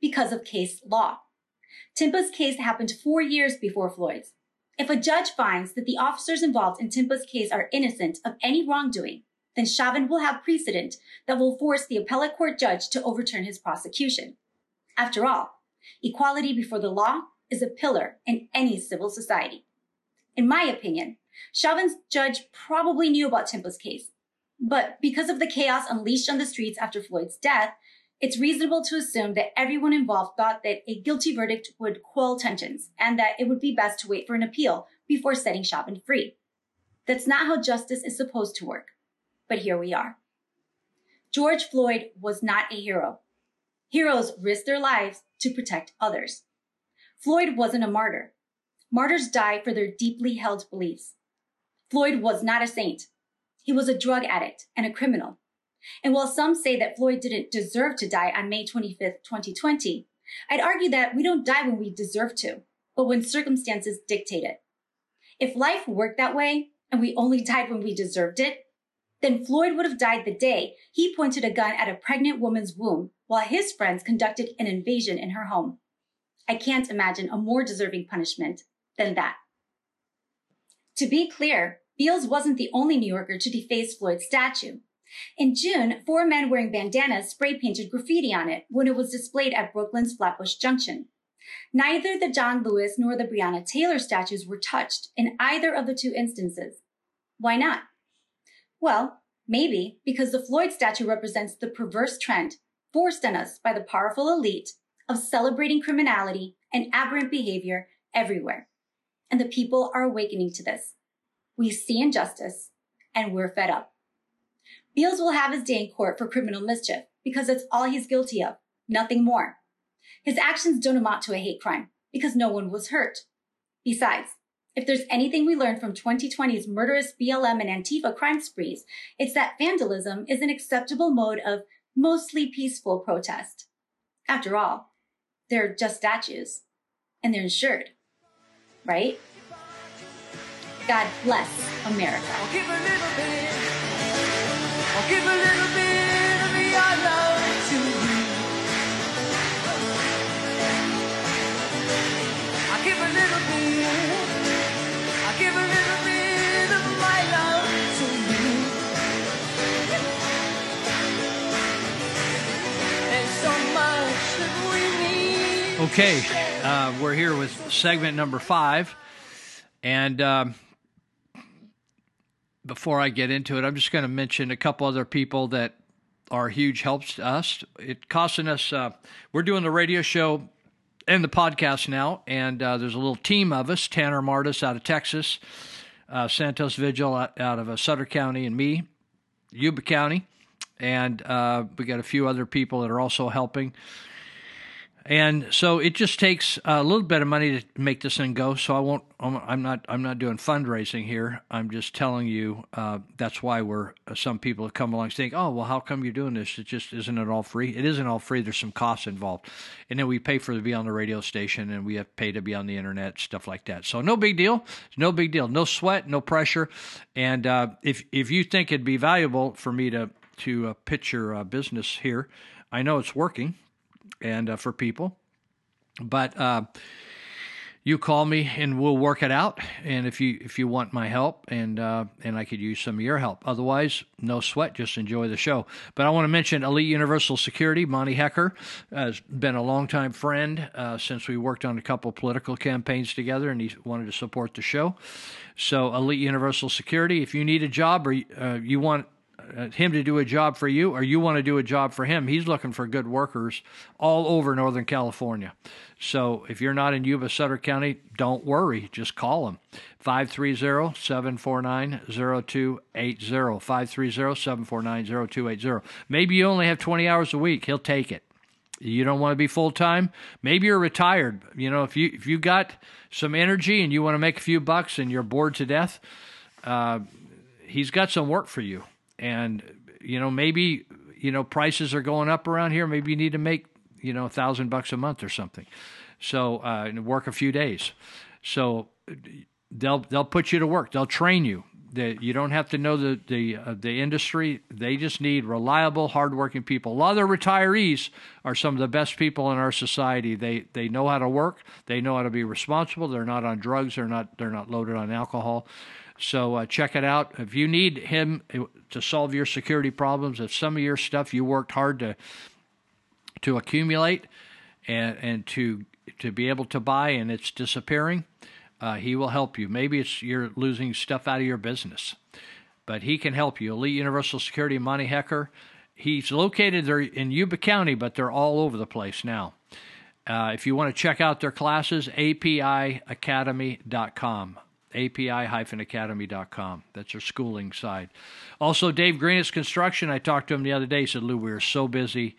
Because of case law. Timpa's case happened four years before Floyd's. If a judge finds that the officers involved in Timpa's case are innocent of any wrongdoing, then Chauvin will have precedent that will force the appellate court judge to overturn his prosecution. After all, equality before the law is a pillar in any civil society. In my opinion, Chauvin's judge probably knew about Timpa's case, but because of the chaos unleashed on the streets after Floyd's death, it's reasonable to assume that everyone involved thought that a guilty verdict would quell tensions and that it would be best to wait for an appeal before setting Chauvin free. That's not how justice is supposed to work. But here we are. George Floyd was not a hero. Heroes risk their lives to protect others. Floyd wasn't a martyr. Martyrs die for their deeply held beliefs. Floyd was not a saint. He was a drug addict and a criminal. And while some say that Floyd didn't deserve to die on May 25th, 2020, I'd argue that we don't die when we deserve to, but when circumstances dictate it. If life worked that way and we only died when we deserved it, then Floyd would have died the day he pointed a gun at a pregnant woman's womb while his friends conducted an invasion in her home. I can't imagine a more deserving punishment than that. To be clear, Beals wasn't the only New Yorker to deface Floyd's statue. In June, four men wearing bandanas spray painted graffiti on it when it was displayed at Brooklyn's Flatbush Junction. Neither the John Lewis nor the Breonna Taylor statues were touched in either of the two instances. Why not? Well, maybe because the Floyd statue represents the perverse trend forced on us by the powerful elite of celebrating criminality and aberrant behavior everywhere. And the people are awakening to this. We see injustice and we're fed up. Beals will have his day in court for criminal mischief because that's all he's guilty of, nothing more. His actions don't amount to a hate crime because no one was hurt. Besides, if there's anything we learned from 2020's murderous BLM and Antifa crime sprees, it's that vandalism is an acceptable mode of mostly peaceful protest. After all, they're just statues and they're insured, right? God bless America. I'll give a little bit. I'll give a little bit of your love to you. I'll give a little bit. I'll give a little bit of my love to you. There's so much that we need. Okay, uh, we're here with segment number five. And um, before I get into it, I'm just going to mention a couple other people that are huge helps to us. It costing us. Uh, we're doing the radio show and the podcast now, and uh, there's a little team of us: Tanner Martis out of Texas, uh, Santos Vigil out, out of uh, Sutter County, and me, Yuba County, and uh, we got a few other people that are also helping. And so it just takes a little bit of money to make this thing go. So I won't. I'm not. I'm not doing fundraising here. I'm just telling you uh, that's why we're. Uh, some people have come along saying, "Oh, well, how come you're doing this? It just isn't it all free? It isn't all free. There's some costs involved, and then we pay for to be on the radio station, and we have pay to be on the internet, stuff like that. So no big deal. No big deal. No sweat. No pressure. And uh, if if you think it'd be valuable for me to to uh, pitch your uh, business here, I know it's working and uh, for people. But uh, you call me and we'll work it out. And if you if you want my help and uh, and I could use some of your help. Otherwise, no sweat. Just enjoy the show. But I want to mention Elite Universal Security. Monty Hecker has been a longtime friend uh, since we worked on a couple political campaigns together, and he wanted to support the show. So Elite Universal Security. If you need a job or uh, you want him to do a job for you or you want to do a job for him. He's looking for good workers all over Northern California. So if you're not in Yuba Sutter County, don't worry. Just call him. 530 749 0280. 530 749 0280. Maybe you only have 20 hours a week. He'll take it. You don't want to be full time. Maybe you're retired. You know, if you if you got some energy and you want to make a few bucks and you're bored to death, uh, he's got some work for you and you know maybe you know prices are going up around here. Maybe you need to make you know a thousand bucks a month or something. So uh, work a few days. So they'll they'll put you to work. They'll train you. That you don't have to know the the uh, the industry. They just need reliable hardworking people. A lot of the retirees are some of the best people in our society. They they know how to work. They know how to be responsible. They're not on drugs. They're not they're not loaded on alcohol so uh, check it out. If you need him to solve your security problems, if some of your stuff you worked hard to to accumulate and and to to be able to buy and it's disappearing, uh, he will help you. Maybe it's you're losing stuff out of your business, but he can help you. Elite Universal Security, Monty Hecker. He's located there in Yuba County, but they're all over the place now. Uh, if you want to check out their classes, apiacademy.com api-academy.com. That's our schooling side. Also, Dave Greenitz Construction. I talked to him the other day. He said, Lou, we are so busy.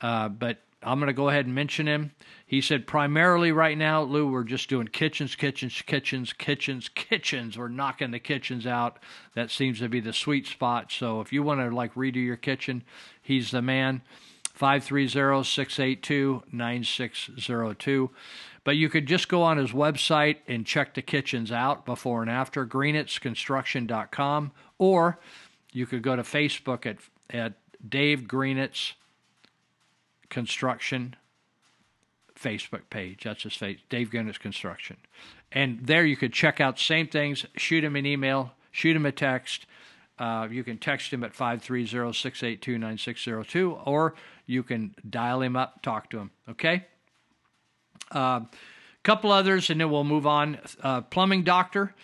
Uh, but I'm going to go ahead and mention him. He said, primarily right now, Lou, we're just doing kitchens, kitchens, kitchens, kitchens, kitchens. We're knocking the kitchens out. That seems to be the sweet spot. So if you want to like redo your kitchen, he's the man. 530 682 9602. But you could just go on his website and check the kitchens out before and after, greenitzconstruction.com, or you could go to Facebook at, at Dave Greenitz Construction Facebook page. That's his face, Dave Greenitz Construction. And there you could check out same things, shoot him an email, shoot him a text. Uh, you can text him at 530 682 9602, or you can dial him up, talk to him. Okay? A uh, couple others, and then we'll move on. Uh, plumbing doctor.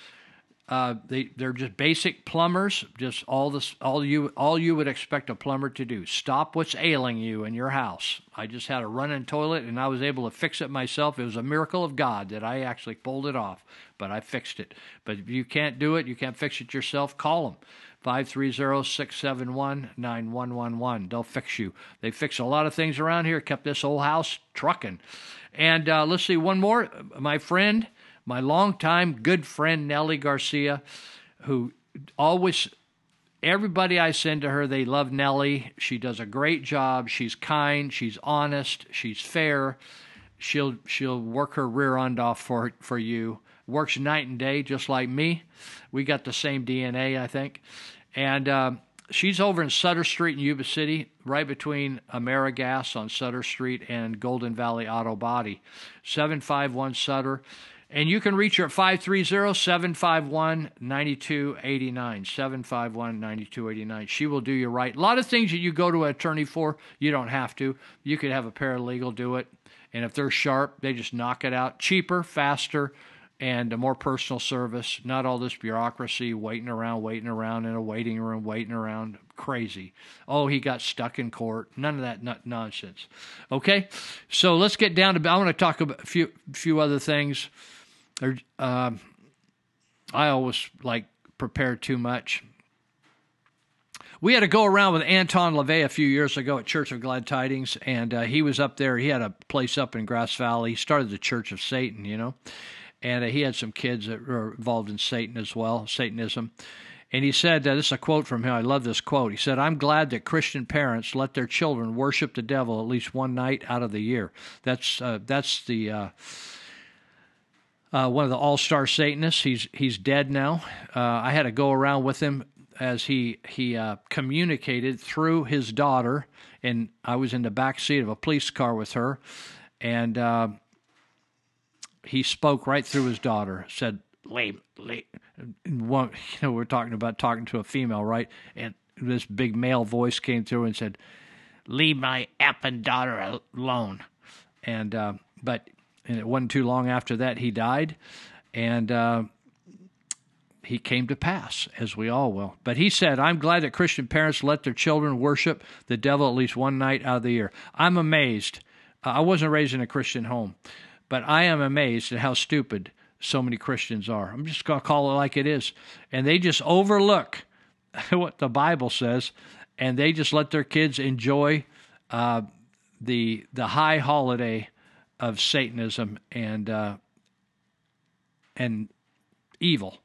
Uh, they they're just basic plumbers, just all this all you all you would expect a plumber to do. Stop what's ailing you in your house. I just had a running toilet and I was able to fix it myself. It was a miracle of God that I actually pulled it off, but I fixed it. But if you can't do it, you can't fix it yourself, call them. 530-671-9111. They'll fix you. They fix a lot of things around here, kept this old house trucking. And uh, let's see, one more. My friend, my longtime good friend, Nellie Garcia, who always, everybody I send to her, they love Nellie. She does a great job. She's kind, she's honest, she's fair. She'll she'll work her rear end off for for you. Works night and day, just like me. We got the same DNA, I think. And uh, she's over in Sutter Street in Yuba City, right between AmeriGas on Sutter Street and Golden Valley Auto Body. 751 Sutter. And you can reach her at 530 751 9289. 751 9289. She will do you right. A lot of things that you go to an attorney for, you don't have to. You could have a paralegal do it. And if they're sharp, they just knock it out cheaper, faster, and a more personal service, not all this bureaucracy, waiting around, waiting around in a waiting room, waiting around, crazy. Oh, he got stuck in court. None of that nonsense. Okay, so let's get down to. I want to talk about a few few other things. Um, I always like prepare too much. We had to go around with Anton LaVey a few years ago at Church of Glad Tidings, and uh, he was up there. He had a place up in Grass Valley. He started the Church of Satan, you know, and he had some kids that were involved in Satan as well, Satanism. And he said, uh, this is a quote from him. I love this quote. He said, I'm glad that Christian parents let their children worship the devil at least one night out of the year. That's, uh, that's the. Uh, uh, one of the all-star Satanists. He's he's dead now. Uh, I had to go around with him as he he uh, communicated through his daughter, and I was in the back seat of a police car with her, and uh, he spoke right through his daughter. Said, "Leave, leave." One, you know, we're talking about talking to a female, right? And this big male voice came through and said, "Leave my effing daughter alone." And uh, but and it wasn't too long after that he died, and uh, he came to pass, as we all will. But he said, I'm glad that Christian parents let their children worship the devil at least one night out of the year. I'm amazed. I wasn't raised in a Christian home, but I am amazed at how stupid so many Christians are. I'm just going to call it like it is. And they just overlook what the Bible says, and they just let their kids enjoy uh, the the high holiday of Satanism and uh, and evil.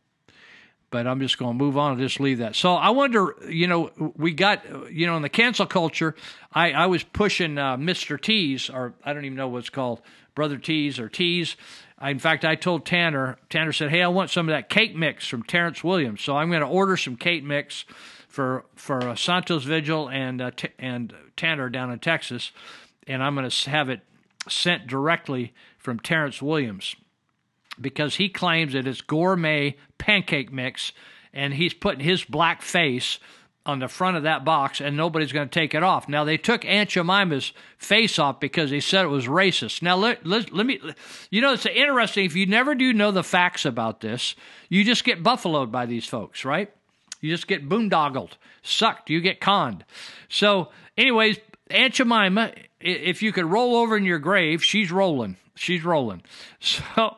But I'm just going to move on and just leave that. So I wonder, you know, we got, you know, in the cancel culture, I, I was pushing uh, Mr. T's, or I don't even know what's called, Brother T's or T's. I, in fact, I told Tanner, Tanner said, hey, I want some of that cake mix from Terrence Williams. So I'm going to order some cake mix for for uh, Santos Vigil and uh, t- and Tanner down in Texas, and I'm going to have it sent directly from Terrence Williams because he claims that it's gourmet pancake mix and he's putting his black face on the front of that box and nobody's going to take it off. Now they took Aunt Jemima's face off because they said it was racist. Now let, let, let me you know it's interesting if you never do know the facts about this, you just get buffaloed by these folks, right? You just get boondoggled, sucked, you get conned. So anyways, Aunt Jemima, if you could roll over in your grave, she's rolling. She's rolling. So,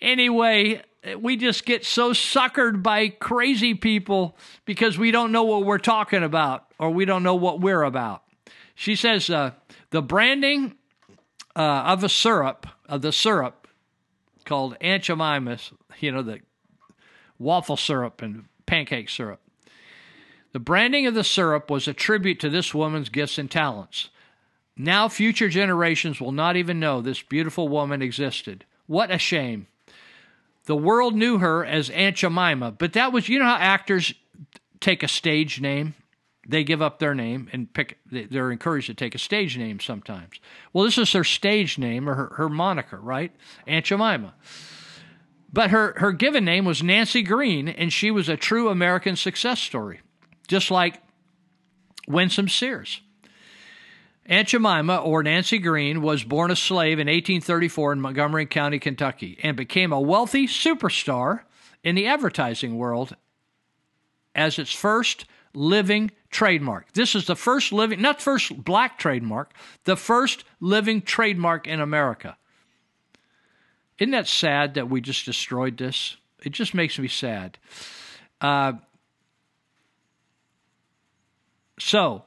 anyway, we just get so suckered by crazy people because we don't know what we're talking about or we don't know what we're about. She says uh, the branding uh, of a syrup, of the syrup called Aunt you know, the waffle syrup and pancake syrup. The branding of the syrup was a tribute to this woman's gifts and talents. Now, future generations will not even know this beautiful woman existed. What a shame. The world knew her as Aunt Jemima, but that was, you know how actors take a stage name? They give up their name and pick, they're encouraged to take a stage name sometimes. Well, this is her stage name or her, her moniker, right? Aunt Jemima. But her, her given name was Nancy Green, and she was a true American success story, just like Winsome Sears. Aunt Jemima, or Nancy Green, was born a slave in 1834 in Montgomery County, Kentucky, and became a wealthy superstar in the advertising world as its first living trademark. This is the first living, not first black trademark, the first living trademark in America. Isn't that sad that we just destroyed this? It just makes me sad. Uh, so,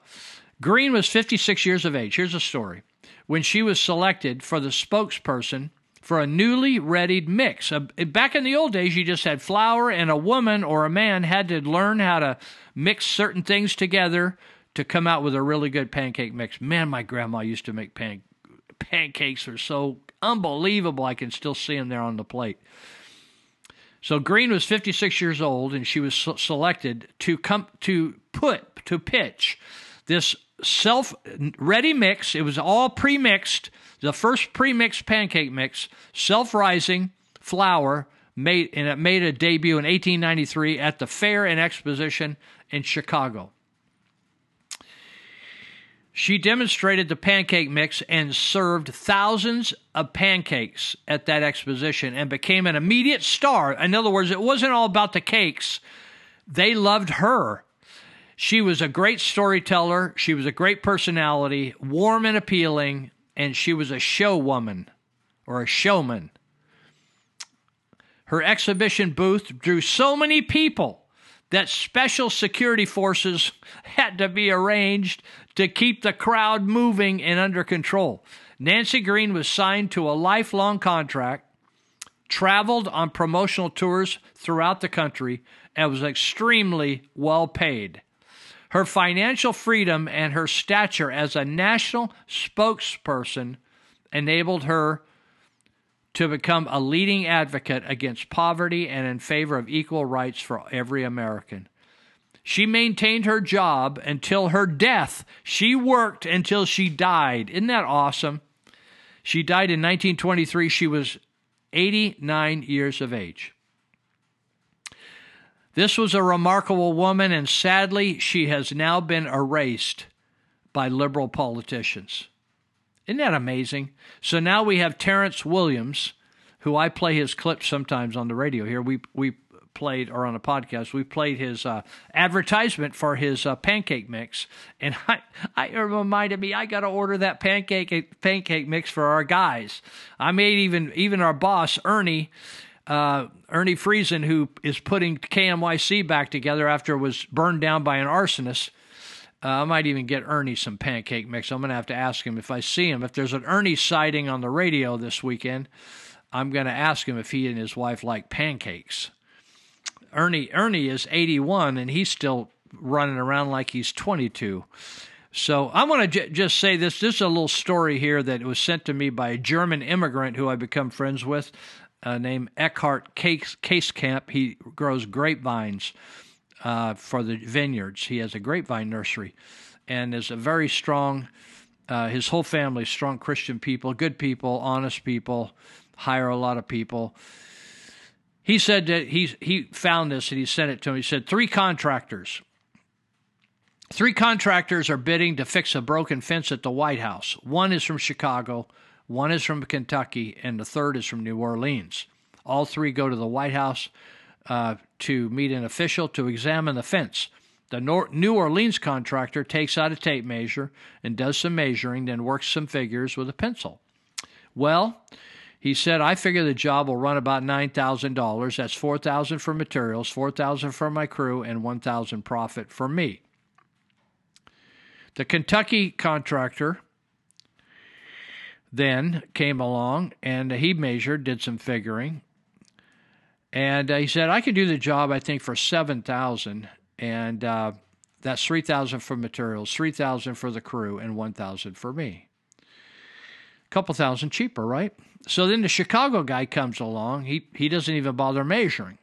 Green was 56 years of age. Here's a story. When she was selected for the spokesperson for a newly readied mix. Uh, back in the old days, you just had flour, and a woman or a man had to learn how to mix certain things together to come out with a really good pancake mix. Man, my grandma used to make pan- pancakes. Are so unbelievable. I can still see them there on the plate. So Green was 56 years old, and she was selected to come to put to pitch this self ready mix. It was all pre mixed. The first pre mixed pancake mix, self rising flour, made and it made a debut in 1893 at the Fair and Exposition in Chicago. She demonstrated the pancake mix and served thousands of pancakes at that exposition and became an immediate star. In other words, it wasn't all about the cakes, they loved her. She was a great storyteller, she was a great personality, warm and appealing, and she was a show woman or a showman. Her exhibition booth drew so many people that special security forces had to be arranged to keep the crowd moving and under control. Nancy Green was signed to a lifelong contract, traveled on promotional tours throughout the country, and was extremely well paid. Her financial freedom and her stature as a national spokesperson enabled her to become a leading advocate against poverty and in favor of equal rights for every American. She maintained her job until her death. She worked until she died. Isn't that awesome? She died in 1923. She was 89 years of age. This was a remarkable woman, and sadly, she has now been erased by liberal politicians. Isn't that amazing? So now we have Terrence Williams, who I play his clips sometimes on the radio here. We we played or on a podcast. We played his uh, advertisement for his uh, pancake mix, and I, I reminded me I got to order that pancake pancake mix for our guys. I made even even our boss Ernie. Uh, Ernie Friesen, who is putting KMYC back together after it was burned down by an arsonist. Uh, I might even get Ernie some pancake mix. I'm going to have to ask him if I see him. If there's an Ernie sighting on the radio this weekend, I'm going to ask him if he and his wife like pancakes. Ernie Ernie is 81 and he's still running around like he's 22. So I want to j- just say this. This is a little story here that was sent to me by a German immigrant who I become friends with, uh, named Eckhart Case, Camp. He grows grapevines uh, for the vineyards. He has a grapevine nursery, and is a very strong. Uh, his whole family, strong Christian people, good people, honest people, hire a lot of people. He said that he he found this and he sent it to him. He said three contractors, three contractors are bidding to fix a broken fence at the White House. One is from Chicago, one is from Kentucky, and the third is from New Orleans. All three go to the White House uh, to meet an official to examine the fence. The Nor- New Orleans contractor takes out a tape measure and does some measuring, then works some figures with a pencil. Well, he said, I figure the job will run about $9,000. That's 4000 for materials, 4000 for my crew, and 1000 profit for me. The Kentucky contractor then came along and he measured, did some figuring, and uh, he said, I could do the job, I think, for 7000 and uh, that's 3000 for materials, 3000 for the crew, and 1000 for me. A couple thousand cheaper, right? So then the Chicago guy comes along. He, he doesn't even bother measuring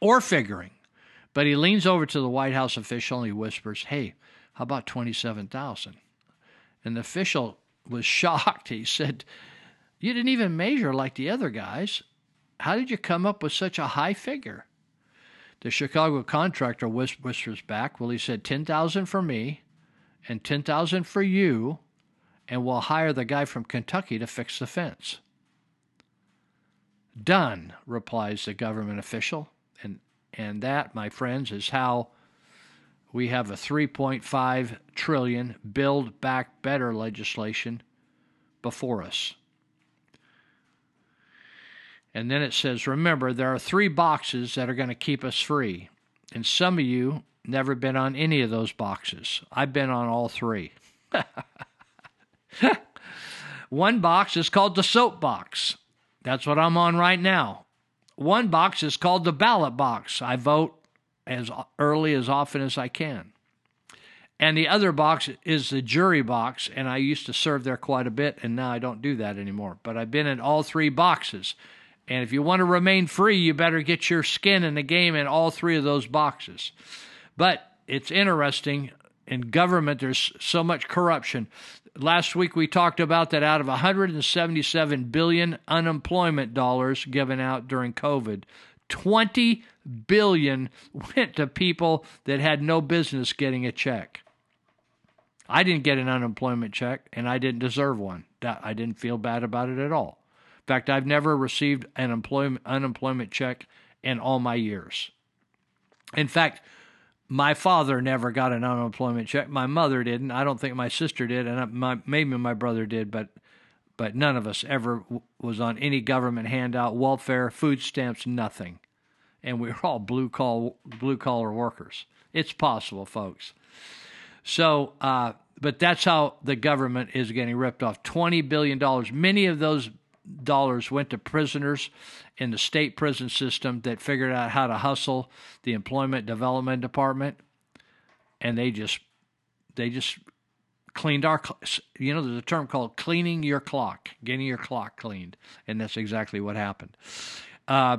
or figuring. But he leans over to the White House official and he whispers, Hey, how about 27,000? And the official was shocked. He said, You didn't even measure like the other guys. How did you come up with such a high figure? The Chicago contractor whispers back, Well, he said 10,000 for me and 10,000 for you and we'll hire the guy from Kentucky to fix the fence. Done, replies the government official. And, and that, my friends, is how we have a 3.5 trillion build back better legislation before us. And then it says, remember, there are three boxes that are going to keep us free. And some of you never been on any of those boxes. I've been on all three. One box is called the soap box. That's what I'm on right now. One box is called the ballot box. I vote as early as often as I can. And the other box is the jury box, and I used to serve there quite a bit, and now I don't do that anymore. But I've been in all three boxes. And if you want to remain free, you better get your skin in the game in all three of those boxes. But it's interesting in government, there's so much corruption last week we talked about that out of 177 billion unemployment dollars given out during COVID, 20 billion went to people that had no business getting a check. I didn't get an unemployment check, and I didn't deserve one. I didn't feel bad about it at all. In fact, I've never received an employment unemployment check in all my years. In fact, my father never got an unemployment check. My mother didn't. I don't think my sister did, and my, maybe my brother did, but but none of us ever w- was on any government handout, welfare, food stamps, nothing. And we were all blue collar blue collar workers. It's possible, folks. So, uh, but that's how the government is getting ripped off. Twenty billion dollars. Many of those dollars went to prisoners in the state prison system that figured out how to hustle the employment development department, and they just they just cleaned our you know there's a term called cleaning your clock getting your clock cleaned and that's exactly what happened. Uh,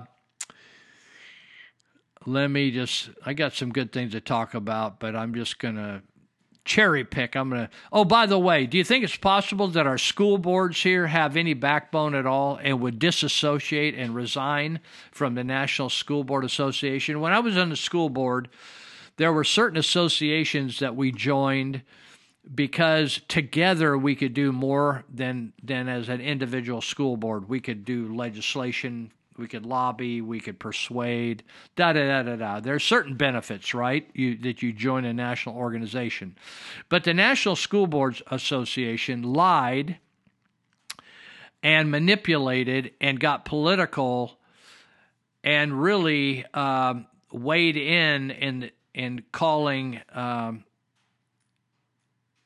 let me just i got some good things to talk about but i'm just gonna cherry pick. I'm gonna oh by the way do you think it's possible that our school boards here have any backbone at all and would disassociate and resign from the national school board association? When i was on the school board there were certain associations that we joined because together we could do more than than as an individual school board. We could do legislation, we could lobby, we could persuade, da da da da da. There are certain benefits, right? You that you join a national organization. But the National School Boards Association lied and manipulated and got political and really um, weighed in in in calling um,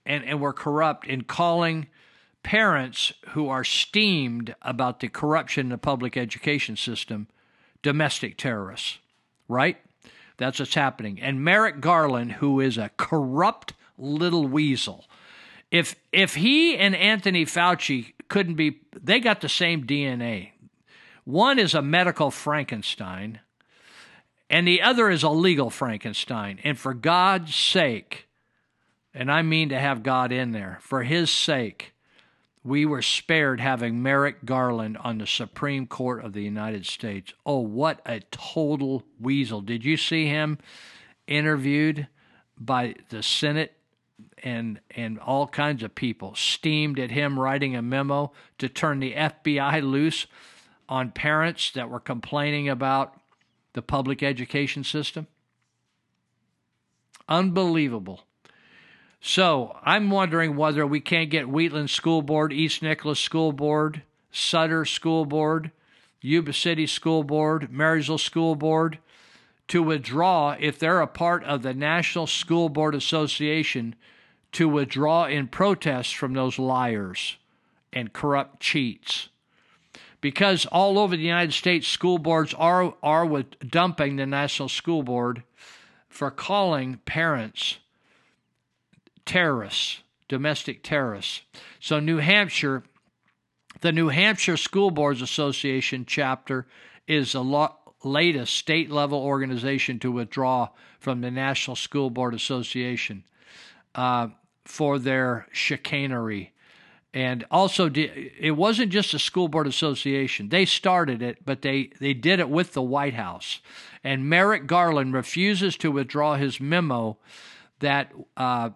and, and were corrupt in calling parents who are steamed about the corruption in the public education system domestic terrorists, right? That's what's happening. And Merrick Garland, who is a corrupt little weasel, if if he and Anthony Fauci couldn't be, they got the same DNA. One is a medical Frankenstein, and the other is a legal Frankenstein. And for God's sake, and I mean to have God in there, for His sake, we were spared having Merrick Garland on the Supreme Court of the United States. Oh, what a total weasel. Did you see him interviewed by the Senate and and all kinds of people steamed at him writing a memo to turn the FBI loose on parents that were complaining about the public education system? Unbelievable. So I'm wondering whether we can't get Wheatland School Board, East Nicolaus School Board, Sutter School Board, Yuba City School Board, Marysville School Board to withdraw if they're a part of the National School Board Association to withdraw in protest from those liars and corrupt cheats. Because all over the United States, school boards are, are with dumping the National School Board for calling parents terrorists, domestic terrorists. So, New Hampshire, the New Hampshire School Boards Association chapter is the latest state level organization to withdraw from the National School Board Association uh, for their chicanery. And also, it wasn't just a school board association. They started it, but they, they did it with the White House. And Merrick Garland refuses to withdraw his memo that uh,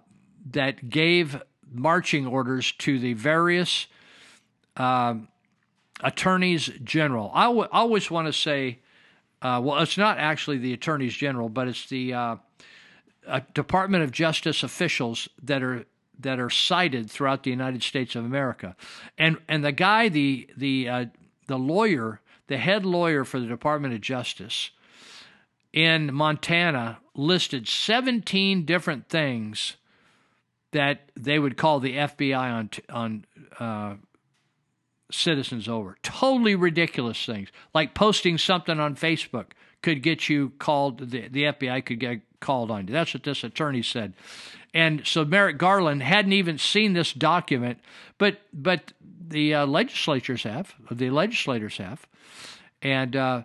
that gave marching orders to the various uh, attorneys general. I, always want to say, uh, well, it's not actually the attorneys general, but it's the uh, Department of Justice officials that are that are cited throughout the United States of America, and and the guy, the the uh, the lawyer, the head lawyer for the Department of Justice in Montana listed 17 different things that they would call the FBI on on uh, citizens over. Totally ridiculous things, like posting something on Facebook could get you called. The, the FBI could get called on you. That's what this attorney said. And so Merrick Garland hadn't even seen this document, but but the uh, legislatures have, the legislators have, and. Uh,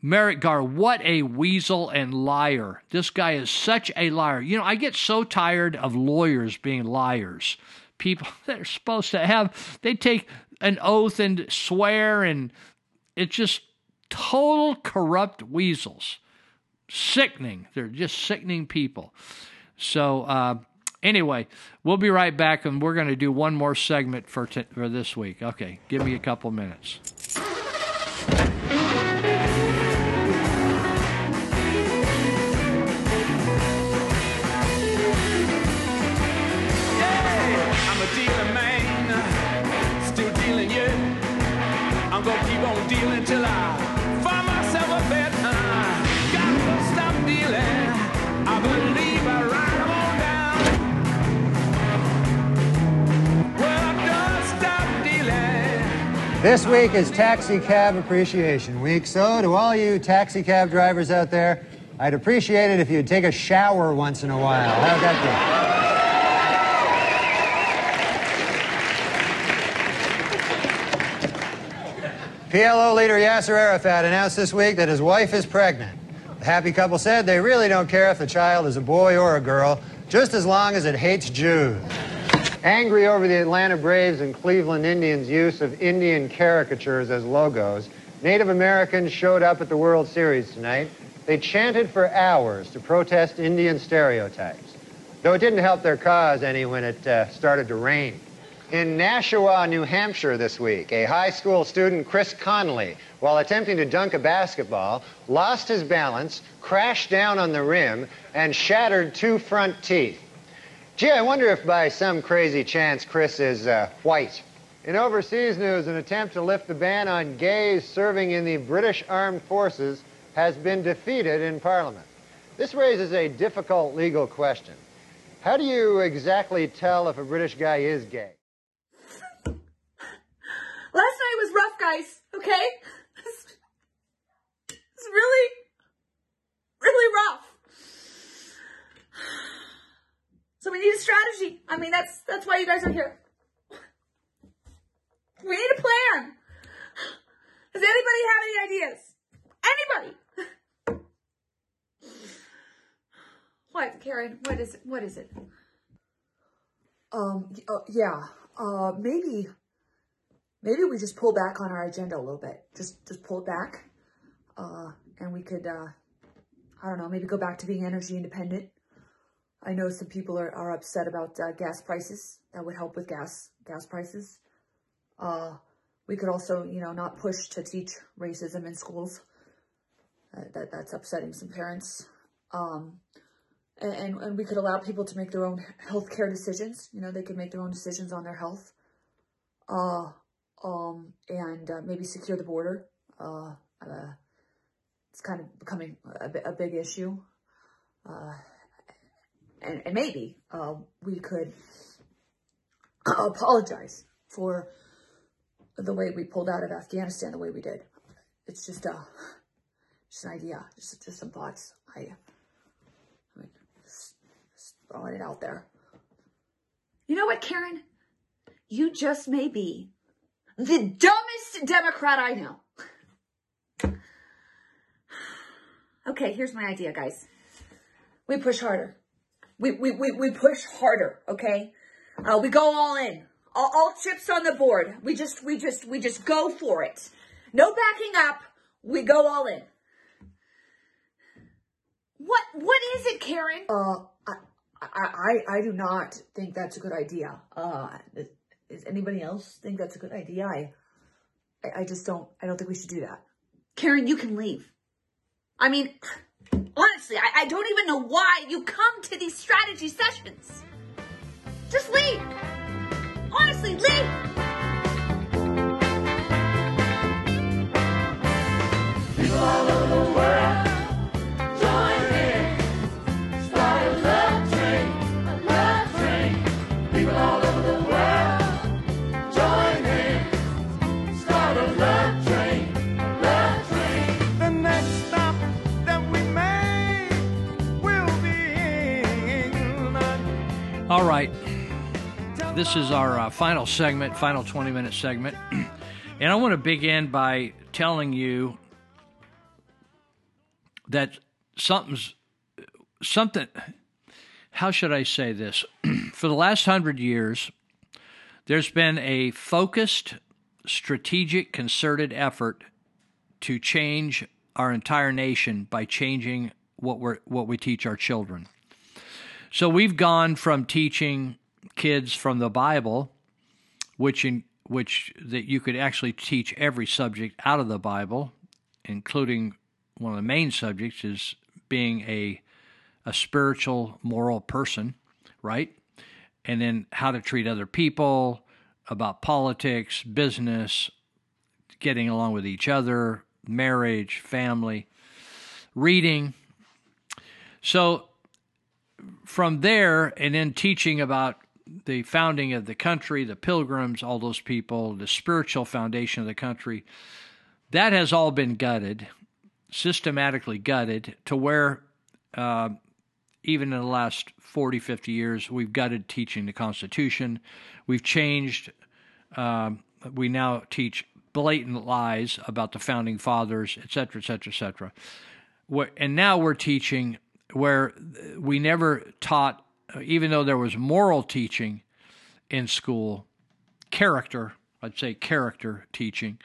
Merrick Gar, what a weasel and liar. This guy is such a liar. You know, I get so tired of lawyers being liars. People that are supposed to have, they take an oath and swear, and it's just total corrupt weasels. Sickening. They're just sickening people. So, uh, Anyway, we'll be right back, and we're going to do one more segment for t- for this week. Okay, give me a couple minutes. This week is Taxi Cab Appreciation Week, so to all you taxi cab drivers out there, I'd appreciate it if you'd take a shower once in a while. How'd that? PLO leader Yasser Arafat announced this week that his wife is pregnant. The happy couple said they really don't care if the child is a boy or a girl, just as long as it hates Jews. Angry over the Atlanta Braves and Cleveland Indians' use of Indian caricatures as logos, Native Americans showed up at the World Series tonight. They chanted for hours to protest Indian stereotypes, though it didn't help their cause any when it uh, started to rain. In Nashua, New Hampshire this week, a high school student, Chris Connolly, while attempting to dunk a basketball, lost his balance, crashed down on the rim, and shattered two front teeth. Gee, I wonder if by some crazy chance Chris is uh, white. In overseas news, an attempt to lift the ban on gays serving in the British Armed Forces has been defeated in Parliament. This raises a difficult legal question. How do you exactly tell if a British guy is gay? Last night was rough, guys, okay? It's, really, really rough. So we need a strategy. I mean, that's that's why you guys are here. We need a plan. Does anybody have any ideas? Anybody? What, Karen? What is it? What is it? Um, uh, yeah, uh, maybe, maybe we just pull back on our agenda a little bit. Just, just pull it back. Uh, and we could, uh, I don't know, maybe go back to being energy independent. I know some people are, are upset about uh, gas prices. That would help with gas, gas prices. Uh, we could also, you know, not push to teach racism in schools. Uh, that, that's upsetting some parents. Um, and, and, we could allow people to make their own healthcare decisions. You know, they could make their own decisions on their health. Uh, um, and uh, maybe secure the border. Uh, uh, it's kind of becoming a, a big issue. Uh, and, and maybe uh, we could apologize for the way we pulled out of Afghanistan the way we did. It's just uh, just an idea, just just some thoughts. I, I mean, just, just throwing it out there. You know what, Karen? You just may be the dumbest Democrat I know. Okay, here's my idea, guys. We push harder. We, we, we, we push harder, okay? Uh, we go all in. All, all chips on the board. We just, we just, we just go for it. No backing up. We go all in. What, what is it, Karen? Uh, I, I, I, I do not think that's a good idea. Uh, does- does anybody else think that's a good idea? I, I, I just don't, I don't think we should do that. Karen, you can leave. I mean, honestly, I, I don't even know why you come to these strategy sessions. Just leave. Honestly, leave. This is our uh, final segment, final 20 minute segment. and I want to begin by telling you that something's something how should I say this? For the last 100 years, there's been a focused, strategic, concerted effort to change our entire nation by changing what we what we teach our children. So we've gone from teaching kids from the Bible, which in which that you could actually teach every subject out of the Bible, including one of the main subjects is being a a spiritual moral person, right? And then how to treat other people, about politics, business, getting along with each other, marriage, family, reading. So from there, and then teaching about the founding of the country, the pilgrims, all those people, the spiritual foundation of the country, that has all been gutted, systematically gutted, to where uh, even in the last 40, 50 years, we've gutted teaching the Constitution. We've changed, um, we now teach blatant lies about the founding fathers, et cetera, et cetera, et cetera. And now we're teaching where we never taught, even though there was moral teaching in school, character, I'd say character teaching,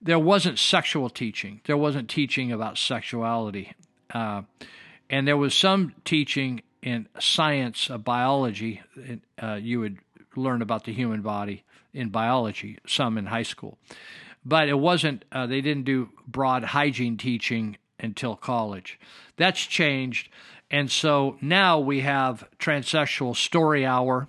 there wasn't sexual teaching. There wasn't teaching about sexuality. Uh, and there was some teaching in science of biology. Uh, you would learn about the human body in biology, some in high school. But it wasn't, uh, they didn't do broad hygiene teaching until college. That's changed. And so now we have transsexual story hour.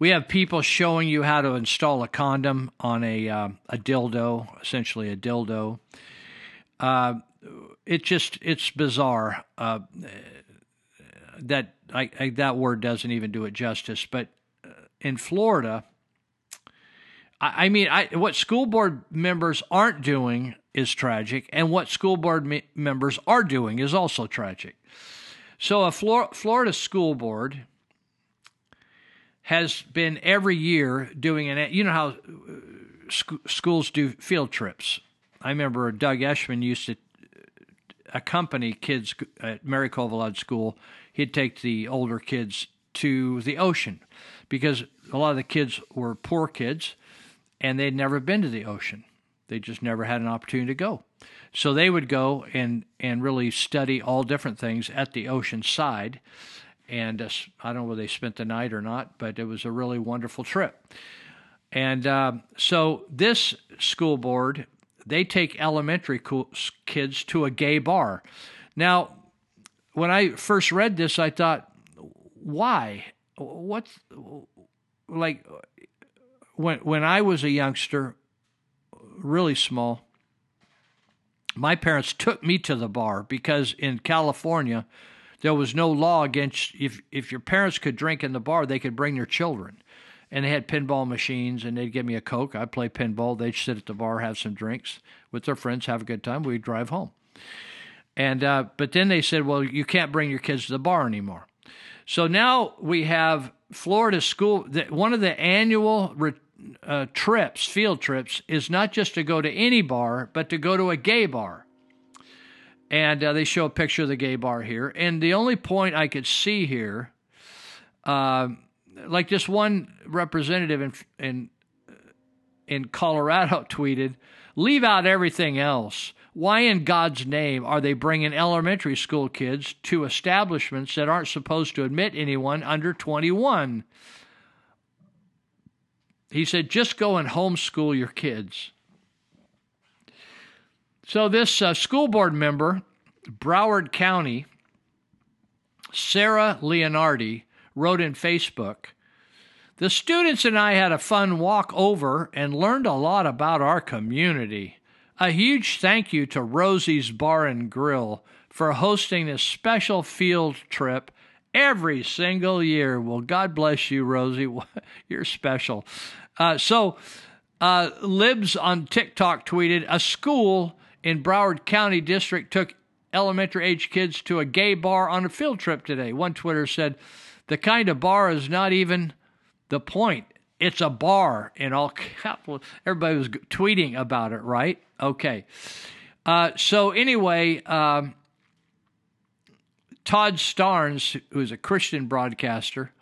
We have people showing you how to install a condom on a uh, a dildo, essentially a dildo. Uh, it just it's bizarre. Uh, that I, I, that word doesn't even do it justice. But uh, in Florida, I, I mean, I, what school board members aren't doing is tragic, and what school board me- members are doing is also tragic. So, a Flor- Florida school board has been every year doing an. You know how uh, sc- schools do field trips. I remember Doug Eshman used to accompany kids at Mary Covillaud School. He'd take the older kids to the ocean because a lot of the kids were poor kids and they'd never been to the ocean. They just never had an opportunity to go. So they would go and, and really study all different things at the ocean side. And uh, I don't know whether they spent the night or not, but it was a really wonderful trip. And uh, so this school board they take elementary kids to a gay bar. Now, when I first read this, I thought, why? What? Like when when I was a youngster, really small, my parents took me to the bar because in California there was no law against if if your parents could drink in the bar, they could bring their children. And they had pinball machines and they'd give me a coke. I'd play pinball. They'd sit at the bar have some drinks with their friends have a good time. We'd drive home. And uh, but then they said well you can't bring your kids to the bar anymore. So now we have florida school one of the annual uh, trips field trips is not just to go to any bar but to go to a gay bar and uh, they show a picture of the gay bar here and the only point i could see here uh, like this one representative in in in Colorado tweeted, "Leave out everything else. Why in God's name are they bringing elementary school kids to establishments that aren't supposed to admit anyone under 21?" He said, "Just go and homeschool your kids." So this uh, school board member, Broward County, Sarah Leonardi, wrote in Facebook The students and I had a fun walk over and learned a lot about our community. A huge thank you to Rosie's Bar and Grill for hosting this special field trip every single year. Well, God bless you, Rosie. You're special. Uh, so, uh, Libs of TikTok tweeted a school in Broward County District took elementary age kids to a gay bar on a field trip today. One Twitter said, the kind of bar is not even the point. It's a bar in all capital. Everybody was tweeting about it, right? Okay. Uh, so anyway, um, Todd Starnes, who's a Christian broadcaster,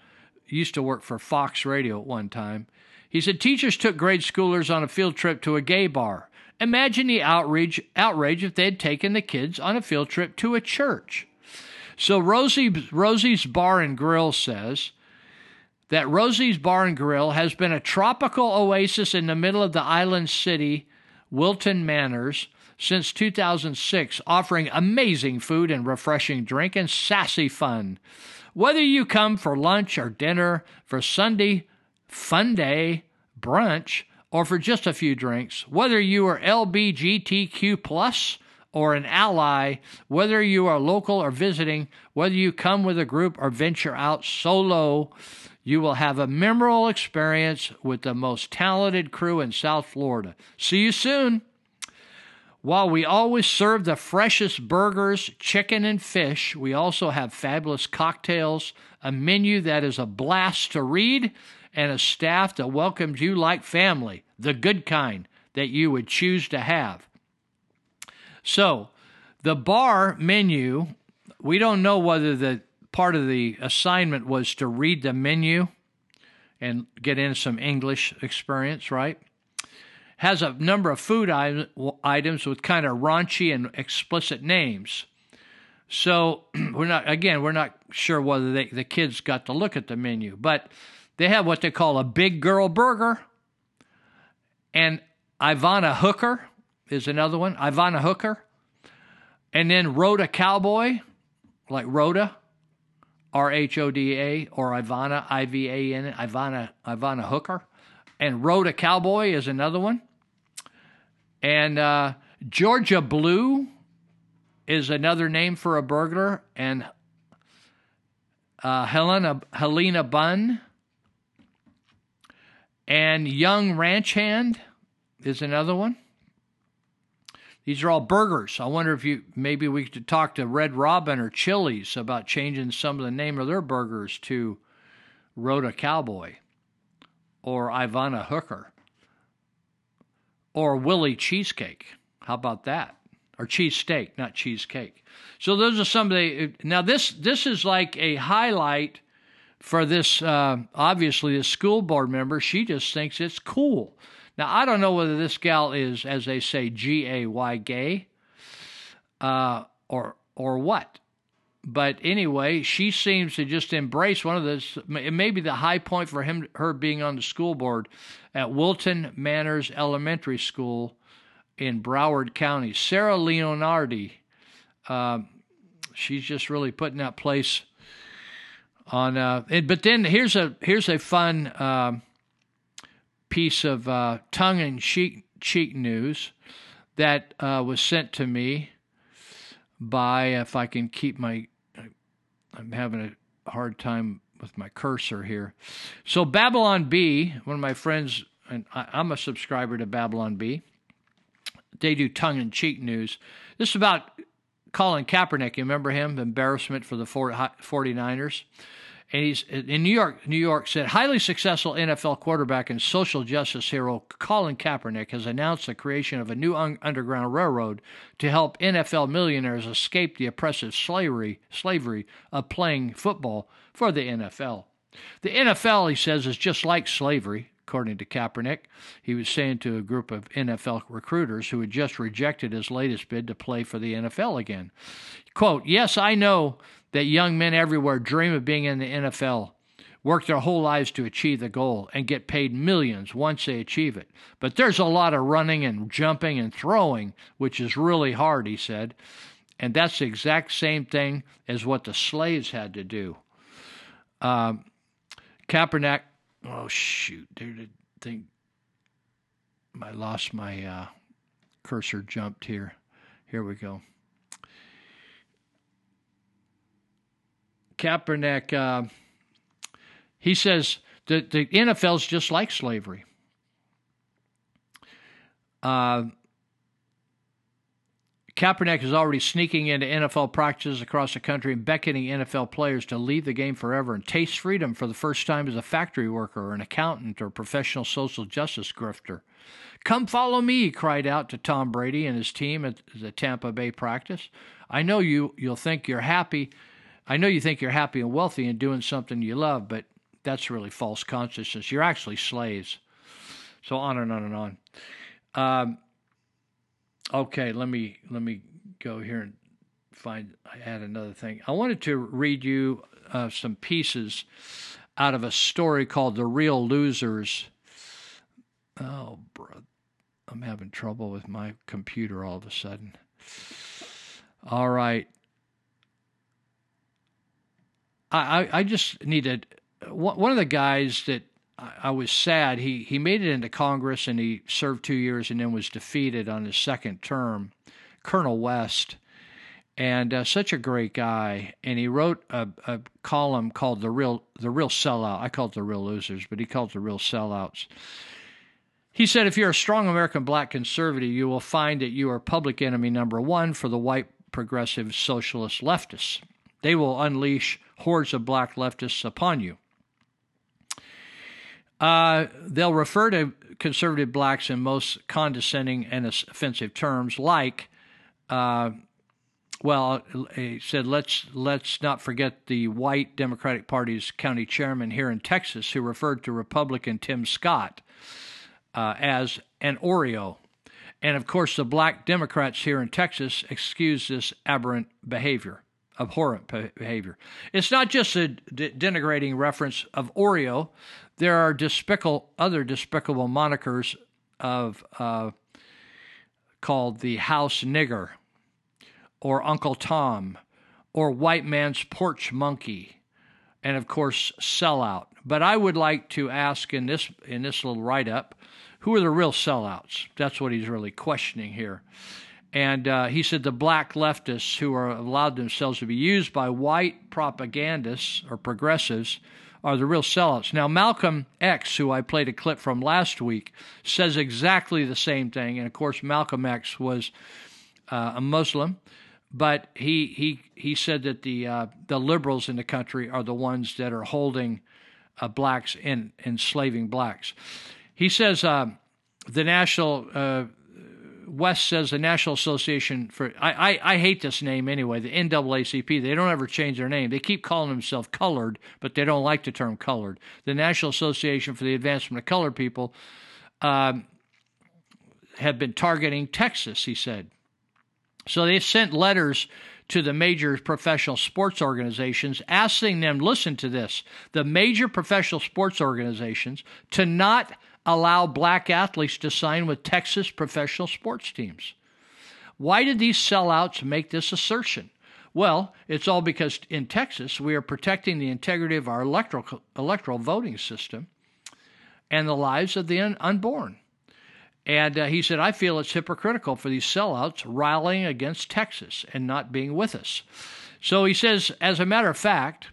used to work for Fox Radio at one time. He said teachers took grade schoolers on a field trip to a gay bar. Imagine the outrage outrage if they had taken the kids on a field trip to a church. So Rosie Rosie's Bar and Grill says that Rosie's Bar and Grill has been a tropical oasis in the middle of the island city, Wilton Manors, since 2006, offering amazing food and refreshing drink and sassy fun. Whether you come for lunch or dinner, for Sunday fun day, brunch, or for just a few drinks, whether you are LBGTQ plus or an ally, whether you are local or visiting, whether you come with a group or venture out solo, you will have a memorable experience with the most talented crew in South Florida. See you soon. While we always serve the freshest burgers, chicken, and fish, we also have fabulous cocktails, a menu that is a blast to read, and a staff that welcomes you like family, the good kind that you would choose to have. So, the bar menu, we don't know whether the part of the assignment was to read the menu and get in some English experience, right? Has a number of food items with kind of raunchy and explicit names. So we're not again we're not sure whether they, the kids got to look at the menu, but they have what they call a big girl burger, and Ivana Hooker is another one. Ivana Hooker, and then Rhoda Cowboy, like Rhoda, R H O D A, or Ivana I V A N Ivana Ivana Hooker, and Rhoda Cowboy is another one, and uh, Georgia Blue is another name for a burglar, and uh, Helena Helena Bun and Young Ranch Hand is another one. These are all burgers. I wonder if you maybe we could talk to Red Robin or Chili's about changing some of the name of their burgers to Rhoda Cowboy or Ivana Hooker or Willie Cheesecake. How about that? Or cheesesteak, not cheesecake. So those are some of the now this this is like a highlight for this uh, obviously this school board member. She just thinks it's cool. Now I don't know whether this gal is, as they say, G A Y gay, uh, or or what. But anyway, she seems to just embrace one of this. It may be the high point for him, her being on the school board at Wilton Manors Elementary School in Broward County. Sarah Leonardi, uh, she's just really putting that place on. Uh, and, but then here's a here's a fun uh, piece of uh, tongue and cheek cheek news that uh, was sent to me by if I can keep my I'm having a hard time with my cursor here. So Babylon Bee, one of my friends, and I'm a subscriber to Babylon Bee. They do tongue and cheek news. This is about Colin Kaepernick. You remember him? Embarrassment for the 49ers and he's in New York. New York said highly successful NFL quarterback and social justice hero Colin Kaepernick has announced the creation of a new un- underground railroad to help NFL millionaires escape the oppressive slavery slavery of playing football for the NFL. The NFL, he says, is just like slavery. According to Kaepernick, he was saying to a group of NFL recruiters who had just rejected his latest bid to play for the NFL again. Quote, Yes, I know that young men everywhere dream of being in the NFL, work their whole lives to achieve the goal, and get paid millions once they achieve it. But there's a lot of running and jumping and throwing, which is really hard, he said. And that's the exact same thing as what the slaves had to do. Um, Kaepernick, oh shoot, dude, I think I lost my uh, cursor jumped here. Here we go. Kaepernick, uh, he says that the NFL is just like slavery. Uh, Kaepernick is already sneaking into NFL practices across the country and beckoning NFL players to leave the game forever and taste freedom for the first time as a factory worker or an accountant or professional social justice grifter. Come follow me, he cried out to Tom Brady and his team at the Tampa Bay practice. I know you you'll think you're happy I know you think you're happy and wealthy and doing something you love, but that's really false consciousness. You're actually slaves. So on and on and on. Um, okay, let me let me go here and find add another thing. I wanted to read you uh, some pieces out of a story called "The Real Losers." Oh, bro, I'm having trouble with my computer all of a sudden. All right. I, I, just needed one of the guys that I, I was sad. He he made it into Congress and he served two years and then was defeated on his second term. Colonel West, and uh, such a great guy. And he wrote a, a column called "The Real The Real Sellout." I call it "The Real Losers," but he called it "The Real Sellouts." He said, if you're a strong American black conservative, you will find that you are public enemy number one for the white progressive socialist leftists. They will unleash hordes of black leftists upon you. Uh, they'll refer to conservative blacks in most condescending and offensive terms, like, uh, well, he said, let's let's not forget the white Democratic Party's county chairman here in Texas, who referred to Republican Tim Scott uh, as an Oreo. And of course, the black Democrats here in Texas excuse this aberrant behavior, abhorrent behavior. It's not just a de- denigrating reference of Oreo. There are despicable, other despicable monikers of uh, called the House Nigger, or Uncle Tom, or White Man's Porch Monkey, and of course, Sellout. But I would like to ask in this in this little write up who are the real sellouts? That's what he's really questioning here. And uh, he said the black leftists who are allowed themselves to be used by white propagandists or progressives are the real sellouts. Now, Malcolm X, who I played a clip from last week, says exactly the same thing. And of course, Malcolm X was uh, a Muslim, but he he he said that the uh, the liberals in the country are the ones that are holding uh, blacks and enslaving blacks. He says uh, the National uh, West says the National Association for I, I, I hate this name anyway. The NAACP they don't ever change their name. They keep calling themselves colored, but they don't like the term colored. The National Association for the Advancement of Colored People um, have been targeting Texas. He said so. They sent letters to the major professional sports organizations, asking them, listen to this, the major professional sports organizations to not allow black athletes to sign with Texas professional sports teams. Why did these sellouts make this assertion? Well, it's all because in Texas we are protecting the integrity of our electoral, electoral voting system and the lives of the un- unborn. And uh, he said, I feel it's hypocritical for these sellouts rallying against Texas and not being with us. So he says, as a matter of fact,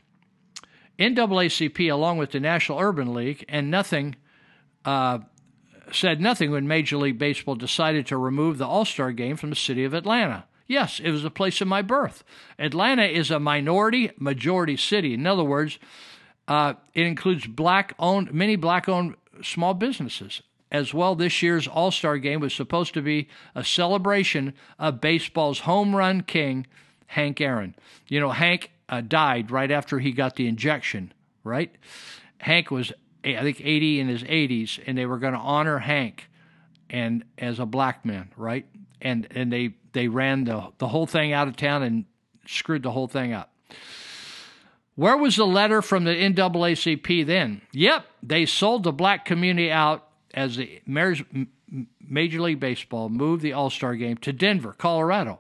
NAACP, along with the National Urban League, and nothing uh, said nothing when Major League Baseball decided to remove the All Star game from the city of Atlanta. Yes, it was the place of my birth. Atlanta is a minority majority city. In other words, uh, it includes black owned, many black owned small businesses. As well, this year's All Star game was supposed to be a celebration of baseball's home run king, Hank Aaron. You know, Hank uh, died right after he got the injection, right? Hank was I think 80 in his 80s, and they were going to honor Hank and as a black man, right? And and they they ran the the whole thing out of town and screwed the whole thing up. Where was the letter from the NAACP then? Yep, they sold the black community out as the Major League Baseball moved the All Star game to Denver, Colorado,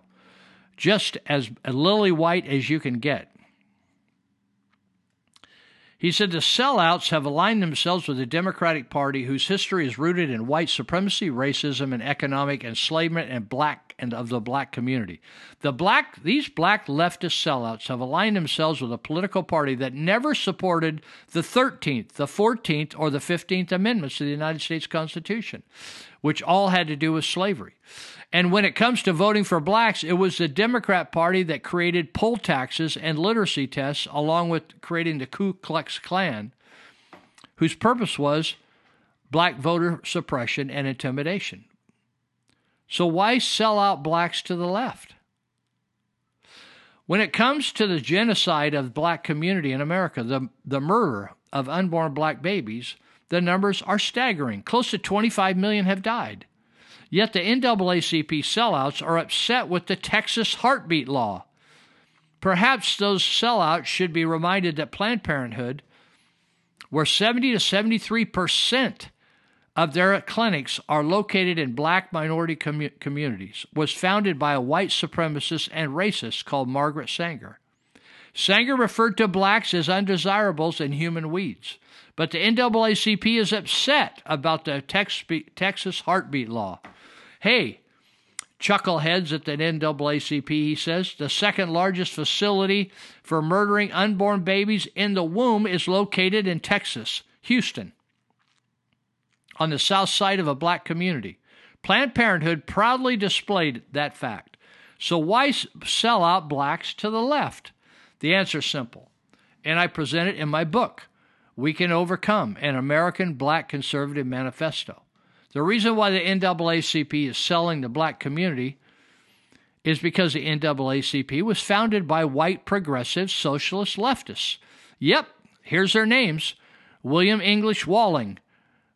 just as lily white as you can get. He said the sellouts have aligned themselves with the Democratic Party, whose history is rooted in white supremacy, racism, and economic enslavement and black and of the black community. The black these black leftist sellouts have aligned themselves with a political party that never supported the 13th, the 14th, or the 15th Amendments to the United States Constitution, which all had to do with slavery. And when it comes to voting for blacks, it was the Democrat Party that created poll taxes and literacy tests, along with creating the Ku Klux Klan, whose purpose was black voter suppression and intimidation. So, why sell out blacks to the left? When it comes to the genocide of the black community in America, the, the murder of unborn black babies, the numbers are staggering. Close to 25 million have died. Yet the NAACP sellouts are upset with the Texas heartbeat law. Perhaps those sellouts should be reminded that Planned Parenthood, where 70 to 73 percent of their clinics are located in black minority commu- communities, was founded by a white supremacist and racist called Margaret Sanger. Sanger referred to blacks as undesirables and human weeds. But the NAACP is upset about the Texas heartbeat law. Hey, chuckleheads at the NAACP, he says, the second largest facility for murdering unborn babies in the womb is located in Texas, Houston, on the south side of a black community. Planned Parenthood proudly displayed that fact. So why sell out blacks to the left? The answer is simple, and I present it in my book. We Can Overcome an American Black Conservative Manifesto. The reason why the NAACP is selling the black community is because the NAACP was founded by white progressive socialist leftists. Yep, here's their names William English Walling,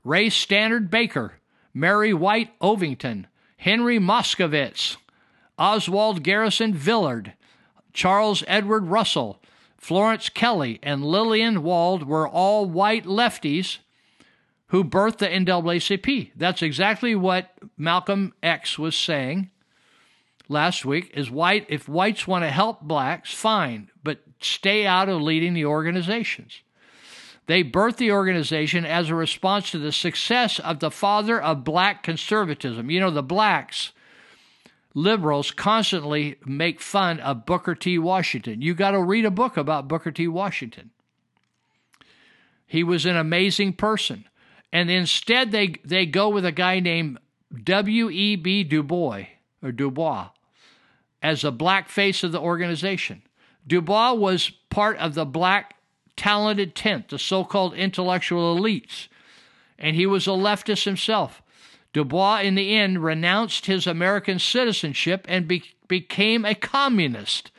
Ray Stannard Baker, Mary White Ovington, Henry Moskowitz, Oswald Garrison Villard, Charles Edward Russell, Florence Kelley, and Lillian Wald were all white lefties who birthed the NAACP. That's exactly what Malcolm X was saying last week is white if whites want to help blacks, fine, but stay out of leading the organizations. They birthed the organization as a response to the success of the father of black conservatism. You know, the blacks liberals constantly make fun of Booker T. Washington. You got to read a book about Booker T. Washington. He was an amazing person. And instead, they, they go with a guy named W.E.B. Du Bois, or Dubois, as a black face of the organization. Dubois was part of the black talented tent, the so called intellectual elites, and he was a leftist himself. Dubois, in the end, renounced his American citizenship and be- became a communist.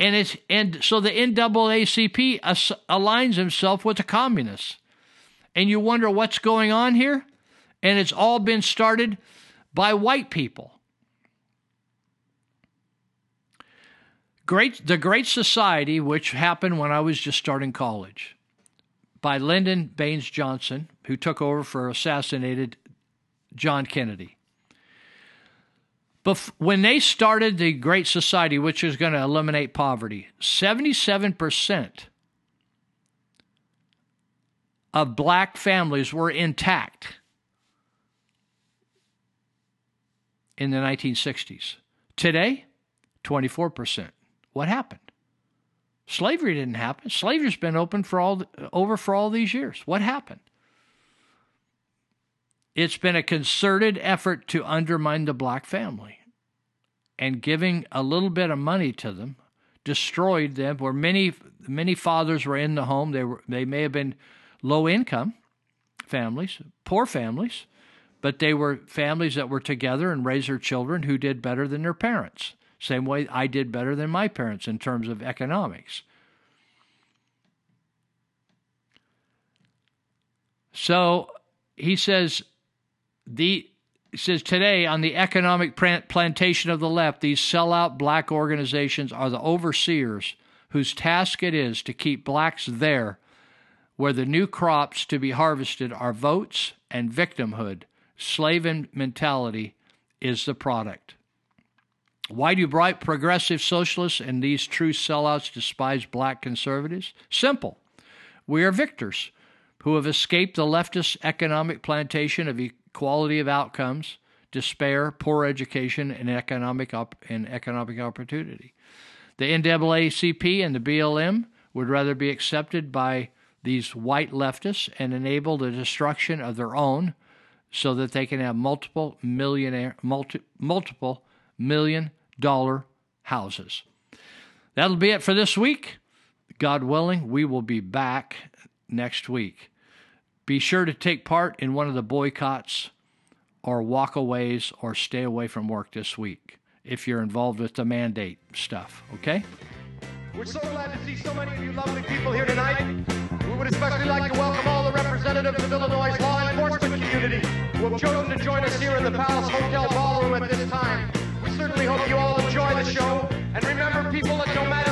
And, it's, and so the NAACP as- aligns himself with the communists. And you wonder what's going on here? And it's all been started by white people. Great, the Great Society, which happened when I was just starting college, by Lyndon Baines Johnson, who took over for assassinated John Kennedy. But when they started the Great Society, which was going to eliminate poverty, 77% of black families were intact in the 1960s. Today, 24%. What happened? Slavery didn't happen. Slavery's been open for all over for all these years. What happened? It's been a concerted effort to undermine the black family. And giving a little bit of money to them destroyed them. Where many many fathers were in the home, they were they may have been low income families, poor families, but they were families that were together and raised their children who did better than their parents. Same way I did better than my parents in terms of economics. So he says the says today on the economic plantation of the left, these sellout black organizations are the overseers whose task it is to keep blacks there where the new crops to be harvested are votes and victimhood. Slave mentality is the product. Why do bright progressive socialists and these true sellouts despise black conservatives? Simple. We are victors who have escaped the leftist economic plantation of equality of outcomes, despair, poor education, and economic op- and economic opportunity. The NAACP and the BLM would rather be accepted by these white leftists and enable the destruction of their own so that they can have multiple millionaire multi, multiple million dollar houses. That'll be it for this week. God willing, we will be back next week. Be sure to take part in one of the boycotts or walkaways or stay away from work this week if you're involved with the mandate stuff, okay? We're so glad to see so many of you lovely people here tonight. Would especially like to welcome all the representatives of Illinois' law enforcement community who have chosen to join us here in the Palace Hotel Ballroom at this time. We certainly hope you all enjoy the show. And remember, people, that no matter